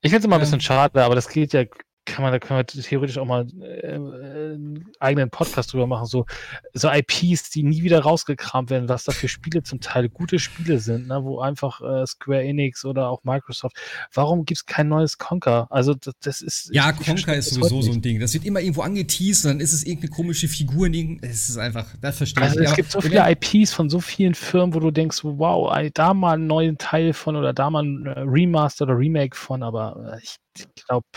ich finde es immer ein bisschen schade, aber das geht ja kann man, da können wir theoretisch auch mal äh, einen eigenen Podcast drüber machen, so, so IPs, die nie wieder rausgekramt werden, was da für Spiele zum Teil gute Spiele sind, ne, wo einfach äh, Square Enix oder auch Microsoft, warum gibt es kein neues Conker? Also das, das ist. Ja, Conker ist sowieso so ein Ding. Das wird immer irgendwo angeteased und dann ist es irgendeine komische Figur. Es ist einfach, das verstehe also ich. Also es gibt so viele IPs von so vielen Firmen, wo du denkst, wow, da mal einen neuen Teil von oder da mal ein äh, Remaster oder Remake von, aber äh, ich glaube,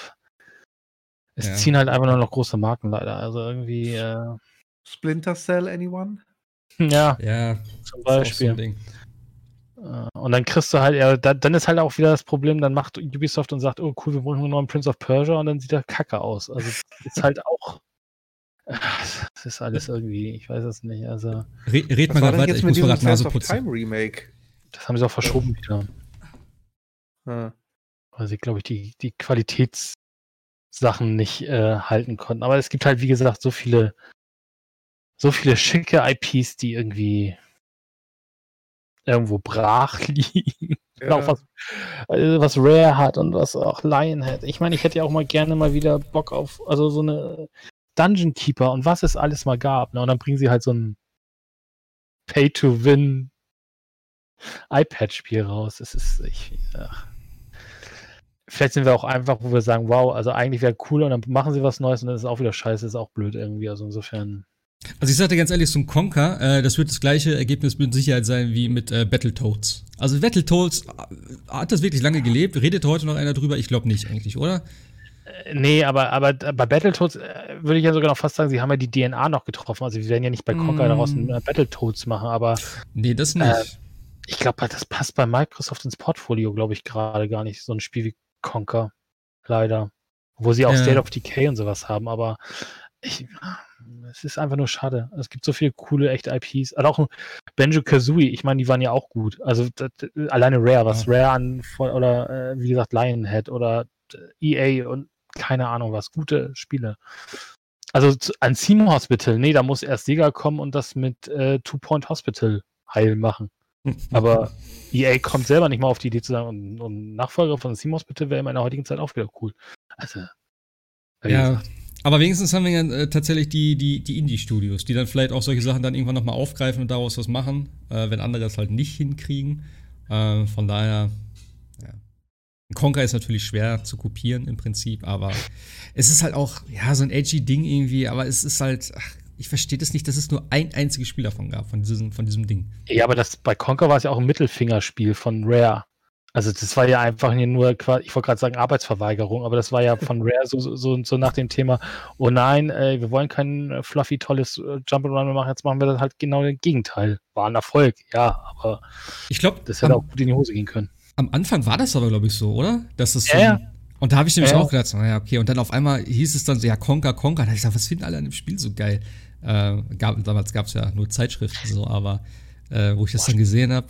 es ja. ziehen halt einfach nur noch große Marken leider. Also irgendwie. Äh, Splinter Cell, anyone? Ja. Ja. Zum Beispiel. So äh, und dann kriegst du halt, ja, dann ist halt auch wieder das Problem, dann macht Ubisoft und sagt, oh cool, wir wollen einen neuen Prince of Persia und dann sieht er kacke aus. Also ist halt auch. Das ist alles irgendwie, ich weiß es nicht. Also. Red, red mal gerade weiter, ich muss mal gerade Nase putzen. Time Remake? Das haben sie auch verschoben wieder. Hm. Weil sie, glaube ich, die, die Qualitäts- Sachen nicht äh, halten konnten. Aber es gibt halt, wie gesagt, so viele, so viele schicke IPs, die irgendwie irgendwo brach liegen. Ja. Auch was, äh, was Rare hat und was auch Lion hat. Ich meine, ich hätte ja auch mal gerne mal wieder Bock auf, also so eine Dungeon Keeper und was es alles mal gab. Ne? Und dann bringen sie halt so ein Pay-to-Win iPad-Spiel raus. Es ist, ich, ach vielleicht sind wir auch einfach, wo wir sagen, wow, also eigentlich wäre cool und dann machen sie was Neues und dann ist es auch wieder scheiße, ist auch blöd irgendwie. Also insofern. Also ich sagte ganz ehrlich, ein Conker, äh, das wird das gleiche Ergebnis mit Sicherheit sein wie mit äh, Battletoads. Also Battletoads, äh, hat das wirklich lange gelebt? Redet heute noch einer drüber? Ich glaube nicht eigentlich, oder? Äh, nee, aber, aber bei Battletoads äh, würde ich ja sogar noch fast sagen, sie haben ja die DNA noch getroffen. Also wir werden ja nicht bei Conker mm. daraus äh, Battletoads machen, aber. Nee, das nicht. ich glaube, das passt bei Microsoft ins Portfolio, glaube ich, gerade gar nicht. So ein Spiel wie Conker. Leider. Wo sie auch ja. State of Decay und sowas haben, aber ich, es ist einfach nur schade. Es gibt so viele coole, echte IPs. Also auch Benjo Kazooie, ich meine, die waren ja auch gut. Also das, alleine Rare, was ja. Rare an, oder äh, wie gesagt, Lionhead oder EA und keine Ahnung was, gute Spiele. Also an Team Hospital, nee, da muss erst Sega kommen und das mit äh, Two Point Hospital heil machen. Aber EA kommt selber nicht mal auf die Idee zu sagen, und, und Nachfolger von Simos bitte wäre in meiner heutigen Zeit auch wieder cool. Also. Ja. Gesagt. Aber wenigstens haben wir ja äh, tatsächlich die, die, die Indie-Studios, die dann vielleicht auch solche Sachen dann irgendwann nochmal aufgreifen und daraus was machen, äh, wenn andere das halt nicht hinkriegen. Äh, von daher, ja. Conker ist natürlich schwer zu kopieren im Prinzip, aber es ist halt auch, ja, so ein edgy Ding irgendwie, aber es ist halt, ach, ich verstehe das nicht, dass es nur ein einziges Spiel davon gab, von diesem, von diesem Ding. Ja, aber das, bei Conker war es ja auch ein Mittelfingerspiel von Rare. Also das war ja einfach nur, ich wollte gerade sagen Arbeitsverweigerung, aber das war ja von Rare so, so, so nach dem Thema, oh nein, äh, wir wollen kein äh, fluffy, tolles äh, Jump'n'Run mehr machen, jetzt machen wir das halt genau den Gegenteil. War ein Erfolg, ja, aber ich glaube, das hätte am, auch gut in die Hose gehen können. Am Anfang war das aber, glaube ich, so, oder? Dass das ja, so ein, und da habe ich nämlich ja. auch gedacht, naja, okay, und dann auf einmal hieß es dann so, ja, Conker, Conker, da habe ich gesagt, was finden alle an dem Spiel so geil? Äh, gab, damals gab es ja nur Zeitschriften so, aber äh, wo ich das dann gesehen habe.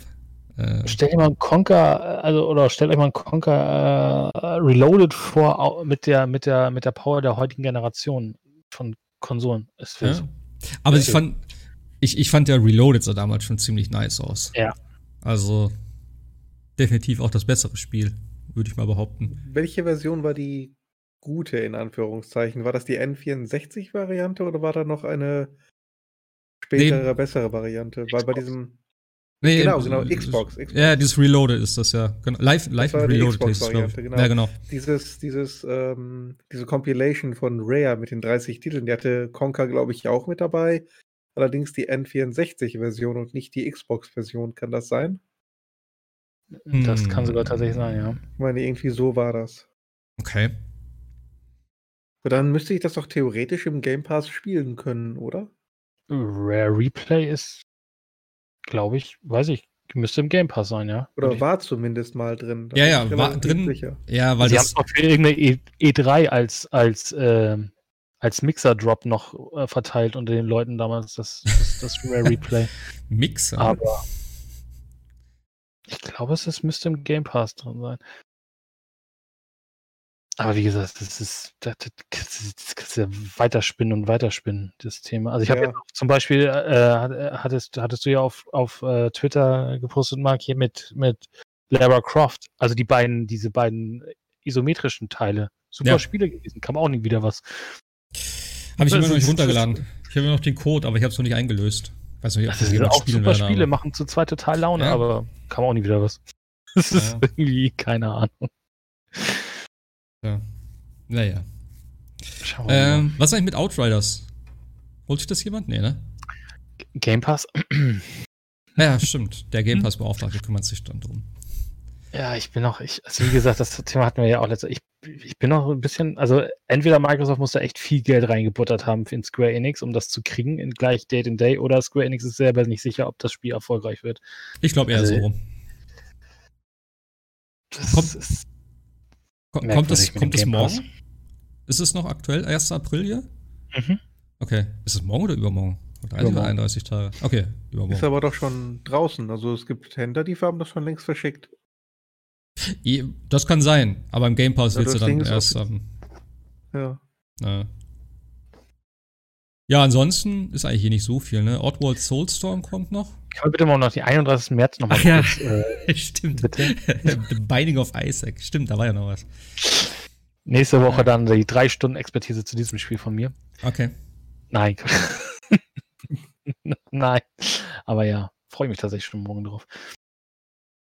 Äh, Stell dir mal einen Conker, also oder stellt euch mal einen Conker äh, Reloaded vor mit der, mit der, mit der Power der heutigen Generation von Konsolen. Ja. Aber ich fand, ich, ich fand der Reloaded so damals schon ziemlich nice aus. Ja. Also definitiv auch das bessere Spiel, würde ich mal behaupten. Welche Version war die gute in Anführungszeichen. War das die N64-Variante oder war da noch eine spätere, nee, bessere Variante? Weil bei diesem. Nee, genau, genau, Xbox, Xbox, Ja, dieses Reloaded ist das ja. Genau. Live, live Reloaded ist es, genau. Ja, genau. Dieses, dieses, ähm, diese Compilation von Rare mit den 30 Titeln, die hatte Conker, glaube ich, auch mit dabei. allerdings die N64-Version und nicht die Xbox-Version. Kann das sein? Das kann sogar Hm. tatsächlich sein, ja. Ich meine, irgendwie so war das. Okay. Aber dann müsste ich das doch theoretisch im Game Pass spielen können, oder? Rare Replay ist, glaube ich, weiß ich, müsste im Game Pass sein, ja. Oder war zumindest mal drin. Da Ja, ja, war drin. Sicher. Ja, weil sie haben auch für irgendeine E- E3 als, als, ähm, als Mixer-Drop noch äh, verteilt unter den Leuten damals, das, das, das Rare Replay. Mixer. Aber ich glaube, es ist, müsste im Game Pass drin sein. Aber wie gesagt, das ist, das, das, kannst du ja weiterspinnen und weiterspinnen, das Thema. Also ich habe Ja. auch zum Beispiel, äh, äh, hattest, hattest du ja auf, auf äh, Twitter gepostet, Mark, hier mit, mit Lara Croft, also die beiden, diese beiden isometrischen Teile. Super Ja. Spiele gewesen, kam auch nie wieder was. Habe ich immer noch nicht runtergeladen. Ich habe noch den Code, aber ich habe es noch nicht eingelöst. Weiß nicht, ob Das das sind auch super Spiele, machen zu zweit total Laune, Ja. aber kam auch nie wieder was. Das ist Ja. irgendwie, keine Ahnung. Ja. Naja. Schauen wir mal. Ähm, was eigentlich mit Outriders? Holt sich das jemand? Nee, ne? Game Pass? Ja, stimmt. Der Hm. Game Pass-Beauftragte kümmert sich dann drum. Ja, ich bin noch, ich, also wie gesagt, das Thema hatten wir ja auch letztes ich, ich bin noch ein bisschen, also entweder Microsoft muss da echt viel Geld reingebuttert haben in Square Enix, um das zu kriegen, in gleich Date and Day, oder Square Enix ist selber nicht sicher, ob das Spiel erfolgreich wird. Ich glaube eher Also, so rum. Das Kommt- ist Ko- Kommt merkwürdig es, kommt es Pass. morgen? Ist es noch aktuell? 1. April hier? Mhm. Okay. Ist es morgen oder übermorgen? 30 oder Übermorgen. 31 Tage? Okay, übermorgen. Ist aber doch schon draußen. Also es gibt Händler, die haben das schon längst verschickt. Das kann sein, aber im Game Pass Ja, willst du dann erst haben. Ja. Ja. ja, ansonsten ist eigentlich hier nicht so viel, ne? Oddworld Soulstorm kommt noch. Kann man bitte mal noch die 31. März nochmal Ach ja. kurz, äh, Stimmt. bitte? The Binding of Isaac. Stimmt, da war ja noch was. Nächste Woche Ja. dann die drei Stunden Expertise zu diesem Spiel von mir. Okay. Nein. Nein. Aber ja, freue mich tatsächlich schon morgen drauf.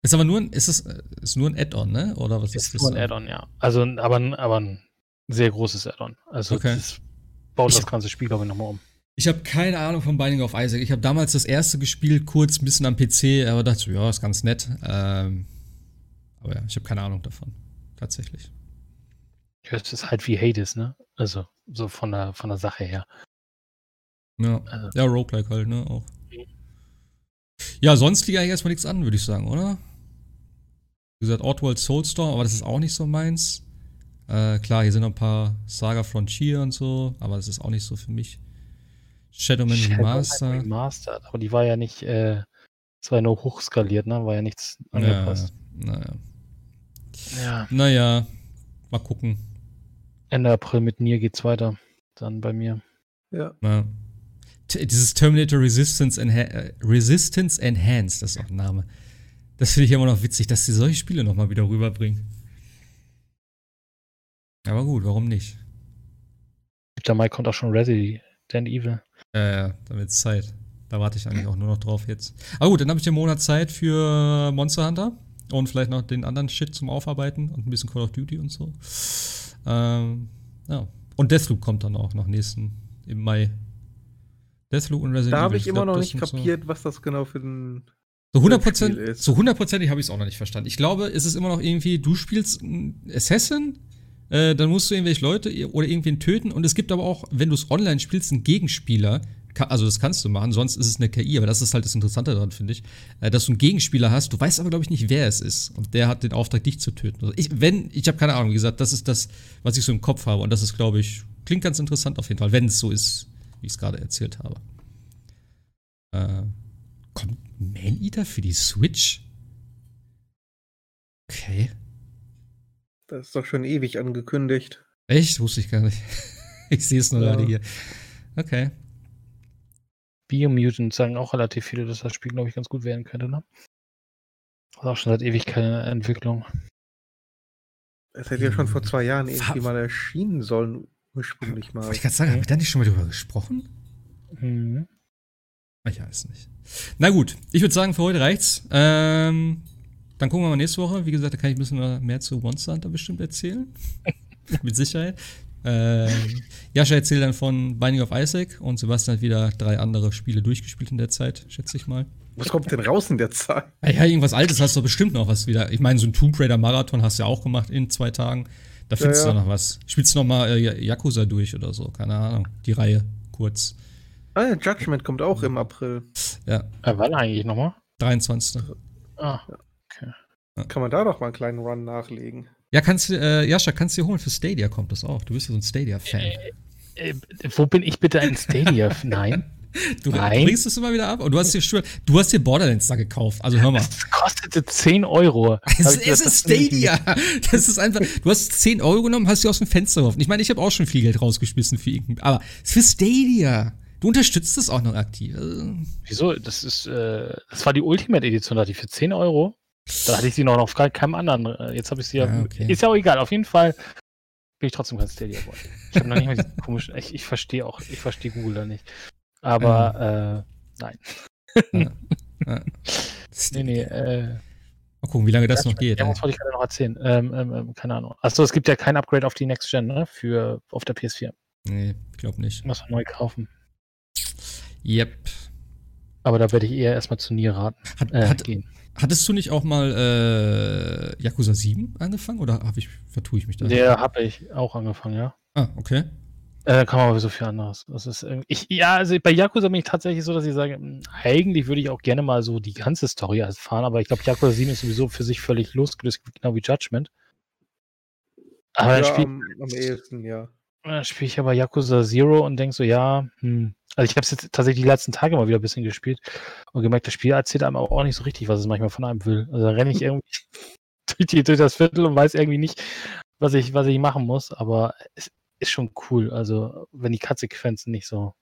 Ist aber nur ein, ist es äh, ist nur ein Add-on, ne? Oder was ist, Ist das? nur ein Add-on, ja. Also, aber, ein- aber ein sehr großes Add-on. Also, Okay. das baut Ich- das ganze Spiel, glaube ich, nochmal um. Ich habe keine Ahnung von Binding of Isaac. Ich habe damals das erste gespielt, kurz ein bisschen am PC, aber dachte, ja, ist ganz nett. Ähm, aber ja, ich habe keine Ahnung davon. Tatsächlich. Ja, Es ist halt wie Hades, ne? Also, so von der, von der Sache her. Ja, Also, ja Roguelike halt, ne? Auch. Ja, sonst liegt eigentlich erstmal nichts an, würde ich sagen, oder? Wie gesagt, Oddworld Soulstorm, aber das ist auch nicht so meins. Äh, klar, hier sind noch ein paar Saga Frontier und so, aber das ist auch nicht so für mich. Shadowman Shadowman Remaster. Remastered, aber die war ja nicht, äh, das war ja nur hochskaliert, ne? War ja nichts angepasst. naja. Ja. Naja, mal gucken. Ende April mit Nier geht's weiter. Dann bei mir. Ja. Ja. T dieses Terminator Resistance, Enha äh, Resistance Enhanced, das ist auch ein Name. Das finde ich immer noch witzig, dass sie solche Spiele nochmal wieder rüberbringen. Aber gut, warum nicht? 7. Mai kommt auch schon Resident Evil. Ja, ja, da wird's Zeit. Da warte ich eigentlich auch nur noch drauf jetzt. Aber gut, dann habe ich den Monat Zeit für Monster Hunter und vielleicht noch den anderen Shit zum Aufarbeiten und ein bisschen Call of Duty und so. Ähm, ja. Und Deathloop kommt dann auch noch nächsten im Mai. Deathloop und Resident Da habe Evil, ich immer glaub, noch nicht sind so- kapiert, was das genau für ein. So 100 Spiel Prozent, ist. so hundertprozentig habe ich es auch noch nicht verstanden. Ich glaube, es ist immer noch irgendwie, du spielst Assassin, äh, dann musst du irgendwelche Leute oder irgendwen töten und es gibt aber auch, wenn du es online spielst, einen Gegenspieler. Also das kannst du machen, sonst ist es eine KI, aber das ist halt das Interessante daran, finde ich, äh, dass du einen Gegenspieler hast. Du weißt aber, glaube ich, nicht, wer es ist und der hat den Auftrag, dich zu töten. Also ich, wenn, ich habe keine Ahnung, wie gesagt, das ist das, was ich so im Kopf habe und das ist, glaube ich, klingt ganz interessant auf jeden Fall, wenn es so ist, wie ich es gerade erzählt habe. Äh, kommt Man-Eater für die Switch? Okay. Das ist doch schon ewig angekündigt. Echt? Wusste ich gar nicht. ich sehe es nur Ja. gerade hier. Okay. Biomutant sagen auch relativ viele, dass das Spiel, glaube ich, ganz gut werden könnte, ne? Das ist auch schon seit ewig keine Entwicklung. Es hätte ja schon vor zwei Jahren Fa- irgendwie mal erschienen sollen, ursprünglich mal. Wollte ich gerade sagen, haben wir da nicht schon mal drüber gesprochen? Mhm. Ich weiß nicht. Na gut, ich würde sagen, für heute reicht's. Ähm, dann gucken wir mal nächste Woche. Wie gesagt, da kann ich ein bisschen mehr zu Monster Hunter bestimmt erzählen. Mit Sicherheit. Ähm, Jascha erzählt dann von Binding of Isaac und Sebastian hat wieder drei andere Spiele durchgespielt in der Zeit, schätze ich mal. Was kommt denn raus in der Zeit? Ja, ja, irgendwas Altes hast du bestimmt noch was wieder. Ich meine, so ein Tomb Raider Marathon hast du ja auch gemacht in zwei Tagen. Da findest Ja, du ja. noch was. Spielst du noch mal äh, Yakuza durch oder so? Keine Ahnung. Die Reihe kurz. Ah, ja, Judgment kommt auch im April. Ja, Äh, wann eigentlich nochmal? 23. Ah, Kann man da doch mal einen kleinen Run nachlegen. Ja, kannst du, äh, Jascha, kannst du dir holen. Für Stadia kommt das auch. Du bist ja so ein Stadia-Fan. äh, wo bin ich bitte ein Stadia? Nein. Du Nein. bringst es immer wieder ab und du hast dir schon, du hast dir Borderlands da gekauft. Also hör mal. Das kostete 10 Euro. Es, ich es gesagt, ist Stadia. Das ist einfach. Du hast 10 Euro genommen, hast sie aus dem Fenster geworfen. Ich meine, ich habe auch schon viel Geld rausgeschmissen für irgendein. Aber es ist für Stadia. Du unterstützt das auch noch aktiv. Also, Wieso? Das ist, äh, das war die Ultimate Edition, da hatte ich für 10 Euro. Da hatte ich sie noch auf gar keinem anderen. Äh, Jetzt habe ich sie ja. Ja, okay. Ist ja auch egal. Auf jeden Fall bin ich trotzdem kein Stadia Boy. Ich habe noch nicht mal diesen komischen. Ich, ich verstehe auch, ich verstehe Google da nicht. Aber äh, nein. ja. Nee, nee, äh, Mal gucken, wie lange das noch geht. Ja, was wollte ich gerade noch erzählen? Ähm, ähm, ähm, keine Ahnung. Achso, es gibt ja kein Upgrade auf die Next Gen, ne? Für auf der PS4. Nee, ich glaube nicht. Muss man neu kaufen. Yep. Aber da werde ich eher erstmal zu Nier raten. Hat, Äh, hat, gehen. Hattest du nicht auch mal äh, Yakuza 7 angefangen oder hab ich, vertue ich mich da? Der habe ich auch angefangen, ja. Ah, okay. Äh, kann man aber so viel anderes. Das ist irgendwie- ich, ja, also bei Yakuza bin ich tatsächlich so, dass ich sage, mh, eigentlich würde ich auch gerne mal so die ganze Story erfahren, aber ich glaube, Yakuza 7 ist sowieso für sich völlig losgelöst, genau wie Judgment. Aber ja, am, am ehesten, ja. Dann spiel ich aber Yakuza Zero und denke so, ja, hm. Also ich habe es jetzt tatsächlich die letzten Tage mal wieder ein bisschen gespielt und gemerkt, das Spiel erzählt einem auch nicht so richtig, was es manchmal von einem will. Also da renne ich irgendwie durch, die, durch das Viertel und weiß irgendwie nicht, was ich, was ich machen muss, aber es ist schon cool. Also wenn die Cut-Sequenzen nicht so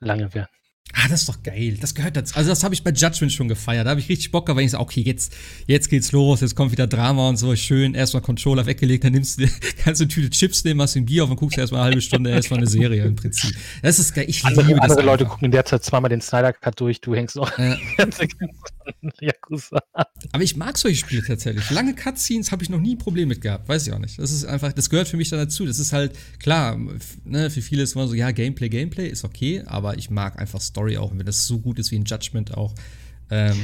lange wären. Ah, das ist doch geil. Das gehört dazu. Also, das habe ich bei Judgment schon gefeiert. Da habe ich richtig Bock, gehabt, weil ich so, okay, jetzt, jetzt geht's los, jetzt kommt wieder Drama und so. Schön, erstmal Controller weggelegt, dann nimmst du, dir- kannst du eine Tüte Chips nehmen, hast du ein Bier auf und guckst erstmal eine halbe Stunde erstmal eine Serie im Prinzip. Das ist geil. Ich Andere, liebe das. andere Leute einfach. gucken in der Zeit zweimal den Snyder Cut durch, du hängst an Yakuza. Aber ich mag solche Spiele tatsächlich. Lange Cutscenes habe ich noch nie ein Problem mit gehabt. Weiß ich auch nicht. Das ist einfach, das gehört für mich dann dazu. Das ist halt, klar, ne, für viele ist immer so, ja, Gameplay, Gameplay ist okay, aber ich mag einfach Story auch, und wenn das so gut ist wie in Judgment auch. Ähm,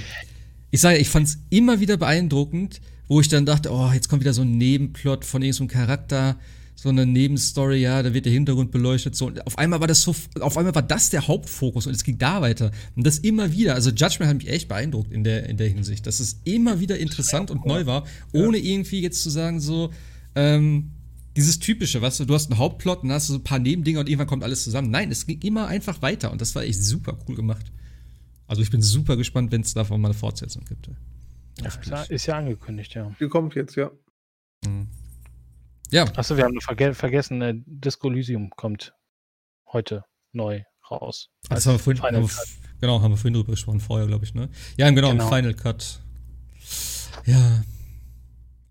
ich sage, ich fand es immer wieder beeindruckend, wo ich dann dachte, oh, jetzt kommt wieder so ein Nebenplot von irgendeinem Charakter, so eine Nebenstory, ja, da wird der Hintergrund beleuchtet, so. Und auf einmal war das so, auf einmal war das der Hauptfokus und es ging da weiter. Und das immer wieder, also Judgment hat mich echt beeindruckt in der, in der Hinsicht, dass es immer wieder interessant und neu war, ohne irgendwie jetzt zu sagen, so, ähm, dieses typische, weißt du, du hast einen Hauptplot und dann hast du so ein paar Nebendinger und irgendwann kommt alles zusammen. Nein, es ging immer einfach weiter und das war echt super cool gemacht. Also ich bin super gespannt, wenn es davon mal eine Fortsetzung gibt. Ja, ist ja angekündigt, ja. Die kommt jetzt, ja. Mhm. Ja, Achso, wir haben verge vergessen, äh, Disco Elysium kommt heute neu raus. das haben wir vorhin, Final haben wir, genau, haben wir vorhin drüber gesprochen, vorher, glaube ich, ne? Ja, genau, Genau. im Final Cut. Ja.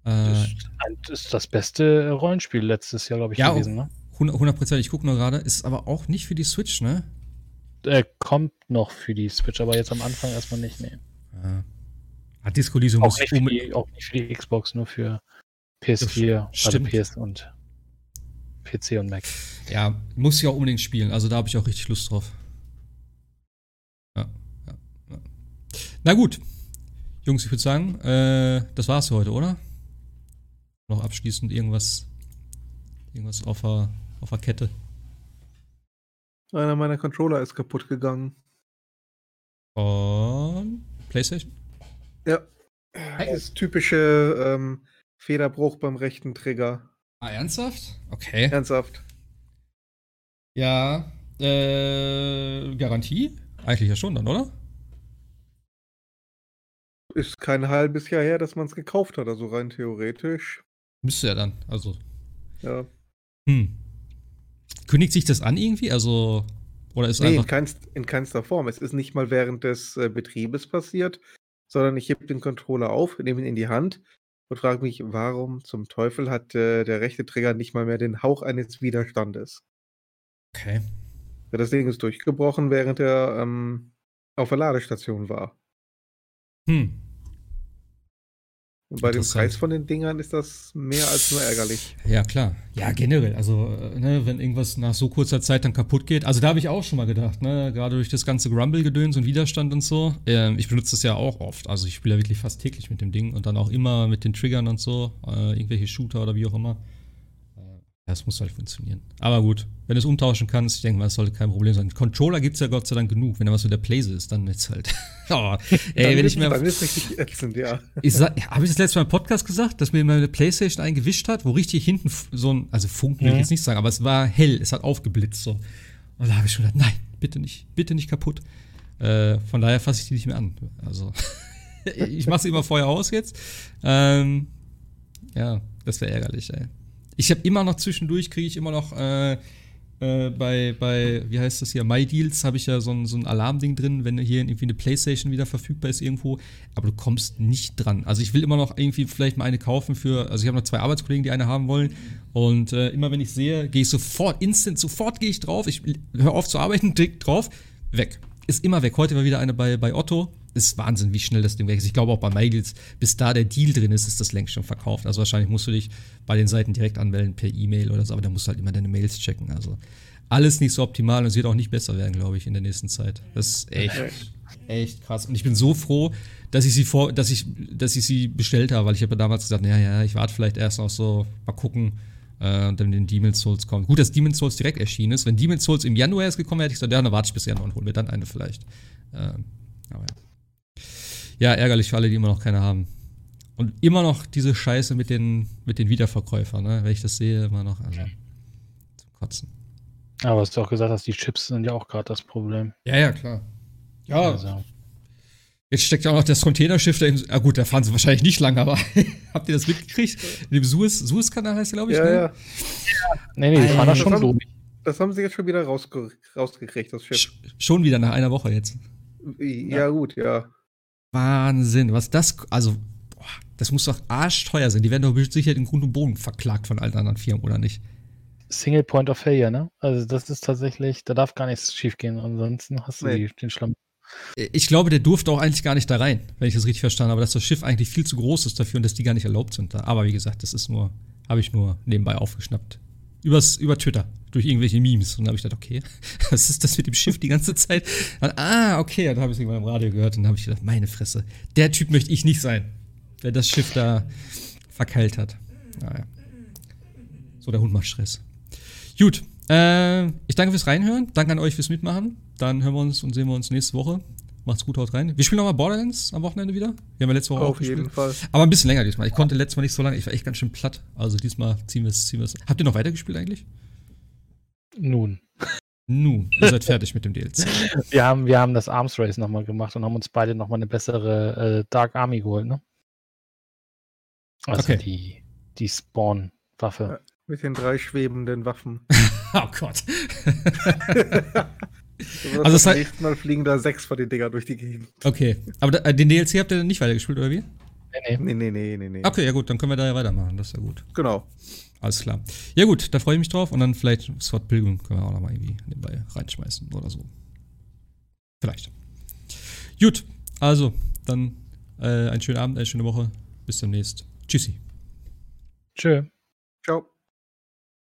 Das Äh, ist das ist das beste Rollenspiel letztes Jahr, glaube ich, Ja, gewesen. Ne? 100 Prozent, ich gucke nur gerade, ist aber auch nicht für die Switch, ne? Äh, kommt noch für die Switch, aber jetzt am Anfang erstmal nicht. Nee. Ja. Ah, Disco Elysium Auch, nicht die, auch nicht für die Xbox, nur für PS4, also Stimmt. PS und PC und Mac. Ja, muss ich auch unbedingt spielen. Also da habe ich auch richtig Lust drauf. Ja, ja, ja. Na gut. Jungs, ich würde sagen, äh, das war's für heute, oder? Noch abschließend irgendwas, irgendwas auf der, auf der Kette. Einer meiner Controller ist kaputt gegangen. Und PlayStation? Ja. Das typische ähm, Federbruch beim rechten Trigger. Ah, ernsthaft? Okay. Ernsthaft. Ja. Äh, Garantie? Eigentlich ja schon dann, oder? Ist kein halbes Jahr her, dass man es gekauft hat, also rein theoretisch. Müsste ja dann. Also. Ja. Hm. Kündigt sich das an irgendwie? Also. Oder ist Nee, in, einfach. keinst, in keinster Form. Es ist nicht mal während des äh, Betriebes passiert, sondern ich heb den Controller auf, nehme ihn in die Hand und frage mich, warum zum Teufel hat äh, der rechte Trigger nicht mal mehr den Hauch eines Widerstandes? Okay. Ja, das Ding ist durchgebrochen, während er ähm, auf der Ladestation war. Hm. Und bei dem. Preis von den Dingern ist das mehr als nur ärgerlich. Ja, klar. Ja, generell. Also, äh, ne, wenn irgendwas nach so kurzer Zeit dann kaputt geht. Also, da habe ich auch schon mal gedacht, ne, gerade durch das ganze Grumble-Gedöns und Widerstand und so. Ähm, ich benutze das ja auch oft. Also, ich spiele ja wirklich fast täglich mit dem Ding und dann auch immer mit den Triggern und so. Äh, irgendwelche Shooter oder wie auch immer. Das muss halt funktionieren. Aber gut, wenn du es umtauschen kannst, ich denke mal, das sollte kein Problem sein. Controller gibt es ja Gott sei Dank genug. Wenn da was mit der Playse ist, dann jetzt halt. oh, ey, wenn ist- ich mir. Dann ist richtig ätzend, ja. Ich sag, habe ich das letzte Mal im Podcast gesagt, dass mir meine Playstation einen gewischt hat, wo richtig hinten so ein, also Funken will ich Mhm. jetzt nicht sagen, aber es war hell, es hat aufgeblitzt so. Und da habe ich schon gedacht, nein, bitte nicht, bitte nicht kaputt. Äh, von daher fasse ich die nicht mehr an. Also, ich mache sie immer vorher aus jetzt. Ähm, ja, das wäre ärgerlich, ey. Ich habe immer noch zwischendurch, kriege ich immer noch äh, äh, bei, bei, wie heißt das hier, MyDeals habe ich ja so ein, so ein Alarmding drin, wenn hier irgendwie eine Playstation wieder verfügbar ist irgendwo, aber du kommst nicht dran. Also ich will immer noch irgendwie vielleicht mal eine kaufen für, also ich habe noch zwei Arbeitskollegen, die eine haben wollen und äh, immer wenn ich sehe, gehe ich sofort, instant, sofort gehe ich drauf, ich höre auf zu arbeiten, klick drauf, weg. Ist immer weg. Heute war wieder eine bei, bei Otto. Ist Wahnsinn, wie schnell das Ding weg ist. Ich glaube auch bei MyDeals, bis da der Deal drin ist, ist das längst schon verkauft. Also wahrscheinlich musst du dich bei den Seiten direkt anmelden per E-Mail oder so, aber da musst du halt immer deine Mails checken. Also alles nicht so optimal und es wird auch nicht besser werden, glaube ich, in der nächsten Zeit. Das ist echt, echt krass. Und ich bin so froh, dass ich sie vor, dass ich, dass ich sie bestellt habe, weil ich habe ja damals gesagt, ja, ja, ich warte vielleicht erst noch so, mal gucken, äh, und dann den Demon's Souls kommt. Gut, dass Demon's Souls direkt erschienen ist. Wenn Demon's Souls im Januar erst gekommen wäre, hätte ich gesagt, ja, dann warte ich bis Januar und hol mir dann eine vielleicht. Ähm, aber ja. Ja, ärgerlich für alle, die immer noch keine haben. Und immer noch diese Scheiße mit den, mit den Wiederverkäufern, ne? Wenn ich das sehe, immer noch, also zum Kotzen. Aber hast du auch gesagt hast, die Chips sind ja auch gerade das Problem. Ja, ja, klar. Ja, Also, Jetzt steckt ja auch noch das Containerschiff da im. Ah, gut, da fahren sie wahrscheinlich nicht lang, aber habt ihr das mitgekriegt? In dem Suez, Suezkanal heißt der, glaube ich, Ja, ne? ja. nee, nee, die fahren da schon das haben- durch. Das haben sie jetzt schon wieder rausge rausgekriegt, das Schiff. Sch schon wieder nach einer Woche jetzt. Ja, gut, ja. Wahnsinn, was das. Also, boah, das muss doch arschteuer sein. Die werden doch sicher in Grund und Boden verklagt von allen anderen Firmen, oder nicht? Single Point of Failure, ne? Also das ist tatsächlich, da darf gar nichts schief gehen. Ansonsten hast du Nee. die, den Schlamm. Ich glaube, der durfte auch eigentlich gar nicht da rein, wenn ich das richtig verstanden habe, dass das Schiff eigentlich viel zu groß ist dafür und dass die gar nicht erlaubt sind da. Aber wie gesagt, das ist nur, habe ich nur nebenbei aufgeschnappt. Übers, über Twitter, durch irgendwelche Memes. Und dann habe ich gedacht, okay, was ist das mit dem Schiff die ganze Zeit? Dann, ah, okay, dann habe ich es irgendwann im Radio gehört und dann habe ich gedacht, meine Fresse, der Typ möchte ich nicht sein, der das Schiff da verkeilt hat. Naja. So, der Hund macht Stress. Gut, äh, ich danke fürs Reinhören, danke an euch fürs Mitmachen. Dann hören wir uns und sehen wir uns nächste Woche. Macht's gut, haut rein. Wir spielen nochmal Borderlands am Wochenende wieder. Wir haben ja letzte Woche auch Auf jeden gespielt. Fall. Aber ein bisschen länger diesmal. Ich konnte letztes Mal nicht so lange. Ich war echt ganz schön platt. Also diesmal ziehen wir es. Ziehen wir's. Habt ihr noch weitergespielt eigentlich? Nun. Nun, ihr seid fertig mit dem DLC. Wir haben, wir haben das Arms Race nochmal gemacht und haben uns beide nochmal eine bessere äh, Dark Army geholt, ne? Also Okay. die, die Spawn-Waffe. Mit den drei schwebenden Waffen. oh Gott. Also das es hat- nächste Mal fliegen da sechs von den Dinger durch die Gegend. Okay. Aber da, äh, den DLC habt ihr dann nicht weitergespielt, oder wie? Nee, nee. Nee, nee, nee, nee, nee. Okay, ja gut, dann können wir da ja weitermachen. Das ist ja gut. Genau. Alles klar. Ja gut, da freue ich mich drauf. Und dann vielleicht Sword Pilgrim können wir auch nochmal irgendwie nebenbei reinschmeißen oder so. Vielleicht. Gut, also dann äh, einen schönen Abend, eine schöne Woche. Bis demnächst. Tschüssi. Tschö. Ciao.